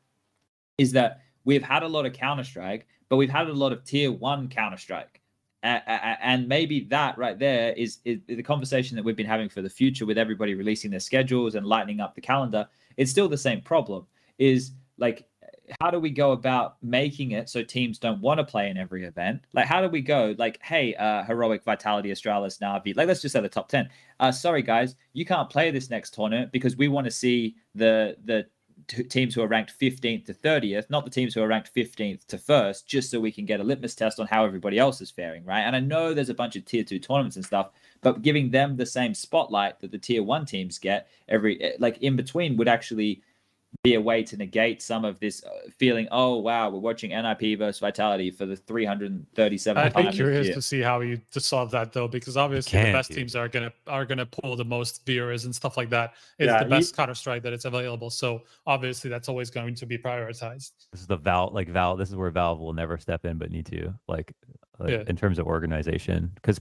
is that we've had a lot of Counter Strike, but we've had a lot of Tier One Counter Strike. And maybe that right there is, is the conversation that we've been having for the future with everybody releasing their schedules and lightening up the calendar. It's still the same problem. Is like, how do we go about making it so teams don't want to play in every event? Like, how do we go? Like, hey, uh, heroic, vitality, Astralis, Navi. Like, let's just say the top ten. Uh, sorry guys, you can't play this next tournament because we want to see the the t- teams who are ranked 15th to 30th, not the teams who are ranked 15th to first, just so we can get a litmus test on how everybody else is faring, right? And I know there's a bunch of tier two tournaments and stuff, but giving them the same spotlight that the tier one teams get every eh, like in between would actually be a way to negate some of this uh, feeling. Oh wow, we're watching NIP versus Vitality for the 337th I'd time be curious year. to see how you to solve that though, because obviously the best dude. teams are gonna are gonna pull the most viewers and stuff like that. It's Yeah, the you- best Counter Strike that it's available, so obviously that's always going to be prioritized. This is the Valve, like Valve. This is where Valve will never step in, but need to, like, like Yeah. in terms of organization, because,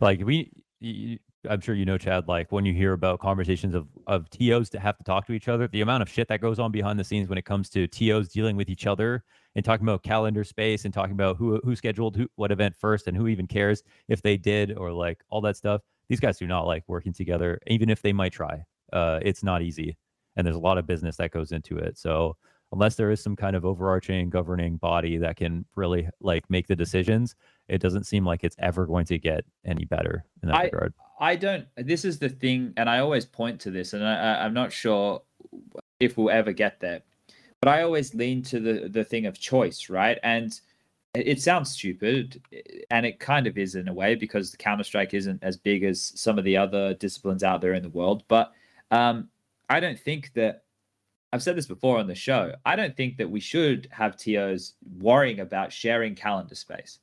like, we, y- I'm sure you know, Chad. Like, when you hear about conversations of of TOs to have to talk to each other, the amount of shit that goes on behind the scenes when it comes to TOs dealing with each other and talking about calendar space and talking about who who scheduled who what event first and who even cares if they did or like all that stuff. These guys do not like working together, even if they might try. Uh, it's not easy, and there's a lot of business that goes into it. So unless there is some kind of overarching governing body that can really like make the decisions, it doesn't seem like it's ever going to get any better in that I- regard. I don't. This is the thing, and I always point to this, and I, I, I'm not sure if we'll ever get there. But I always lean to the the thing of choice, right? And it sounds stupid, and it kind of is in a way because Counter Strike isn't as big as some of the other disciplines out there in the world. But um, I don't think that I've said this before on the show. I don't think that we should have TOs worrying about sharing calendar space.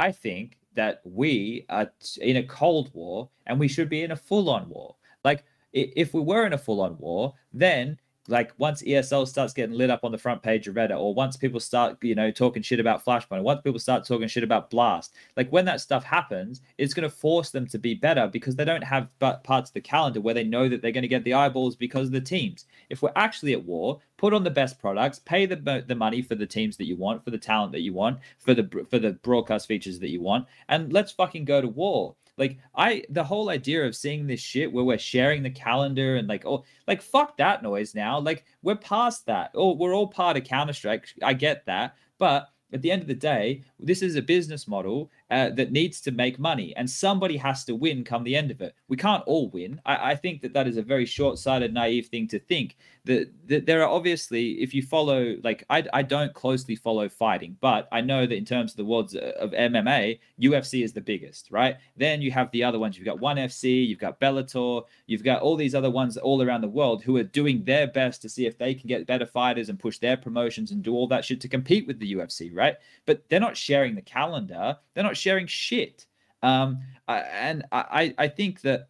I think that we are in a cold war and we should be in a full-on war. Like if we were in a full-on war, then like once ESL starts getting lit up on the front page of Reddit, or once people start, you know, talking shit about Flashpoint, or once people start talking shit about Blast, like when that stuff happens, it's going to force them to be better because they don't have but parts of the calendar where they know that they're going to get the eyeballs because of the teams. If we're actually at war, put on the best products, pay the the money for the teams that you want, for the talent that you want, for the for the broadcast features that you want, and let's fucking go to war. Like I, the whole idea of seeing this shit where we're sharing the calendar and like, oh, like fuck that noise now. Like we're past that. Oh, we're all part of Counter Strike. I get that, but at the end of the day, this is a business model uh, that needs to make money, and somebody has to win come the end of it. We can't all win. I, I think that that is a very short-sighted, naive thing to think. That, that there are obviously, if you follow, like I, I don't closely follow fighting, but I know that in terms of the worlds of MMA, UFC is the biggest, right? Then you have the other ones. You've got One FC, you've got Bellator, you've got all these other ones all around the world who are doing their best to see if they can get better fighters and push their promotions and do all that shit to compete with the UFC, right? But they're not sharing the calendar. They're not sharing shit. Um, and I, I think that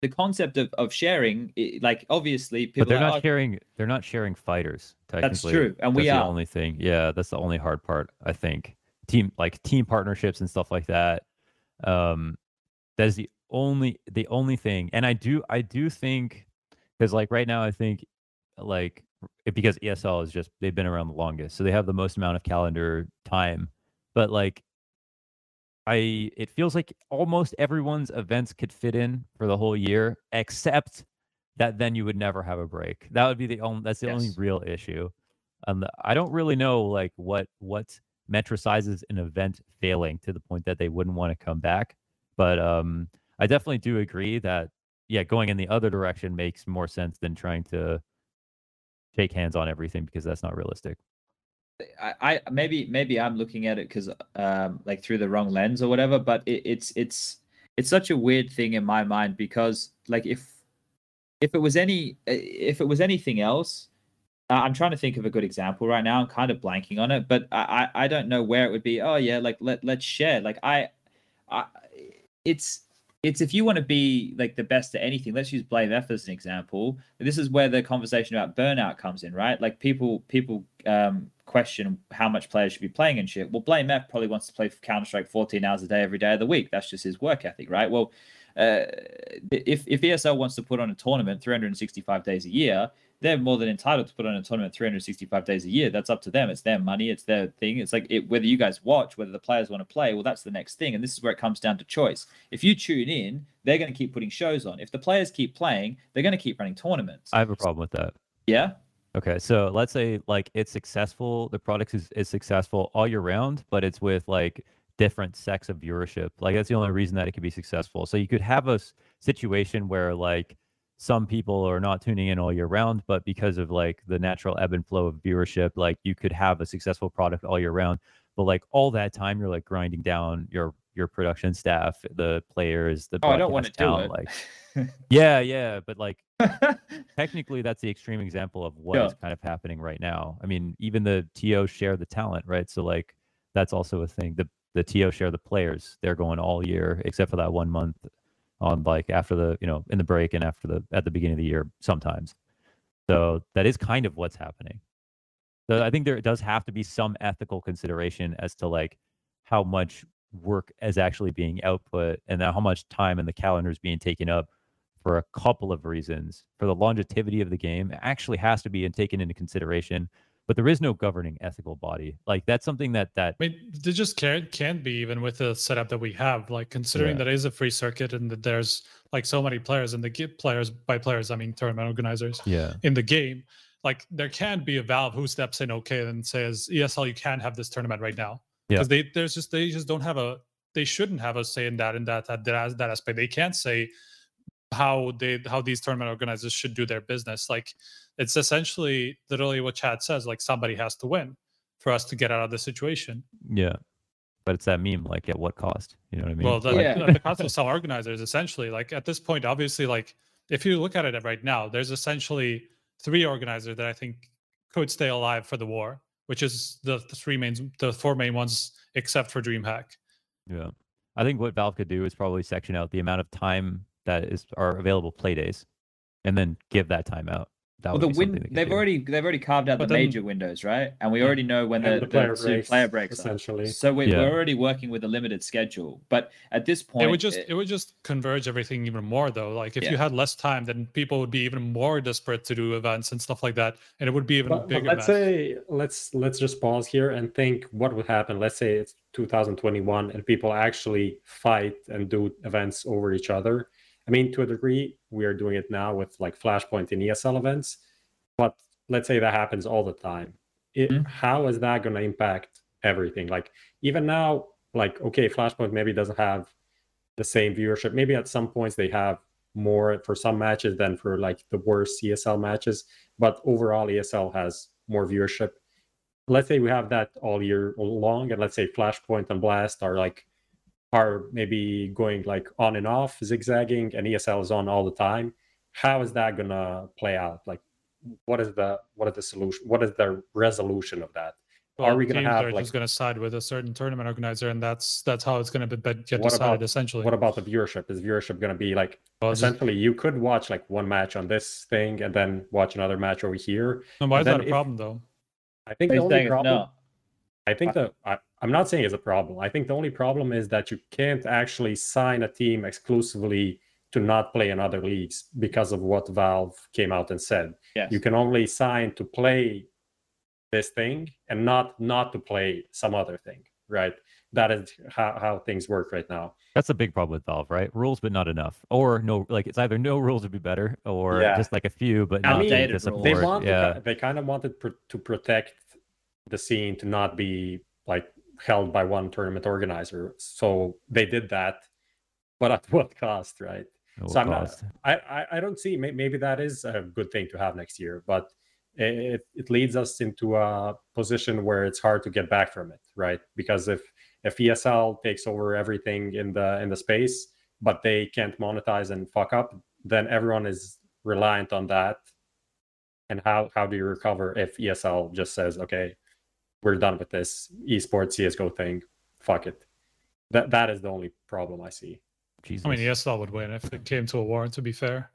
the concept of, of sharing, i- like obviously people, But they're are not like, "Oh, sharing. They're not sharing fighters. Technically, that's true, and we that's the are. only thing. Yeah, that's the only hard part. I think team like team partnerships and stuff like that. Um, that is the only the only thing. And I do I do think because like right now I think like it, because ESL is just they've been around the longest, so they have the most amount of calendar time. But like I it feels like almost everyone's events could fit in for the whole year, except that then you would never have a break. That would be the only that's the only real issue. Um, I don't really know like what what metricizes an event failing to the point that they wouldn't want to come back. But um, I definitely do agree that yeah, going in the other direction makes more sense than trying to shake hands on everything because that's not realistic. I, I maybe maybe I'm looking at it because um like through the wrong lens or whatever, but it, it's it's it's such a weird thing in my mind because like if if it was any if it was anything else, uh, I'm trying to think of a good example right now. I'm kind of blanking on it, but I I I don't know where it would be. Oh yeah, like let let's share. Like I, I it's it's if you want to be like the best at anything. Let's use BlameF as an example. This is where the conversation about burnout comes in, right? Like people people um question how much players should be playing and shit. Well, BlameF probably wants to play Counter Strike 14 hours a day every day of the week. That's just his work ethic, right? Well, uh, if if ESL wants to put on a tournament 365 days a year, they're more than entitled to put on a tournament 365 days a year. That's up to them. It's their money. It's their thing. It's like it, whether you guys watch, whether the players want to play. Well, that's the next thing, and this is where it comes down to choice. If you tune in, they're going to keep putting shows on. If the players keep playing, they're going to keep running tournaments. I have a problem with that. yeah. Okay, so let's say like it's successful, the product is, is successful all year round, but it's with like different sects of viewership. Like that's the only reason that it could be successful. So you could have a situation where like some people are not tuning in all year round, but because of like the natural ebb and flow of viewership, like you could have a successful product all year round. But like all that time, you're like grinding down your your production staff, the players, the Oh, I don't want to do it. Like yeah, yeah, but like technically that's the extreme example of what is Yeah. kind of happening right now. I mean, even the TO share the talent, right? So like that's also a thing. The the TO share the players. They're going all year except for that one month on like after the, you know, in the break and after the at the beginning of the year sometimes. So that is kind of what's happening. So I think there does have to be some ethical consideration as to like how much work is actually being output and how much time in the calendar is being taken up for a couple of reasons. For the longevity of the game, actually has to be taken into consideration. But there is no governing ethical body. Like that's something that that I mean, they just can't can't be even with the setup that we have. Like considering Yeah. that it is a free circuit and that there's like so many players in the game, players by players, I mean tournament organizers yeah in the game. like there can be a Valve who steps in okay and says ESL you can't have this tournament right now Yeah. because they there's just they just don't have a they shouldn't have a say in that in that that that, that aspect. They can't say how they how these tournament organizers should do their business. Like it's essentially literally what Chad says. Like somebody has to win for us to get out of the situation. Yeah. But it's that meme, like at what cost? You know what I mean? Well, the, Yeah. the, the cost of some organizers essentially, like at this point, obviously, like if you look at it right now, there's essentially three organizers that I think could stay alive for the war, which is the, the three main, the four main ones, except for DreamHack. Yeah. I think what Valve could do is probably section out the amount of time that is are available play days and then give that time out. That Well, the be something win they could they've do. already they've already carved out But the then- major windows, right? And we already know when the, the player two breaks, player breaks are. essentially. So we, Yeah. we're already working with a limited schedule. But at this point, it would just it- it would just converge everything even more though. Like if Yeah. you had less time, then people would be even more desperate to do events and stuff like that, and it would be even a But, but bigger. let's mess. say let's let's just pause here and think what would happen. Let's say it's 2021 and people actually fight and do events over each other. I mean, to a degree, we are doing it now with like Flashpoint and ESL events, but let's say that happens all the time. It, Mhm. How is that going to impact everything? Like even now, like okay, Flashpoint maybe doesn't have the same viewership. Maybe at some points they have more for some matches than for like the worst ESL matches but overall ESL has more viewership. Let's say we have that all year long, and let's say Flashpoint and Blast are like are maybe going like on and off, zigzagging, and ESL is on all the time. How is that gonna play out? Like, what is the what is the solution? What is the resolution of that? are we gonna have, are like- just going to side with a certain tournament organizer, and that's that's how it's going to be but get What decided about- essentially. What about the viewership? Is viewership gonna be like Well, just- essentially you could watch like one match on this thing and then watch another match over here? and why is that a if- problem though? I think He's the saying only problem. not. I think that I, I'm not saying it's a problem. I think the only problem is that you can't actually sign a team exclusively to not play in other leagues because of what Valve came out and said. Yes. You can only sign to play this thing and not not to play some other thing, right? That is how, how things work right now. That's a big problem with Valve, right? Rules, but not enough, or no, like it's either no rules would be better, or Yeah. just like a few, but I not mean, to Outdated support. rules. They want yeah, ki- they kind of wanted pr- to protect the scene to not be like held by one tournament organizer. So they did that, but at what cost, right? no so I'm not- cost. I, I, I don't see maybe that is a good thing to have next year, but it, it leads us into a position where it's hard to get back from it, right? Because if if ESL takes over everything in the in the space, but they can't monetize and fuck up, then everyone is reliant on that. And how how do you recover if ESL just says, okay, we're done with this esports CS:GO thing, fuck it. That that is the only problem I see. Jesus. I mean, ESL would win if it came to a war. To be fair,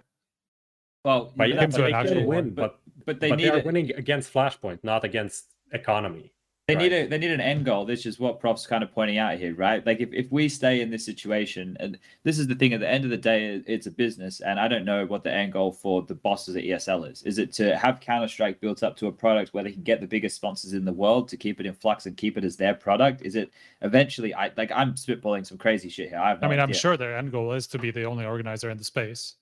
Well, But yeah, yeah, came but to they an actual win, one, but but they but need they are it. winning against Flashpoint, not against economy. They need a they need an end goal. This is what Prof's kind of pointing out here, right? Like if, if we stay in this situation, and this is the thing, at the end of the day, it's a business, and I don't know what the end goal for the bosses at ESL is. Is it to have Counter Strike built up to a product where they can get the biggest sponsors in the world to keep it in flux and keep it as their product? Is it eventually? I like I'm spitballing some crazy shit here. I no I mean, I'm sure their end goal is to be the only organizer in the space,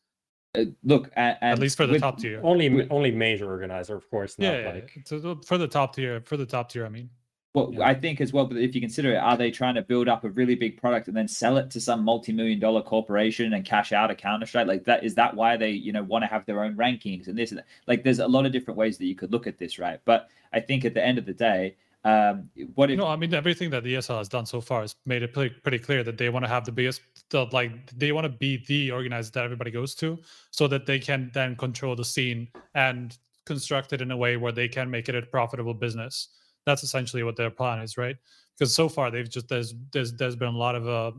Uh, look, and, at least for the with- top tier. Only We- only major organizer, of course, not Yeah, yeah, like yeah. So, for the top tier, for the top tier, I mean. Well, Yeah. I think as well, but if you consider it, are they trying to build up a really big product and then sell it to some multi-million dollar corporation and cash out a Counter Strike? Like that, is that why they, you know, want to have their own rankings and this and that? Like, there's a lot of different ways that you could look at this, right? But I think at the end of the day, um, what if No, I mean everything that the ESL has done so far has made it pretty, pretty clear that they want to have the biggest, the, like they want to be the organizer that everybody goes to, so that they can then control the scene and construct it in a way where they can make it a profitable business. That's essentially what their plan is, right? Because so far they've just there's there's there's been a lot of uh,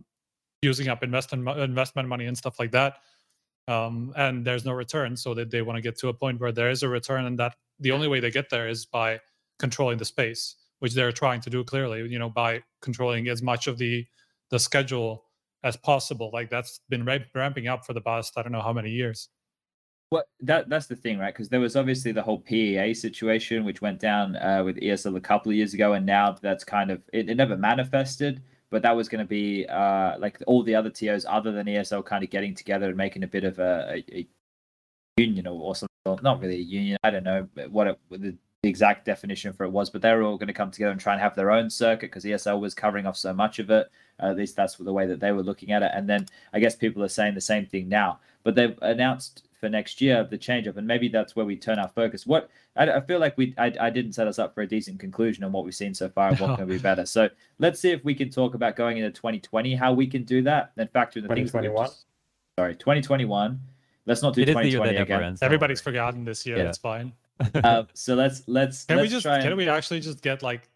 using up investment investment money and stuff like that, um, and there's no return. So that they want to get to a point where there is a return, and that the only way they get there is by controlling the space which they're trying to do clearly you know by controlling as much of the the schedule as possible like that's been ra- ramping up for the past i don't know how many years What that that's the thing, right? Because there was obviously the whole PEA situation, which went down uh, with ESL a couple of years ago, and now that's kind of it, it never manifested. But that was going to be uh, like all the other TOs other than ESL kind of getting together and making a bit of a, a, a union or, or something not really a union. I don't know what it, the, the exact definition for it was, but they were all going to come together and try and have their own circuit because ESL was covering off so much of it. Uh, at least that's the way that they were looking at it. And then I guess people are saying the same thing now, but they've announced for next year the change up, and maybe that's where we turn our focus. What I, I feel like we I, I didn't set us up for a decent conclusion on what we've seen so far and what can be better. So let's see if we can talk about going into 2020 how we can do that and factor in the things. that we've 2021? just- Sorry, 2021. Let's not do It is the year that 2020 again. ends. Everybody's forgotten this year. Yeah. It's fine. uh, so let's let's Can let's we just try can and, we actually just get like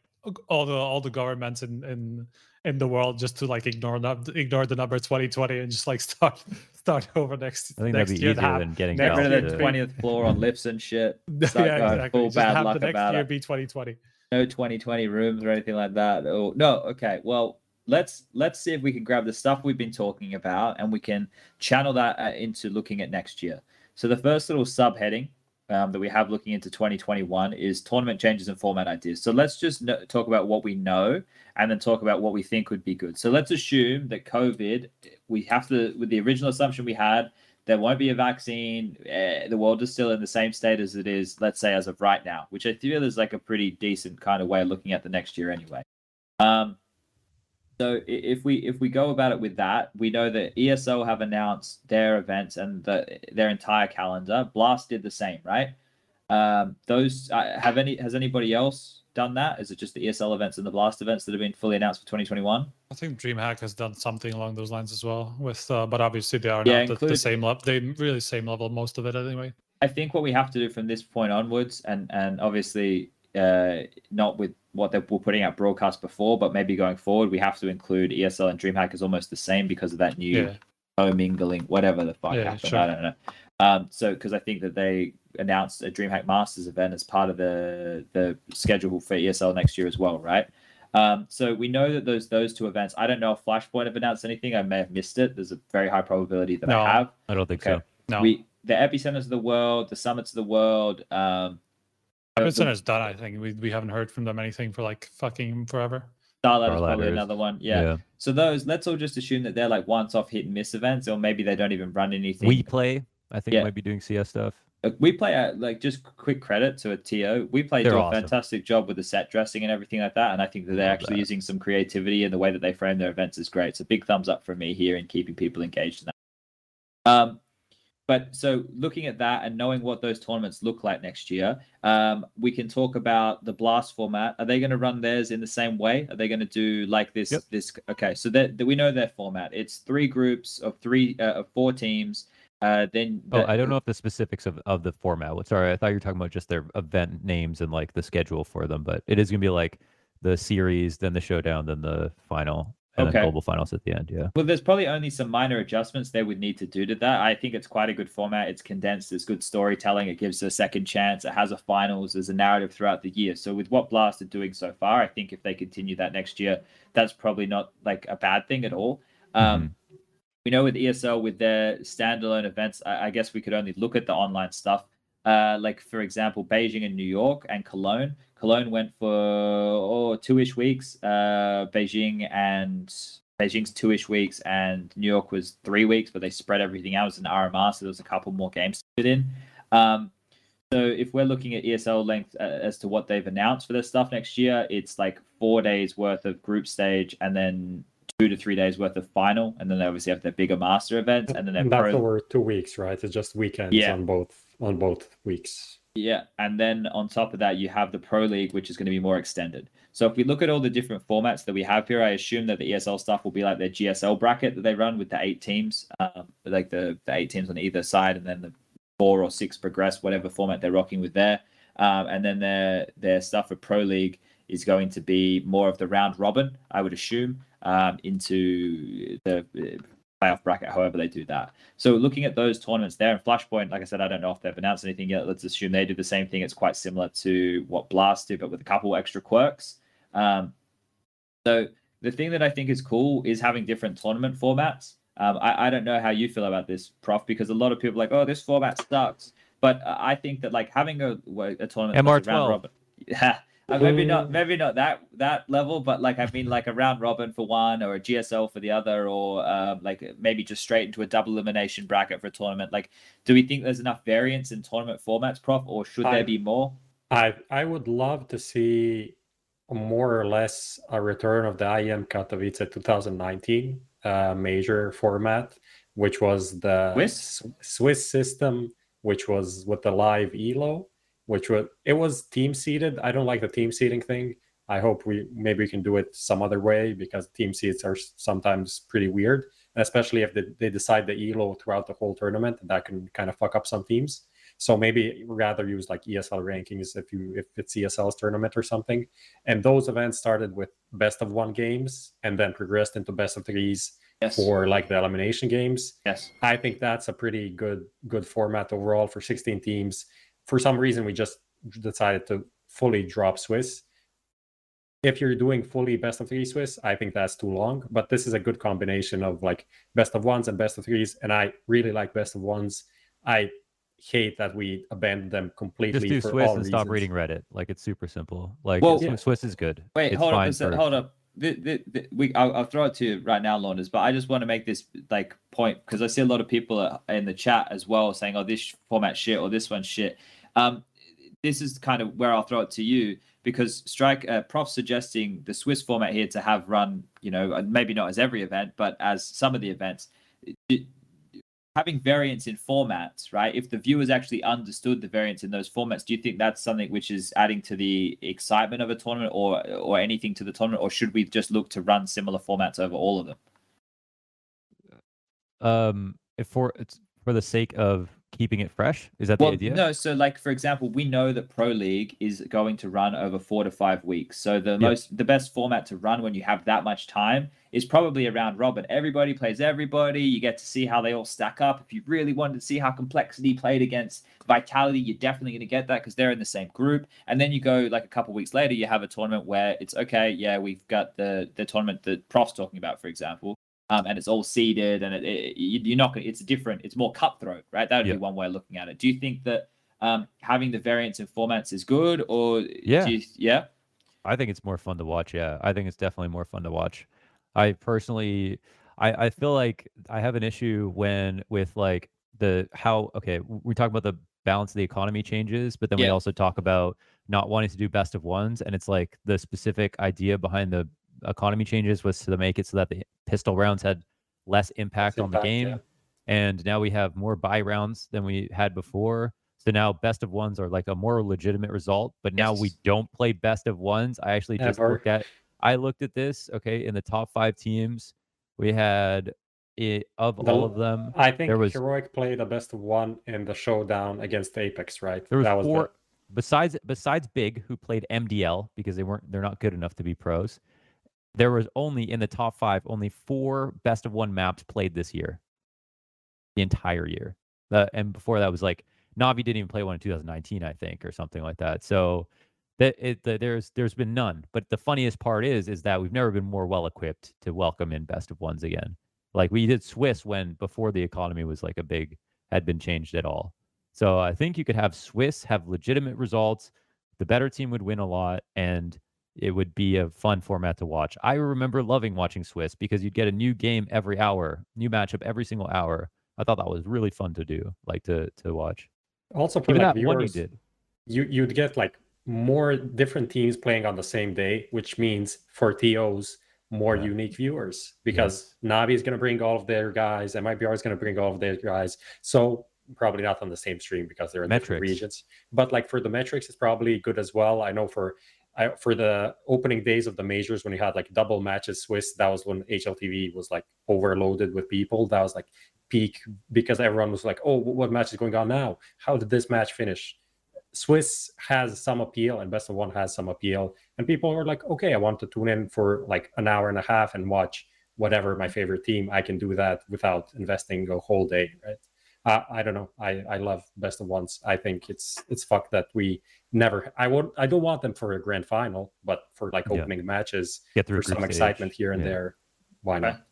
all the all the governments in in in the world just to like ignore num- ignore the number 2020 and just like start start over next I think next that'd be year easier have- than getting get rid of the 20th floor on lips and shit. yeah, Start going exactly. full Just bad have luck the next about year it. be 2020. no 2020 rooms or anything like that or no okay well let's let's see if we can grab the stuff we've been talking about and we can channel that uh, into looking at next year so the first little subheading um, that we have looking into 2021 is tournament changes and format ideas so let's just kn- talk about what we know and then talk about what we think would be good so let's assume that covid we have to with the original assumption we had there won't be a vaccine. Uh, the world is still in the same state as it is, let's say, as of right now, which I feel is like a pretty decent kind of way of looking at the next year anyway. Um, so if we if we go about it with that, we know that ESL have announced their events and the, their entire calendar. Blast did the same, right? Um, those uh, have any has anybody else done that? Is it just the ESL events and the Blast events that have been fully announced for 2021? I think DreamHack has done something along those lines as well. With uh, but obviously they are Yeah, not the, the same level. They really same level most of it anyway. I think what we have to do from this point onwards, and and obviously uh, not with what they were putting out broadcast before, but maybe going forward, we have to include ESL and DreamHack as almost the same because of that new Yeah. commingling, whatever the fuck Yeah, happened. sure. I don't know. Um, so because I think that they announced a DreamHack Masters event as part of the the schedule for ESL next year as well, right? Um, so we know that those those two events. I don't know if Flashpoint have announced anything. I may have missed it. There's a very high probability that No. I have. I don't think Okay. so. No, We the epicenters of the world, the summits of the world. Um, Epicenter is done. I think we we haven't heard from them anything for like fucking forever. StarLadder is probably is- another one. Yeah. So those, let's all just assume that they're like once-off hit and miss events, or maybe they don't even run anything. WePlay. I think Yeah. might be doing CS stuff. WePlay at like just quick credit to a TO. WePlay They're do a awesome. fantastic job with the set dressing and everything like that. And I think that they're Love actually that. using some creativity and the way that they frame their events is great. So big thumbs up from me here in keeping people engaged in that. Um, but so looking at that and knowing what those tournaments look like next year, um, we can talk about the blast format. Are they going to run theirs in the same way? Are they going to do like this? Yep. This okay. So that we know their format. It's three groups of three uh, of four teams. Uh, then Oh, the- I don't know if the specifics of, of the format. Sorry, I thought you were talking about just their event names and like the schedule for them, but it is gonna be like the series, then the showdown, then the final, and Okay. then global finals at the end. Yeah. Well, there's probably only some minor adjustments they would need to do to that. I think it's quite a good format. It's condensed. There's good storytelling. It gives a second chance. It has a finals. There's a narrative throughout the year. So with what Blast are doing so far, I think if they continue that next year, that's probably not like a bad thing at all. Um, We know with ESL with their standalone events, I, I guess we could only look at the online stuff. Uh, like for example, Beijing and New York and Cologne. Cologne went for oh, two-ish weeks. Uh, Beijing and Beijing's two-ish weeks, and New York was three weeks, but they spread everything out. It was an RMR, so there was a couple more games to fit in. Um, so if we're looking at ESL length uh, as to what they've announced for their stuff next year, it's like four days worth of group stage, and then two to three days worth of final, and then they obviously have their bigger master events, and then their And that's pro. over two weeks, right? It's just weekends Yeah. on both on both weeks. Yeah, and then on top of that, you have the Pro League, which is going to be more extended. So if we look at all the different formats that we have here, I assume that the ESL stuff will be like their GSL bracket that they run with the eight teams, um, like the, the eight teams on either side, and then the four or six progress, whatever format they're rocking with there. Um, and then their their stuff for Pro League is going to be more of the round robin, I would assume, um, into the playoff bracket, however they do that. So looking at those tournaments there, and Flashpoint, like I said, I don't know if they've announced anything yet. Let's assume they do the same thing. It's quite similar to what Blast did, but with a couple extra quirks. Um, so the thing that I think is cool is having different tournament formats. Um, I, I don't know how you feel about this, Prof, because a lot of people are like, oh, this format sucks. But I think that like having a, a tournament that's a round MR12. robin, yeah, Uh, maybe not, maybe not that that level, but like I mean, like a round robin for one, or a GSL for the other, or uh, like maybe just straight into a double elimination bracket for a tournament. Like, do we think there's enough variance in tournament formats, Prof, or should I- there be more? I I would love to see more or less a return of the IEM Katowice 2019 uh, major format, which was the Swiss? Swiss system, which was with the live elo, which was it was team seated. I don't like the team seating thing. I hope we maybe we can do it some other way because team seats are sometimes pretty weird, especially if they, they decide the elo throughout the whole tournament. and That can kind of fuck up some teams. So maybe rather use like ESL rankings if you if it's ESL's tournament or something. And those events started with best of one games and then progressed into best of threes Yes. for like the elimination games. Yes. I think that's a pretty good good format overall for 16 teams. For some reason, we just decided to fully drop Swiss. If you're doing fully best of three Swiss, I think that's too long. But this is a good combination of like best of ones and best of threes, and I really like best of ones. I hate that we abandoned them completely. Just do for Swiss all and stop reading Reddit. Like it's super simple. Like Well- Swiss- Swiss is good. Wait, it's hold fine up, a sec- for- hold up. The, the, the, we, I'll, I'll throw it to you right now, Launders, but I just want to make this like point because I see a lot of people uh, in the chat as well saying, "Oh, this format shit" or "This one shit." Um, this is kind of where I'll throw it to you because Strike uh, Prof suggesting the Swiss format here to have run, you know, maybe not as every event, but as some of the events. It- having variance in formats, right? If the viewers actually understood the variance in those formats, do you think that's something which is adding to the excitement of a tournament or or anything to the tournament, or should we just look to run similar formats over all of them? Um, if for it's for the sake of keeping it fresh, is that the idea? no. So, like for example, we know that Pro League is going to run over four to five weeks. So the most, the best format to run when you have that much time is probably around robin. Everybody plays everybody. You get to see how they all stack up. If you really wanted to see how complexity played against Vitality, you're definitely going to get that because they're in the same group. And then you go like a couple weeks later, you have a tournament where it's okay. Yeah, we've got the the tournament that Prof's talking about, for example. Um, and it's all seeded, and it, it, you- you're not. It's different. It's more cutthroat, right? That would Yeah. be one way of looking at it. Do you think that um, having the variance in formats is good, or Yeah. do you, yeah, I think it's more fun to watch. Yeah, I think it's definitely more fun to watch. I personally, I, I feel like I have an issue when with like the how okay we talk about the balance of the economy changes, but then we also talk about not wanting to do best of ones, and it's like the specific idea behind the economy changes was to make it so that the pistol rounds had less impact on the game, yeah. and now we have more buy rounds than we had before. So now best of ones are like a more legitimate result, but now we don't play best of ones. I actually just looked at I looked at this, okay, in the top 5 teams, we had it, of The- all of them, I think There was- Heroic played the best of one in the showdown against Apex, right? there was that was four the, besides besides Big who played MDL because they weren't they're not good enough to be pros. There was only in the top 5 only 4 best of one maps played this year. The entire year. Uh, and before that was like Navi didn't even play one in 2019, I think, or something like that. So that it the, there's there's been none. But the funniest part is is that we've never been more well equipped to welcome in best of ones again. Like we did Swiss when before the economy was like a big had been changed at all. So I think you could have Swiss have legitimate results. The better team would win a lot, and it would be a fun format to watch. I remember loving watching Swiss because you'd get a new game every hour, new matchup every single hour. I thought that was really fun to do, like to to watch. also for Even like that one you did. you you'd get like more different teams playing on the same day, which means for TOs more Yeah. unique viewers because Navi is going to bring all of their guys, MIBR is going to bring all of their guys. So probably not on the same stream because they're in different regions. But like for the metrics, it's probably good as well. I know for I, for the opening days of the majors when you had like double matches Swiss, that was when HLTV was like overloaded with people. That was like peak because everyone was like, "Oh, what match is going on now? How did this match finish?" Swiss has some appeal and Best of One has some appeal, and people are like, "Okay, I want to tune in for like an hour and a half and watch whatever my favorite team. I can do that without investing a whole day." Right? Uh, I don't know. I I love Best of Ones. I think it's it's fucked that we never. I would. I don't want them for a grand final, but for like Yeah. opening matches, Get through for some stage. excitement here and Yeah. there, why not?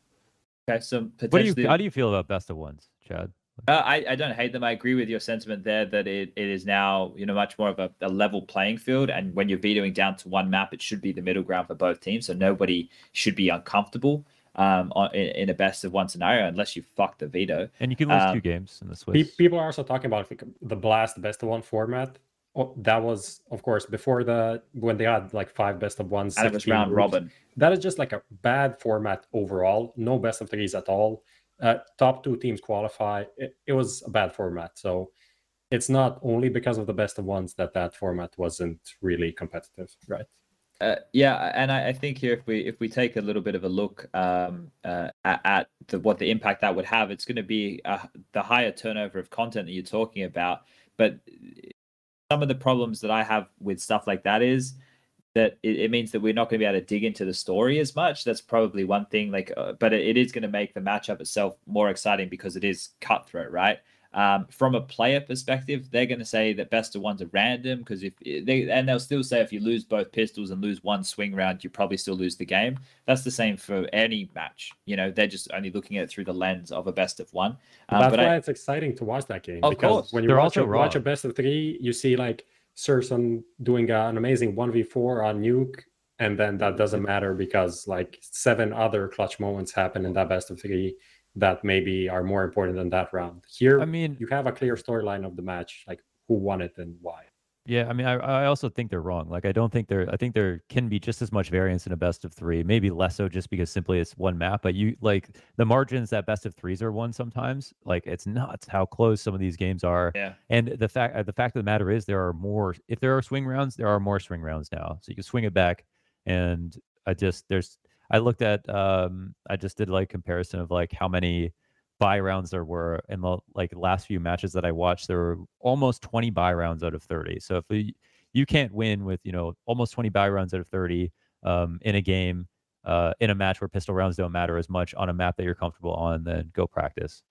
Okay, so What do potentially, you how do you feel about best of ones, Chad? Uh, I, I don't hate them. I agree with your sentiment there that it, it is now you know much more of a, a, level playing field, and when you're vetoing down to one map, it should be the middle ground for both teams. So nobody should be uncomfortable um, on, in, in, a best of one scenario unless you fuck the veto. And you can lose um, two games in the Swiss. People are also talking about the blast best of one format. Oh, that was, of course, before the when they had like five best of ones. And it was round groups. robin. That is just like a bad format overall. No best of threes at all. Uh, top two teams qualify. It, it was a bad format. So it's not only because of the best of ones that that format wasn't really competitive, right? Uh, yeah, and I, I, think here if we if we take a little bit of a look um, uh, at, the, what the impact that would have, it's going to be uh, the higher turnover of content that you're talking about. But some of the problems that I have with stuff like that is that it, it means that we're not going to be able to dig into the story as much. That's probably one thing. Like, uh, but it, it is going to make the matchup itself more exciting because it is cutthroat, right? Um, from a player perspective, they're going to say that best of ones are random because if they and they'll still say if you lose both pistols and lose one swing round, you probably still lose the game. That's the same for any match. You know, they're just only looking at it through the lens of a best of one. Um, That's why I, it's exciting to watch that game because course. when you they're watch, a, watch a best of three, you see like Surson doing an amazing one v four on Nuke, and then that doesn't matter because like seven other clutch moments happen in that best of three that maybe are more important than that round. Here, I mean, you have a clear storyline of the match, like who won it and why. Yeah, I mean, I, I also think they're wrong. Like, I don't think there. I think there can be just as much variance in a best of three, maybe less so, just because simply it's one map. But you like the margins that best of threes are won sometimes. Like, it's nuts how close some of these games are. Yeah. And the fact, the fact of the matter is, there are more. If there are swing rounds, there are more swing rounds now, so you can swing it back. And I just there's I looked at um I just did like comparison of like how many buy rounds there were in the like last few matches that I watched. There were almost 20 buy rounds out of 30. So if we, you can't win with you know almost 20 buy rounds out of 30 um, in a game uh, in a match where pistol rounds don't matter as much on a map that you're comfortable on, then go practice.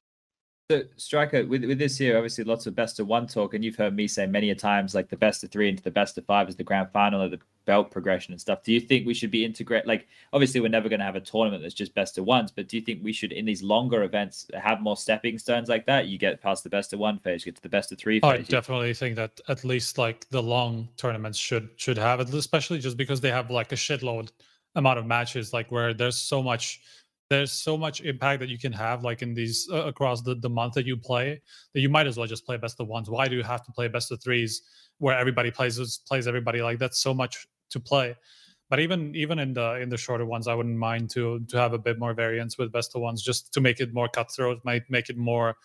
So, Striker, with, with this here, obviously lots of best of one talk, and you've heard me say many a times, like the best of three into the best of five is the grand final of the belt progression and stuff. Do you think we should be integrate? Like, obviously, we're never going to have a tournament that's just best of ones, but do you think we should, in these longer events, have more stepping stones like that? You get past the best of one phase, get to the best of three phase. I definitely think that at least like the long tournaments should should have it, especially just because they have like a shitload amount of matches, like where there's so much there's so much impact that you can have like in these uh, across the, the month that you play that you might as well just play best of ones. Why do you have to play best of threes where everybody plays plays everybody? Like that's so much to play. But even even in the in the shorter ones i wouldn't mind to to have a bit more variance with best of ones just to make it more cutthroat might make it more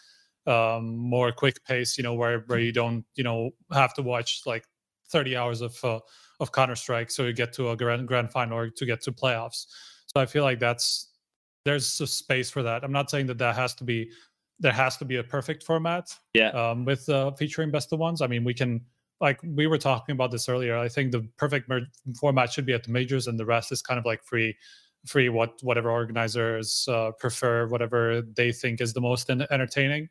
um more quick pace you know where where you don't you know have to watch like 30 hours of uh, of counter strike so you get to a grand grand final or to get to playoffs. So i feel like that's there's a space for that. I'm not saying that that has to be there has to be a perfect format. Yeah. Um, with uh, featuring best of ones. I mean, we can like we were talking about this earlier. I think the perfect mer- format should be at the majors, and the rest is kind of like free, free what whatever organizers uh, prefer, whatever they think is the most entertaining.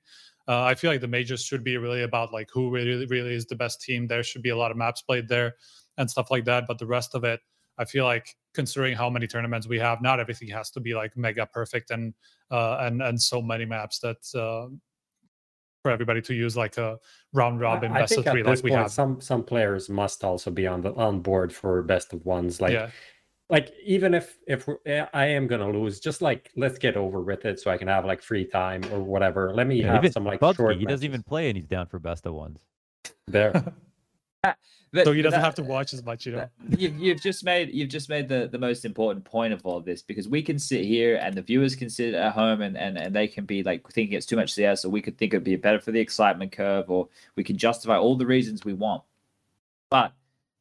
Uh, I feel like the majors should be really about like who really really is the best team. There should be a lot of maps played there and stuff like that. But the rest of it, I feel like considering how many tournaments we have, not everything has to be like mega perfect and uh, and and so many maps that uh, for everybody to use like a round robin I, best of three like we point, have. Some some players must also be on the on board for best of ones. Like yeah. like even if if I am gonna lose, just like let's get over with it so I can have like free time or whatever. Let me yeah, have some like short. He doesn't even play and he's down for best of ones. There. But so he doesn't that, have to watch as much, you know. You've, you've just made you've just made the, the most important point of all of this because we can sit here and the viewers can sit at home and, and, and they can be like thinking it's too much CS or we could think it'd be better for the excitement curve or we can justify all the reasons we want. But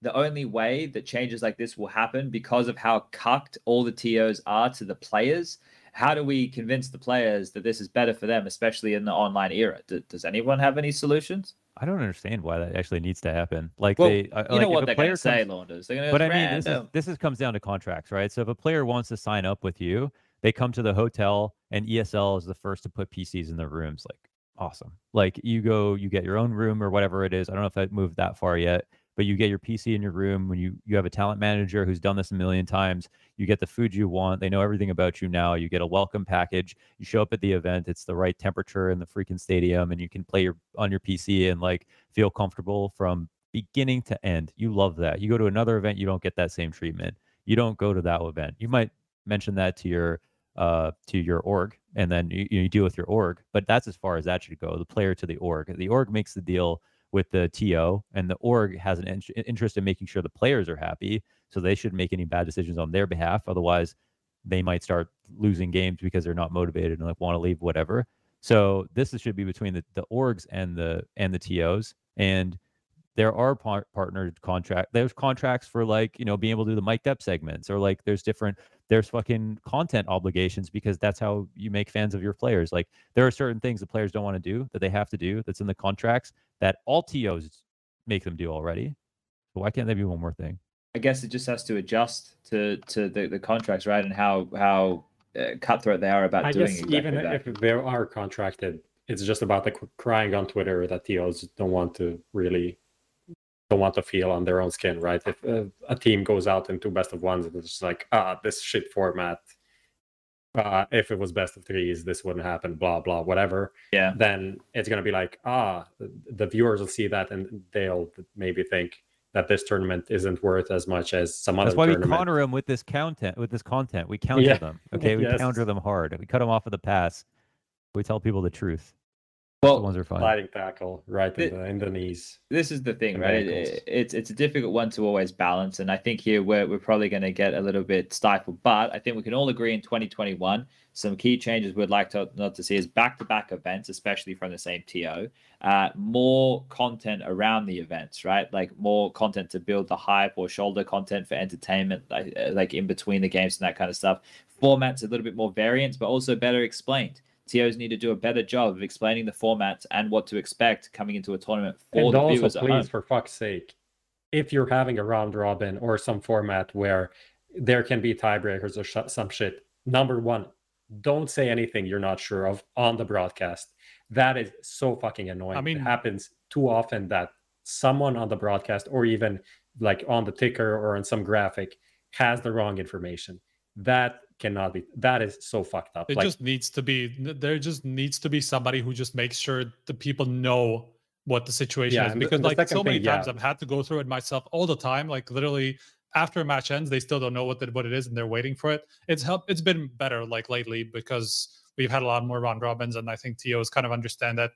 the only way that changes like this will happen because of how cucked all the TOs are to the players. How do we convince the players that this is better for them, especially in the online era? does anyone have any solutions? I don't understand why that actually needs to happen. Like well, they, uh, you like know what they're going to say, Launders. They're going to. But I mean, this is this is comes down to contracts, right? So if a player wants to sign up with you, they come to the hotel, and ESL is the first to put PCs in their rooms. Like awesome. Like you go, you get your own room or whatever it is. I don't know if that moved that far yet, but you get your PC in your room when you you have a talent manager who's done this a million times. You get the food you want. They know everything about you now. You get a welcome package. You show up at the event. It's the right temperature in the freaking stadium, and you can play your on your PC and like feel comfortable from beginning to end. You love that. You go to another event, you don't get that same treatment. You don't go to that event. You might mention that to your uh, to your org, and then you, you deal with your org. But that's as far as that should go. The player to the org. The org makes the deal with the TO, and the org has an in- interest in making sure the players are happy. So they shouldn't make any bad decisions on their behalf. Otherwise, they might start losing games because they're not motivated and like want to leave, whatever. So this should be between the, the orgs and the and the TOs. And there are par- partnered contract there's contracts for like you know being able to do the mic'd up segments or like there's different there's fucking content obligations because that's how you make fans of your players like there are certain things the players don't want to do that they have to do that's in the contracts that all tos make them do already but why can't they be one more thing I guess it just has to adjust to to the, the contracts, right? And how how uh, cutthroat they are about I doing guess exactly even that. if they are contracted, it's just about the crying on Twitter that TOs don't want to really don't want to feel on their own skin, right? If uh, a team goes out into best of ones, it's just like ah, this shit format. Uh, if it was best of threes, this wouldn't happen. Blah blah, whatever. Yeah. Then it's gonna be like ah, the, the viewers will see that and they'll maybe think that this tournament isn't worth as much as some other that's why we tournament. counter them with this content with this content we counter Yeah. them okay we Yes. counter them hard we cut them off of the pass we tell people the truth the Well, ones are fun sliding tackle right in the, in the knees. this is the thing, and right? It, it's it's a difficult one to always balance, and I think here we're we're probably going to get a little bit stifled. But I think we can all agree in 2021, some key changes we'd like to not to see is back-to-back events, especially from the same TO. Uh, more content around the events, right? Like more content to build the hype or shoulder content for entertainment, like uh, like in between the games and that kind of stuff. Formats a little bit more variance, but also better explained. TOs need to do a better job of explaining the formats and what to expect coming into a tournament for and the also, viewers at home. please, for fuck's sake, if you're having a round robin or some format where there can be tiebreakers or sh- some shit, number one, don't say anything you're not sure of on the broadcast. That is so fucking annoying. I mean- it happens too often that someone on the broadcast or even like on the ticker or on some graphic has the wrong information. That cannot be. That is so fucked up. It like, just needs to be there. Just needs to be somebody who just makes sure the people know what the situation Yeah, is. and the- Because the like so many thing, times yeah. I've had to go through it myself all the time. Like literally after a match ends, they still don't know what the, what it is and they're waiting for it. It's helped. It's been better like lately because we've had a lot more round robins, and I think TOs kind of understand that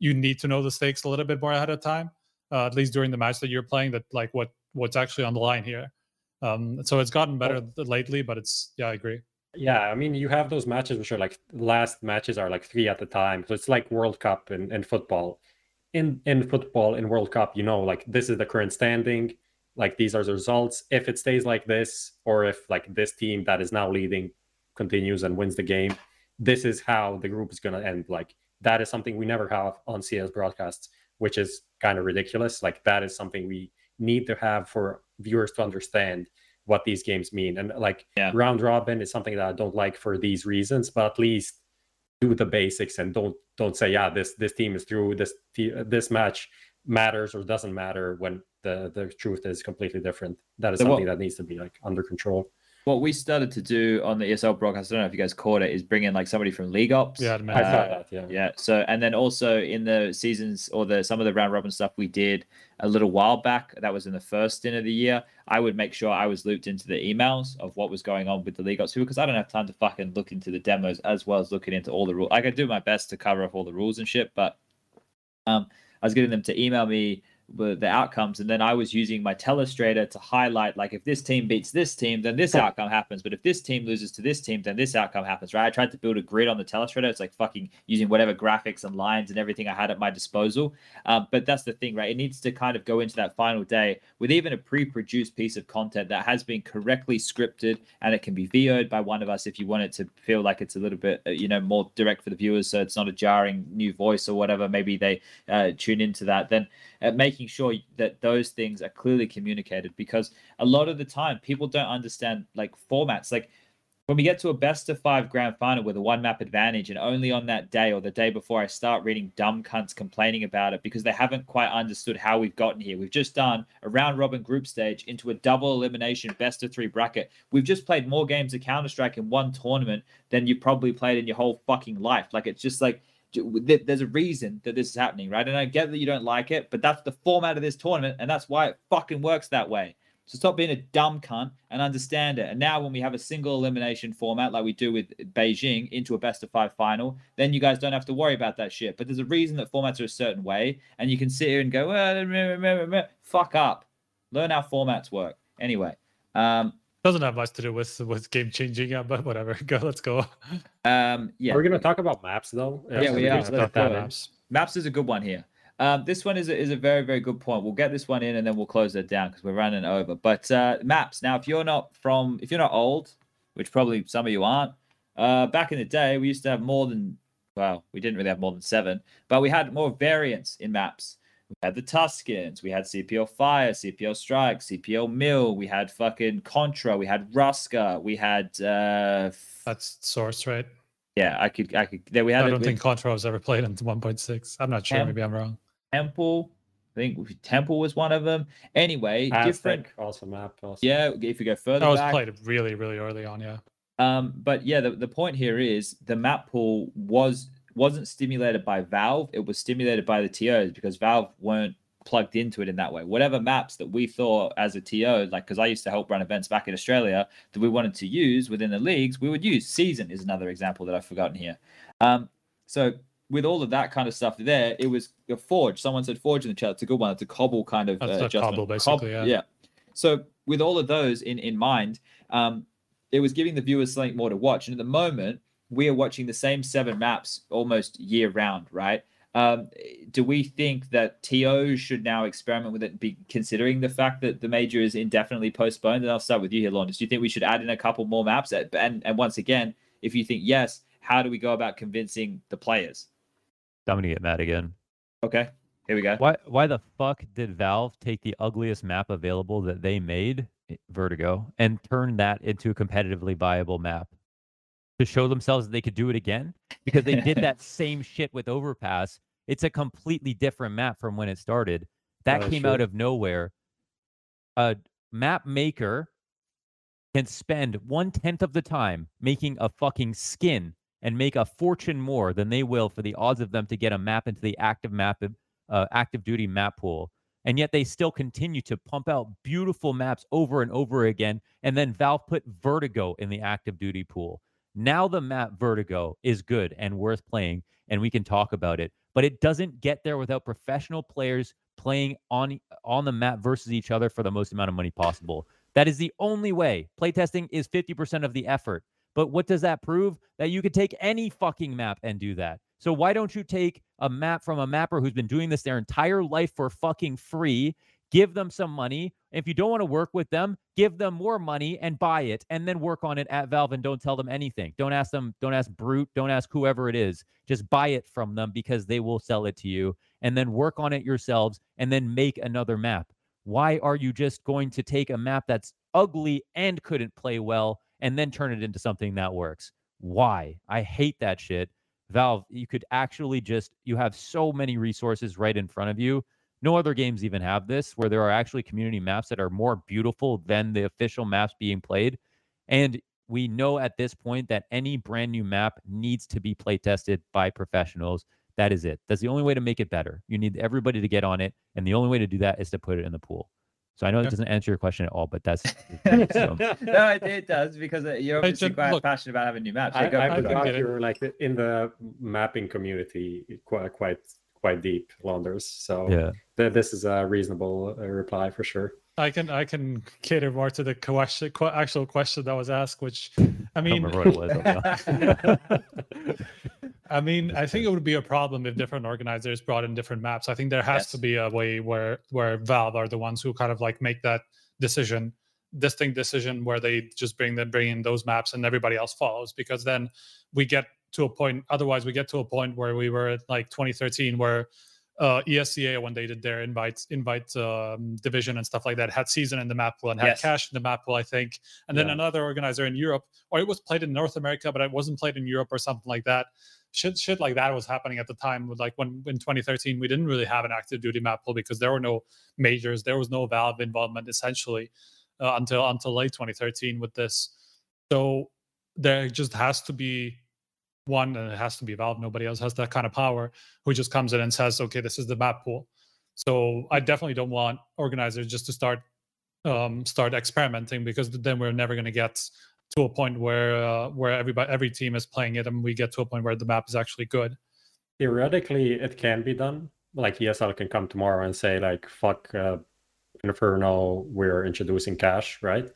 you need to know the stakes a little bit more ahead of time, uh, at least during the match that you're playing. That like what what's actually on the line here. Um, so it's gotten better th- lately, but it's yeah, I agree. Yeah, I mean, you have those matches which are like last matches are like three at a time. So it's like World Cup in, in football. In in football, in World Cup, you know, like this is the current standing, like these are the results. If it stays like this, or if like this team that is now leading continues and wins the game, this is how the group is gonna end. Like that is something we never have on CS broadcasts, which is kind of ridiculous. Like that is something we need to have for viewers to understand what these games mean. And like Yeah. round robin is something that I don't like for these reasons, but at least do the basics and don't don't say yeah this this team is through this this match matters or doesn't matter when the the truth is completely different. That is So what- something that needs to be like under control. What we started to do on the ESL broadcast, I don't know if you guys caught it, is bring in like somebody from League Ops. Yeah, I man. saw Uh, that. Yeah. Yeah. So and then also in the seasons or the some of the round robin stuff we did a little while back, that was in the first stint of the year. I would make sure I was looped into the emails of what was going on with the League Ops people because I don't have time to fucking look into the demos as well as looking into all the rules. I could do my best to cover up all the rules and shit, but um I was getting them to email me the the outcomes. And then I was using my telestrator to highlight like if this team beats this team then this outcome happens. But if this team loses to this team then this outcome happens right? I tried to build a grid on the telestrator it's like fucking using whatever graphics and lines and everything I had at my disposal. Um, but that's the thing right? It needs to kind of go into that final day with even a pre-produced piece of content that has been correctly scripted and it can be VO'd by one of us if you want it to feel like it's a little bit uh, you know more direct for the viewers so it's not a jarring new voice or whatever. Maybe they uh, tune into that. Then at making sure that those things are clearly communicated because a lot of the time people don't understand like formats like when we get to a best of five grand final with a one map advantage, and only on that day or the day before I start reading dumb cunts complaining about it because they haven't quite understood how we've gotten here. We've just done a round robin group stage into a double elimination best of three bracket. We've just played more games of Counter Strike in one tournament than you probably played in your whole fucking life. Like it's just like there's a reason that this is happening, right? And I get that you don't like it, but that's the format of this tournament, and that's why it fucking works that way. So stop being a dumb cunt and understand it. And now, when we have a single elimination format like we do with Beijing into a best of five final, then you guys don't have to worry about that shit. But there's a reason that formats are a certain way, and you can sit here and go, well, fuck up. Learn how formats work. Anyway, um, doesn't have much to do with with game changing, yeah, but whatever. Go, let's go. Um, yeah, we're we gonna talk about maps though? Yeah, yeah we are. Maps. maps is a good one here. Um, this one is a, is a very very good point. We'll get this one in and then we'll close it down because we're running over. But uh, maps now, if you're not from if you're not old, which probably some of you aren't, uh, back in the day we used to have more than well, we didn't really have more than seven, but we had more variants in maps. We had the Tuscans, we had CPL Fire, CPL Strike, CPL Mill, we had fucking Contra, we had Russka, we had uh that's Source, right? Yeah, I could I could there we had I don't think Contra was ever played in 1.6. I'm not sure, maybe I'm wrong. Temple. I think Temple was one of them. Anyway, Aztec, different. Also map. Also. Yeah, if you go further. That was back, played really, really early on. Yeah. Um, but yeah, the, the point here is the map pool was wasn't stimulated by Valve. It was stimulated by the TOs because Valve weren't plugged into it in that way. Whatever maps that we thought as a TO, like because I used to help run events back in Australia that we wanted to use within the leagues, we would use. Season is another example that I've forgotten here. Um, so with all of that kind of stuff there, it was a forge. Someone said forge in the chat. It's a good one. It's a cobble kind of That's uh. Cobble, basically. yeah. yeah. So with all of those in in mind, um, it was giving the viewers something more to watch. And at the moment, we are watching the same seven maps almost year round, right? Um, do we think that TO should now experiment with it, be considering the fact that the major is indefinitely postponed? And I'll start with you here, Launders. Do you think we should add in a couple more maps? And and once again, if you think yes, how do we go about convincing the players? I'm gonna get mad again. Okay, here we go. Why why the fuck did Valve take the ugliest map available that they made, Vertigo, and turn that into a competitively viable map? To show themselves that they could do it again? Because they did that same shit with Overpass. It's a completely different map from when it started. That came out of nowhere. A map maker can spend one tenth of the time making a fucking skin and make a fortune more than they will for the odds of them to get a map into the active map uh, active duty map pool and yet they still continue to pump out beautiful maps over and over again and then valve put vertigo in the active duty pool now the map vertigo is good and worth playing and we can talk about it but it doesn't get there without professional players playing on on the map versus each other for the most amount of money possible that is the only way playtesting is 50% of the effort but what does that prove? That you could take any fucking map and do that. So why don't you take a map from a mapper who's been doing this their entire life for fucking free, give them some money. If you don't want to work with them, give them more money and buy it and then work on it at Valve and don't tell them anything. Don't ask them, don't ask Brute, don't ask whoever it is. Just buy it from them because they will sell it to you and then work on it yourselves and then make another map. Why are you just going to take a map that's ugly and couldn't play well and then turn it into something that works. Why? I hate that shit. Valve, you could actually just, you have so many resources right in front of you. No other games even have this, where there are actually community maps that are more beautiful than the official maps being played. And we know at this point that any brand new map needs to be play tested by professionals. That is it. That's the only way to make it better. You need everybody to get on it. And the only way to do that is to put it in the pool. So I know it doesn't answer your question at all, but that's so. no, it, it, does because uh, you're obviously just, quite look, passionate about having new maps. I, I, I forgot you're like in the mapping community quite quite quite deep, Launders. So yeah, th- this is a reasonable uh, reply for sure. I can I can cater more to the question, actual question that was asked, which I mean, I, I mean, I think it would be a problem if different organizers brought in different maps. I think there has yes. to be a way where where Valve are the ones who kind of like make that decision, distinct decision where they just bring them bring in those maps and everybody else follows. Because then we get to a point. Otherwise, we get to a point where we were at like 2013, where uh, ESEA when they did their invite invite um, division and stuff like that had season in the map pool and had Yes. Cache in the map pool, I think. And then Yeah. another organizer in Europe, or it was played in North America, but it wasn't played in Europe or something like that. Shit, shit like that was happening at the time. With like when in 2013, we didn't really have an active duty map pool because there were no majors, there was no Valve involvement essentially uh, until until late 2013 with this. So there just has to be one, and it has to be Valve. Nobody else has that kind of power who just comes in and says, "Okay, this is the map pool." So I definitely don't want organizers just to start um, start experimenting because then we're never going to get to a point where uh, where everybody every team is playing it and we get to a point where the map is actually good. theoretically it can be done like esl can come tomorrow and say like fuck uh, inferno we're introducing cache right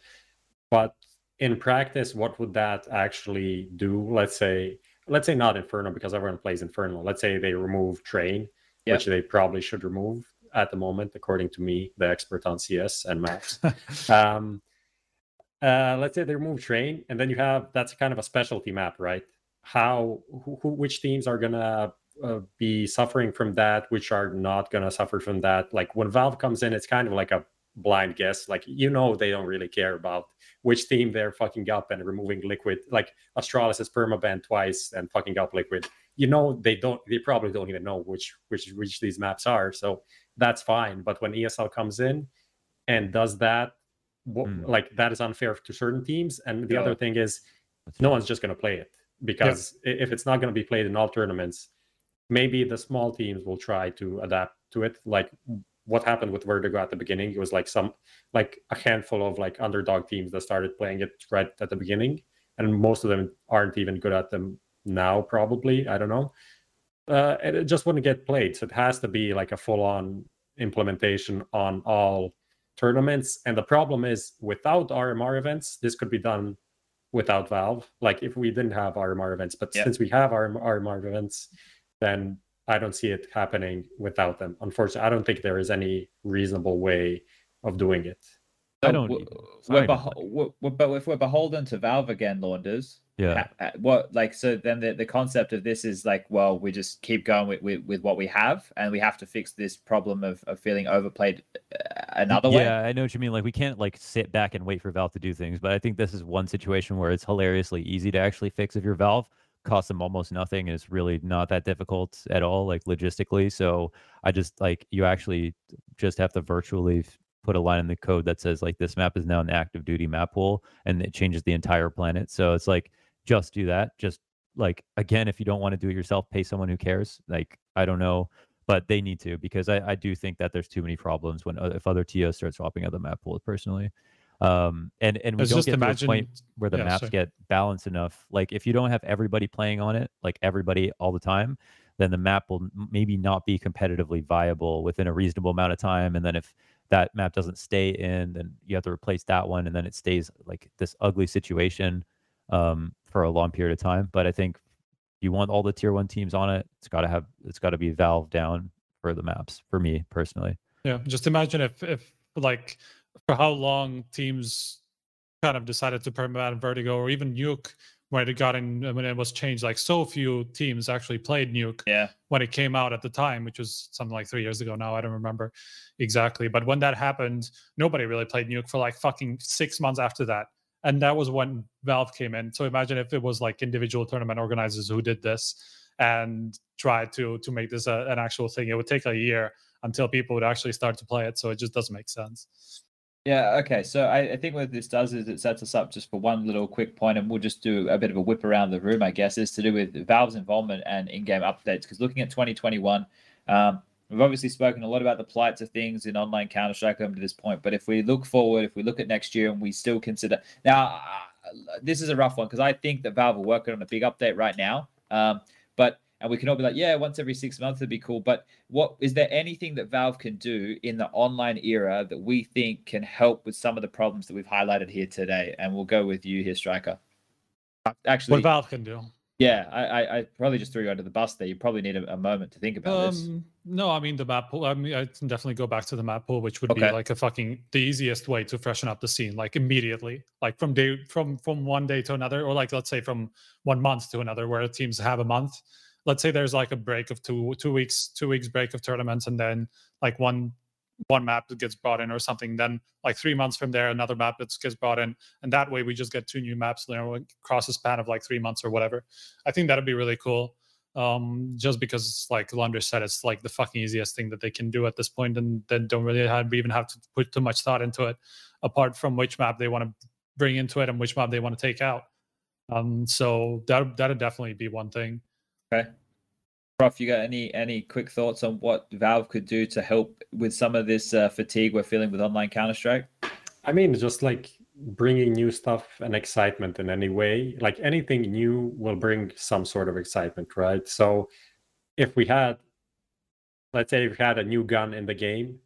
but in practice what would that actually do let's say let's say not inferno because everyone plays inferno. Let's say they remove train Yep. which they probably should remove at the moment according to me the expert on cs and maps um uh let's say they remove train and then you have that's kind of a specialty map right? How who, who which teams are gonna uh, be suffering from that which are not gonna suffer from that? Like when valve comes in it's kind of like a blind guess like you know they don't really care about which team they're fucking up and removing liquid like astralis is permaban twice and fucking up liquid. You know they don't they probably don't even know which which which these maps are so that's fine. But when esl comes in and does that Mm. like that is unfair to certain teams. And the Yeah. other thing is That's no one's just going to play it because i if it's not going to be played in all tournaments maybe the small teams will try to adapt to it like what happened with vertigo at the beginning it was like some like a handful of like underdog teams that started playing it right at the beginning and most of them aren't even good at them now probably i don't know uh, and it just wouldn't get played so it has to be like a full-on implementation on all tournaments and the problem is without rmr events this could be done without valve like if we didn't have rmr events but Yeah. since we have RM, rmr events then i don't see it happening without them unfortunately i don't think there is any reasonable way of doing it I don't w- either. We're, beho- we're, we're- but if we're beholden to Valve again, Launders, Yeah. ha- ha- what like so then the, the concept of this is like, well, we just keep going with, with, with what we have, and we have to fix this problem of, of feeling overplayed uh, another way. Yeah, I know what you mean. Like we can't like sit back and wait for Valve to do things, but I think this is one situation where it's hilariously easy to actually fix if you're Valve. Costs them almost nothing and is really not that difficult at all, like logistically. So I just like you actually just have to virtually put a line in the code that says like this map is now an active duty map pool and it changes the entire planet. So it's like just do that. Just like again, if you don't want to do it yourself, pay someone who cares. Like I don't know but they need to because I, I do think that there's too many problems when if other TOs start swapping out the map pool personally. Um, and and we don't get to a point where the yeah, maps sorry. get balanced enough. Like if you don't have everybody playing on it, like everybody all the time, then the map will maybe not be competitively viable within a reasonable amount of time. And then if that map doesn't stay in, then you have to replace that one, and then it stays like this ugly situation um, for a long period of time. But I think you want all the tier one teams on it. It's got to have it's got to be Valve down for the maps for me personally. Yeah, just imagine if if like for how long teams kind of decided to permaban Vertigo or even Nuke when it got in when it was changed. Like so few teams actually played Nuke Yeah. when it came out at the time, which was something like three years ago now. I don't remember exactly. But when that happened, nobody really played Nuke for like fucking six months after that. And that was when Valve came in. So imagine if it was like individual tournament organizers who did this and tried to to make this a, an actual thing. It would take a year until people would actually start to play it. So it just doesn't make sense. Yeah, okay. So I, I think what this does is it sets us up just for one little quick point, and we'll just do a bit of a whip around the room, I guess, is to do with Valve's involvement and in-game updates. Because looking at 2021, um, we've obviously spoken a lot about the plights of things in online Counter Strike up to this point. But if we look forward, if we look at next year, and we still consider now, uh, this is a rough one because I think that Valve are working on a big update right now. Um, but and we can all be like, yeah, once every six months it'd be cool. But what is there anything that Valve can do in the online era that we think can help with some of the problems that we've highlighted here today? And we'll go with you here, Striker. Actually, What Valve can do. yeah, I, I, I probably just threw you under the bus there. You probably need a, a moment to think about this. Um, no, I mean the map pool. I mean, I can definitely go back to the map pool, which would Okay. be like a fucking the easiest way to freshen up the scene, like immediately, like from day from from one day to another, or like let's say from one month to another, where teams have a month. Let's say there's like a break of two two weeks, two weeks break of tournaments, and then like one one map gets brought in or something. Then like three months from there, another map gets brought in, and that way we just get two new maps you know, across a span of like three months or whatever. I think that'd be really cool. Um, just because like Launders said, it's like the fucking easiest thing that they can do at this point, and then don't really have, even have to put too much thought into it, apart from which map they want to bring into it and which map they want to take out. Um, so that that'd definitely be one thing. Okay. Prof, you got any any quick thoughts on what Valve could do to help with some of this uh, fatigue we're feeling with online Counter Strike? I mean, just like bringing new stuff and excitement in any way, like anything new will bring some sort of excitement, right? So if we had, let's say, if we had a new gun in the game,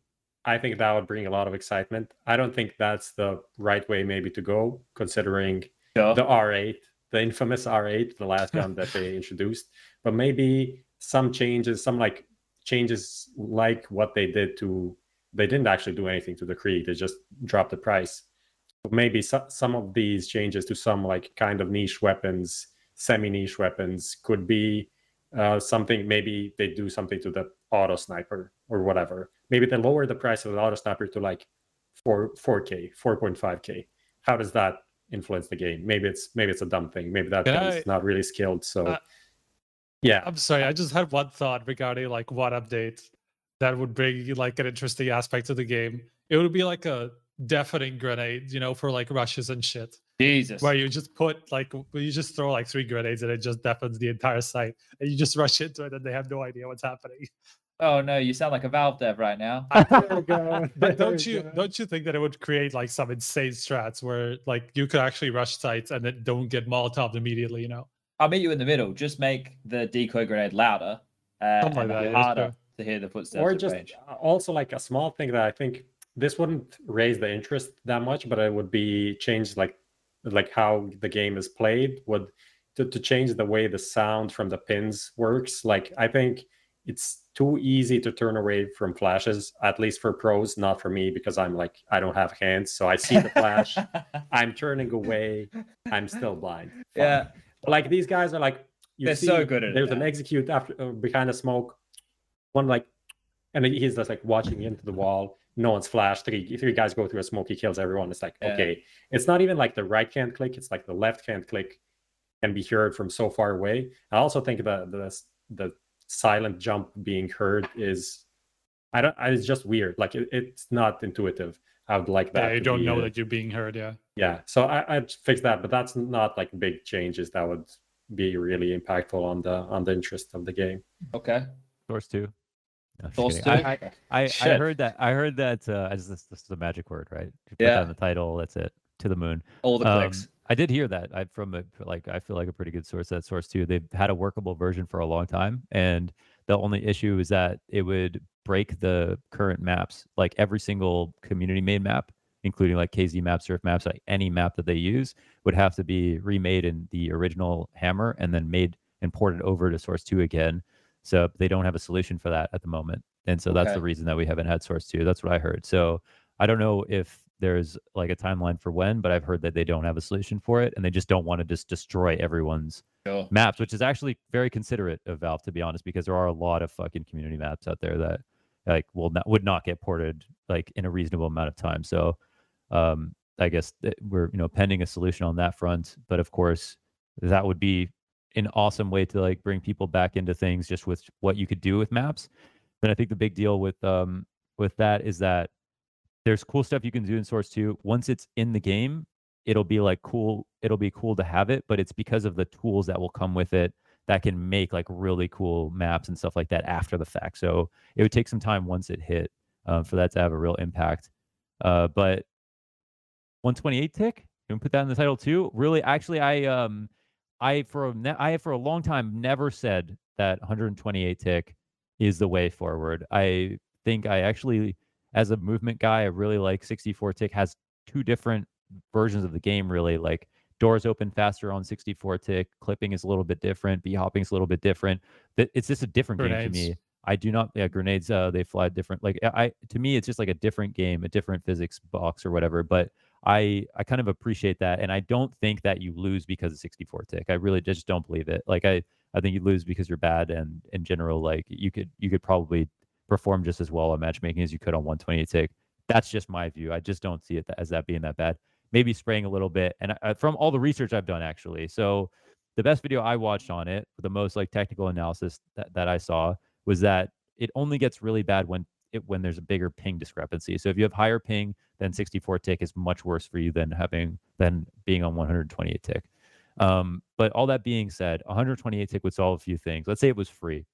I think that would bring a lot of excitement. I don't think that's the right way, maybe, to go, considering Sure. the R8, the infamous R8, the last gun that they introduced. But maybe some changes, some like changes like what they did to, they didn't actually do anything to the Krieg, they just dropped the price. Maybe so, some of these changes to some like kind of niche weapons, semi niche weapons could be uh, something. Maybe they do something to the auto sniper or whatever. Maybe they lower the price of the auto sniper to like four 4K, 4.5K. How does that influence the game? Maybe it's maybe it's a dumb thing. Maybe that Can guy's I- not really skilled. So Uh, yeah, I'm sorry, I just had one thought regarding like what update that would bring like an interesting aspect to the game. It would be like a deafening grenade, you know, for like rushes and shit. Jesus. Where you just put like you just throw like three grenades and it just deafens the entire site. And you just rush into it and they have no idea what's happening. Oh no, you sound like a Valve dev right now. There we go. But don't you don't you think that it would create like some insane strats where like you could actually rush sites and then don't get Molotov immediately, you know? I'll meet you in the middle. Just make the decoy grenade louder uh, and harder to hear the footsteps. or just range. uh, also like a small thing that I think this wouldn't raise the interest that much, but it would be changed like like how the game is played would to, to change the way the sound from the pins works. Like I think it's too easy to turn away from flashes, at least for pros, not for me because I'm like I don't have hands, so I see the flash, I'm turning away, I'm still blind. Fine. yeah. Like these guys are like you They're see, so good at it There's an execute after uh, behind the smoke, one like, and he's just like watching into the wall. No one's flashed. Three three guys go through a smoke. He kills everyone. It's like Yeah. okay, it's not even like the right hand click. It's like the left hand click can be heard from so far away. I also think that the the silent jump being heard is, I don't. It's just weird. Like it, it's not intuitive. I would like that. Yeah, you don't be, know that you're being heard, yeah. yeah so I, i'd fix that but that's not like big changes that would be really impactful on the on the interest of the game Okay. Source two. No, just Source two. I, I, I, I heard that. I heard that. Uh, this, this is the magic word, right? Put Yeah. that the title. That's it. To the moon. All the Um, clicks. I did hear that. I from a, like I feel like a pretty good source. That source too. They've had a workable version for a long time, and the only issue is that it would break the current maps. Like every single community made map, including like KZ maps, Surf maps, like any map that they use, would have to be remade in the original Hammer and then made and ported over to Source Two again. So they don't have a solution for that at the moment, and so that's Okay. the reason that we haven't had Source Two. That's what I heard. So I don't know if there's like a timeline for when, but I've heard that they don't have a solution for it and they just don't want to just destroy everyone's Sure. maps, which is actually very considerate of Valve to be honest, because there are a lot of fucking community maps out there that like will not would not get ported like in a reasonable amount of time. So um I guess we're you know pending a solution on that front, but of course that would be an awesome way to like bring people back into things just with what you could do with maps. But I think the big deal with um with that is that there's cool stuff you can do in source 2 once it's in the game it'll be like cool it'll be cool to have it but it's because of the tools that will come with it that can make like really cool maps and stuff like that after the fact. So it would take some time once it hit um, for that to have a real impact. Uh, but 128 tick you can put that in the title too? Really actually i um i for a ne- i for a long time never said that 128 tick is the way forward. I think i actually as a movement guy, I really like 64 tick has two different versions of the game really like doors open faster on 64 tick, clipping is a little bit different, b hopping is a little bit different. It's just a different game to me. I do not yeah, grenades uh they fly different like I to me it's just like a different game, a different physics box or whatever, but I I kind of appreciate that, and I don't think that you lose because of 64 tick. I really just don't believe it. Like I I think you lose because you're bad, and in general, like you could you could probably perform just as well on matchmaking as you could on 128 tick. That's just my view. I just don't see it as that being that bad. Maybe spraying a little bit, and uh, from all the research I've done, actually. So the best video I watched on it, the most like technical analysis that, that I saw was that it only gets really bad when it when there's a bigger ping discrepancy. So if you have higher ping, then 64 tick is much worse for you than having than being on 128 tick. Um, but all that being said, 128 tick would solve a few things. Let's say it was free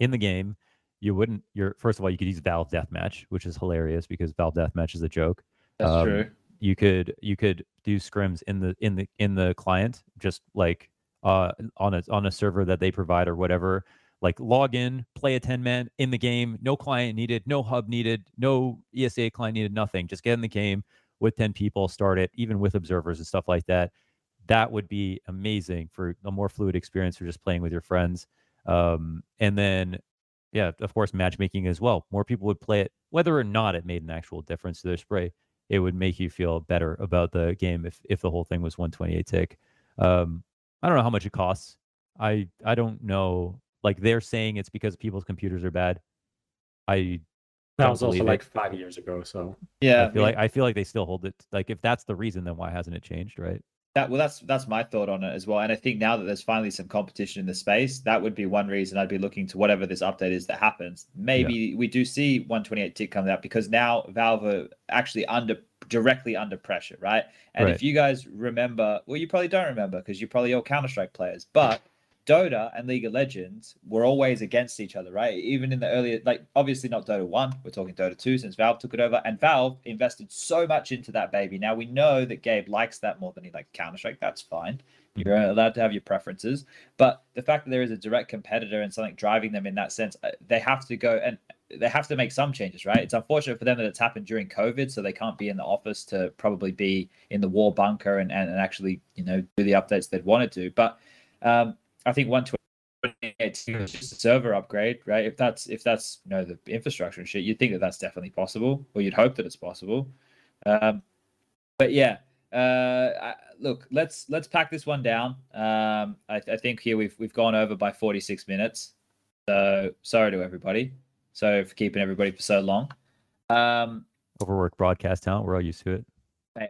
in the game. You wouldn't. You're first of all, you could use Valve Deathmatch, which is hilarious because Valve Deathmatch is a joke. That's Um, true. You could you could do scrims in the in the in the client, just like uh on a on a server that they provide or whatever. Like log in, play a 10 man in the game, no client needed, no hub needed, no ESEA client needed, nothing. Just get in the game with 10 people, start it, even with observers and stuff like that. That would be amazing for a more fluid experience for just playing with your friends. Um, and then, yeah, of course, matchmaking as well. More people would play it, whether or not it made an actual difference to their spray. It would make you feel better about the game if if the whole thing was 128 tick. Um, I don't know how much it costs. I I don't know. Like they're saying it's because people's computers are bad. I That was also believe it. like five years ago. So Yeah, I feel like I feel like they still hold it. Like if that's the reason, then why hasn't it changed? Right? That well, that's that's my thought on it as well. And I think now that there's finally some competition in the space, that would be one reason I'd be looking to whatever this update is that happens. Maybe we do see 128 tick come out because now Valve are actually under directly under pressure, right? And Right. if you guys remember, well, you probably don't remember because you're probably all Counter Strike players, but Dota and League of Legends were always against each other, right? Even in the earlier, like obviously not Dota 1, we're talking Dota 2 since Valve took it over. And Valve invested so much into that baby. Now we know that Gabe likes that more than he likes Counter Strike. That's fine. You're allowed to have your preferences. But the fact that there is a direct competitor and something driving them in that sense, uh, they have to go and they have to make some changes, right? It's unfortunate for them that it's happened during COVID, so they can't be in the office to probably be in the war bunker and, and, and actually, you know, do the updates they'd wanted to. But um, I think 128 is just a server upgrade, right? If that's if that's you know the infrastructure and shit, you'd think that that's definitely possible, or you'd hope that it's possible. Um, but yeah, uh, I, look, let's let's pack this one down. Um, I, I think here we've we've gone over by 46 minutes, so sorry to everybody. Sorry for keeping everybody for so long. Um, Overworked broadcast talent. We're all used to it.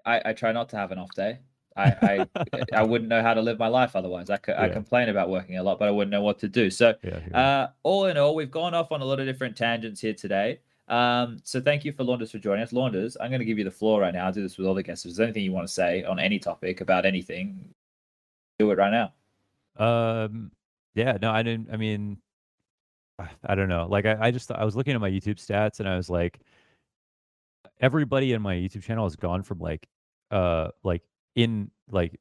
I, I try not to have an off day. I, I I wouldn't know how to live my life otherwise. I, co- I complain about working a lot, but I wouldn't know what to do. So Yeah. uh, all in all, we've gone off on a lot of different tangents here today. Um, so thank you for Launders for joining us. Launders, I'm going to give you the floor right now. I'll do this with all the guests. If there's anything you want to say on any topic about anything, do it right now. Um, yeah, no, I didn't. I mean, I don't know. Like, I, I just I was looking at my YouTube stats and I was like, everybody in my YouTube channel has gone from like, uh, like in like,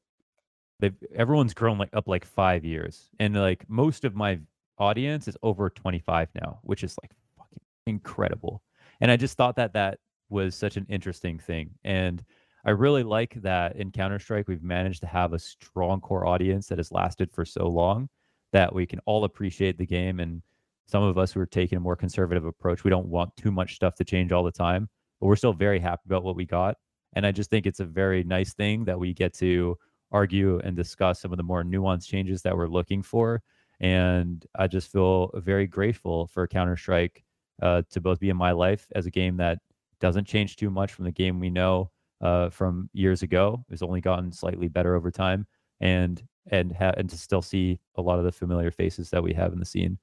they've everyone's grown like up like five years, and like most of my audience is over 25 now, which is like fucking incredible. And I just thought that that was such an interesting thing, and I really like that in Counter Strike, we've managed to have a strong core audience that has lasted for so long that we can all appreciate the game. And some of us who are taking a more conservative approach, we don't want too much stuff to change all the time, but we're still very happy about what we got. And I just think it's a very nice thing that we get to argue and discuss some of the more nuanced changes that we're looking for. And I just feel very grateful for Counter Strike uh, to both be in my life as a game that doesn't change too much from the game we know uh, from years ago. It's only gotten slightly better over time, and and ha- and to still see a lot of the familiar faces that we have in the scene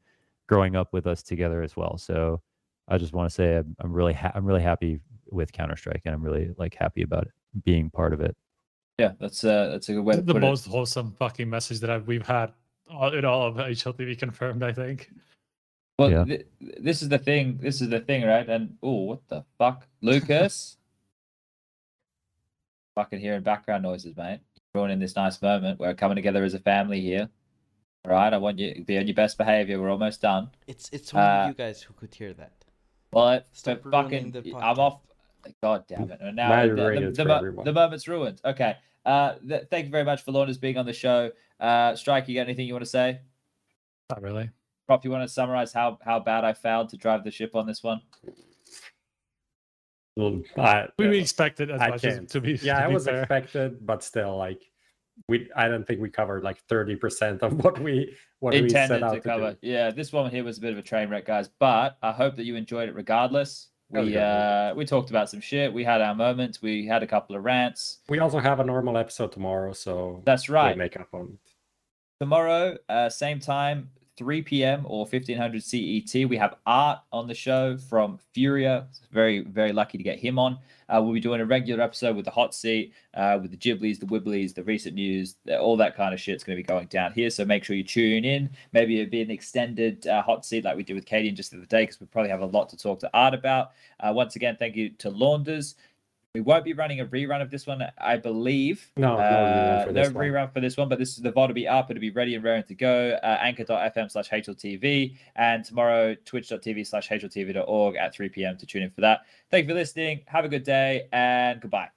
growing up with us together as well. So I just want to say I'm, I'm really ha- I'm really happy with Counter Strike, and I'm really like happy about it, being part of it. Yeah, that's uh, that's a good way to the put most it. wholesome fucking message that I've, we've had all- in all of HLTV confirmed. I think. Well, Yeah. th- this is the thing. This is the thing, right? And oh, what the fuck, Lucas? Fucking hearing background noises, mate. Ruining this nice moment. We're coming together as a family here. All right, I want you to be on your best behavior. We're almost done. It's it's only Uh, you guys who could hear that. Well, Stop but fucking, the I'm off. God damn it! And now Now the, the, the, for mo- everyone. the moment's ruined. Okay. Uh, th- thank you very much for Launders being on the show. Uh, Strike, you got anything you want to say? Not really. Prof, you want to summarize how how bad I failed to drive the ship on this one? Well, I, We, we expected as I much as to be. yeah, to I be was fair. expected, but still, like we, I don't think we covered like thirty percent of what we what we set out to to, cover. do. Yeah, this one here was a bit of a train wreck, guys. But I hope that you enjoyed it regardless. We uh we talked about some shit. We had our moments. We had a couple of rants. We also have a normal episode tomorrow, so That's right. make up on it. Tomorrow, uh, same time, 3 p.m. or 1500 CET. We have Art on the show from Furia. Very, very lucky to get him on. Uh, we'll be doing a regular episode with the hot seat, uh, with the Ghiblies, the Wibblies, the recent news, all that kind of shit's going to be going down here. So make sure you tune in. Maybe it'll be an extended uh, hot seat like we did with Katie just the other day, because we probably have a lot to talk to Art about. Uh, once again, thank you to Launders. We won't be running a rerun of this one, I believe. No, no Uh, rerun for no this one. rerun for this one, but this is the VOD will be up. It'll be ready and raring to go. Uh, anchor.fm slash HLTV and tomorrow twitch.tv slash HLTV.org at 3 p.m. to tune in for that. Thank you for listening. Have a good day and goodbye.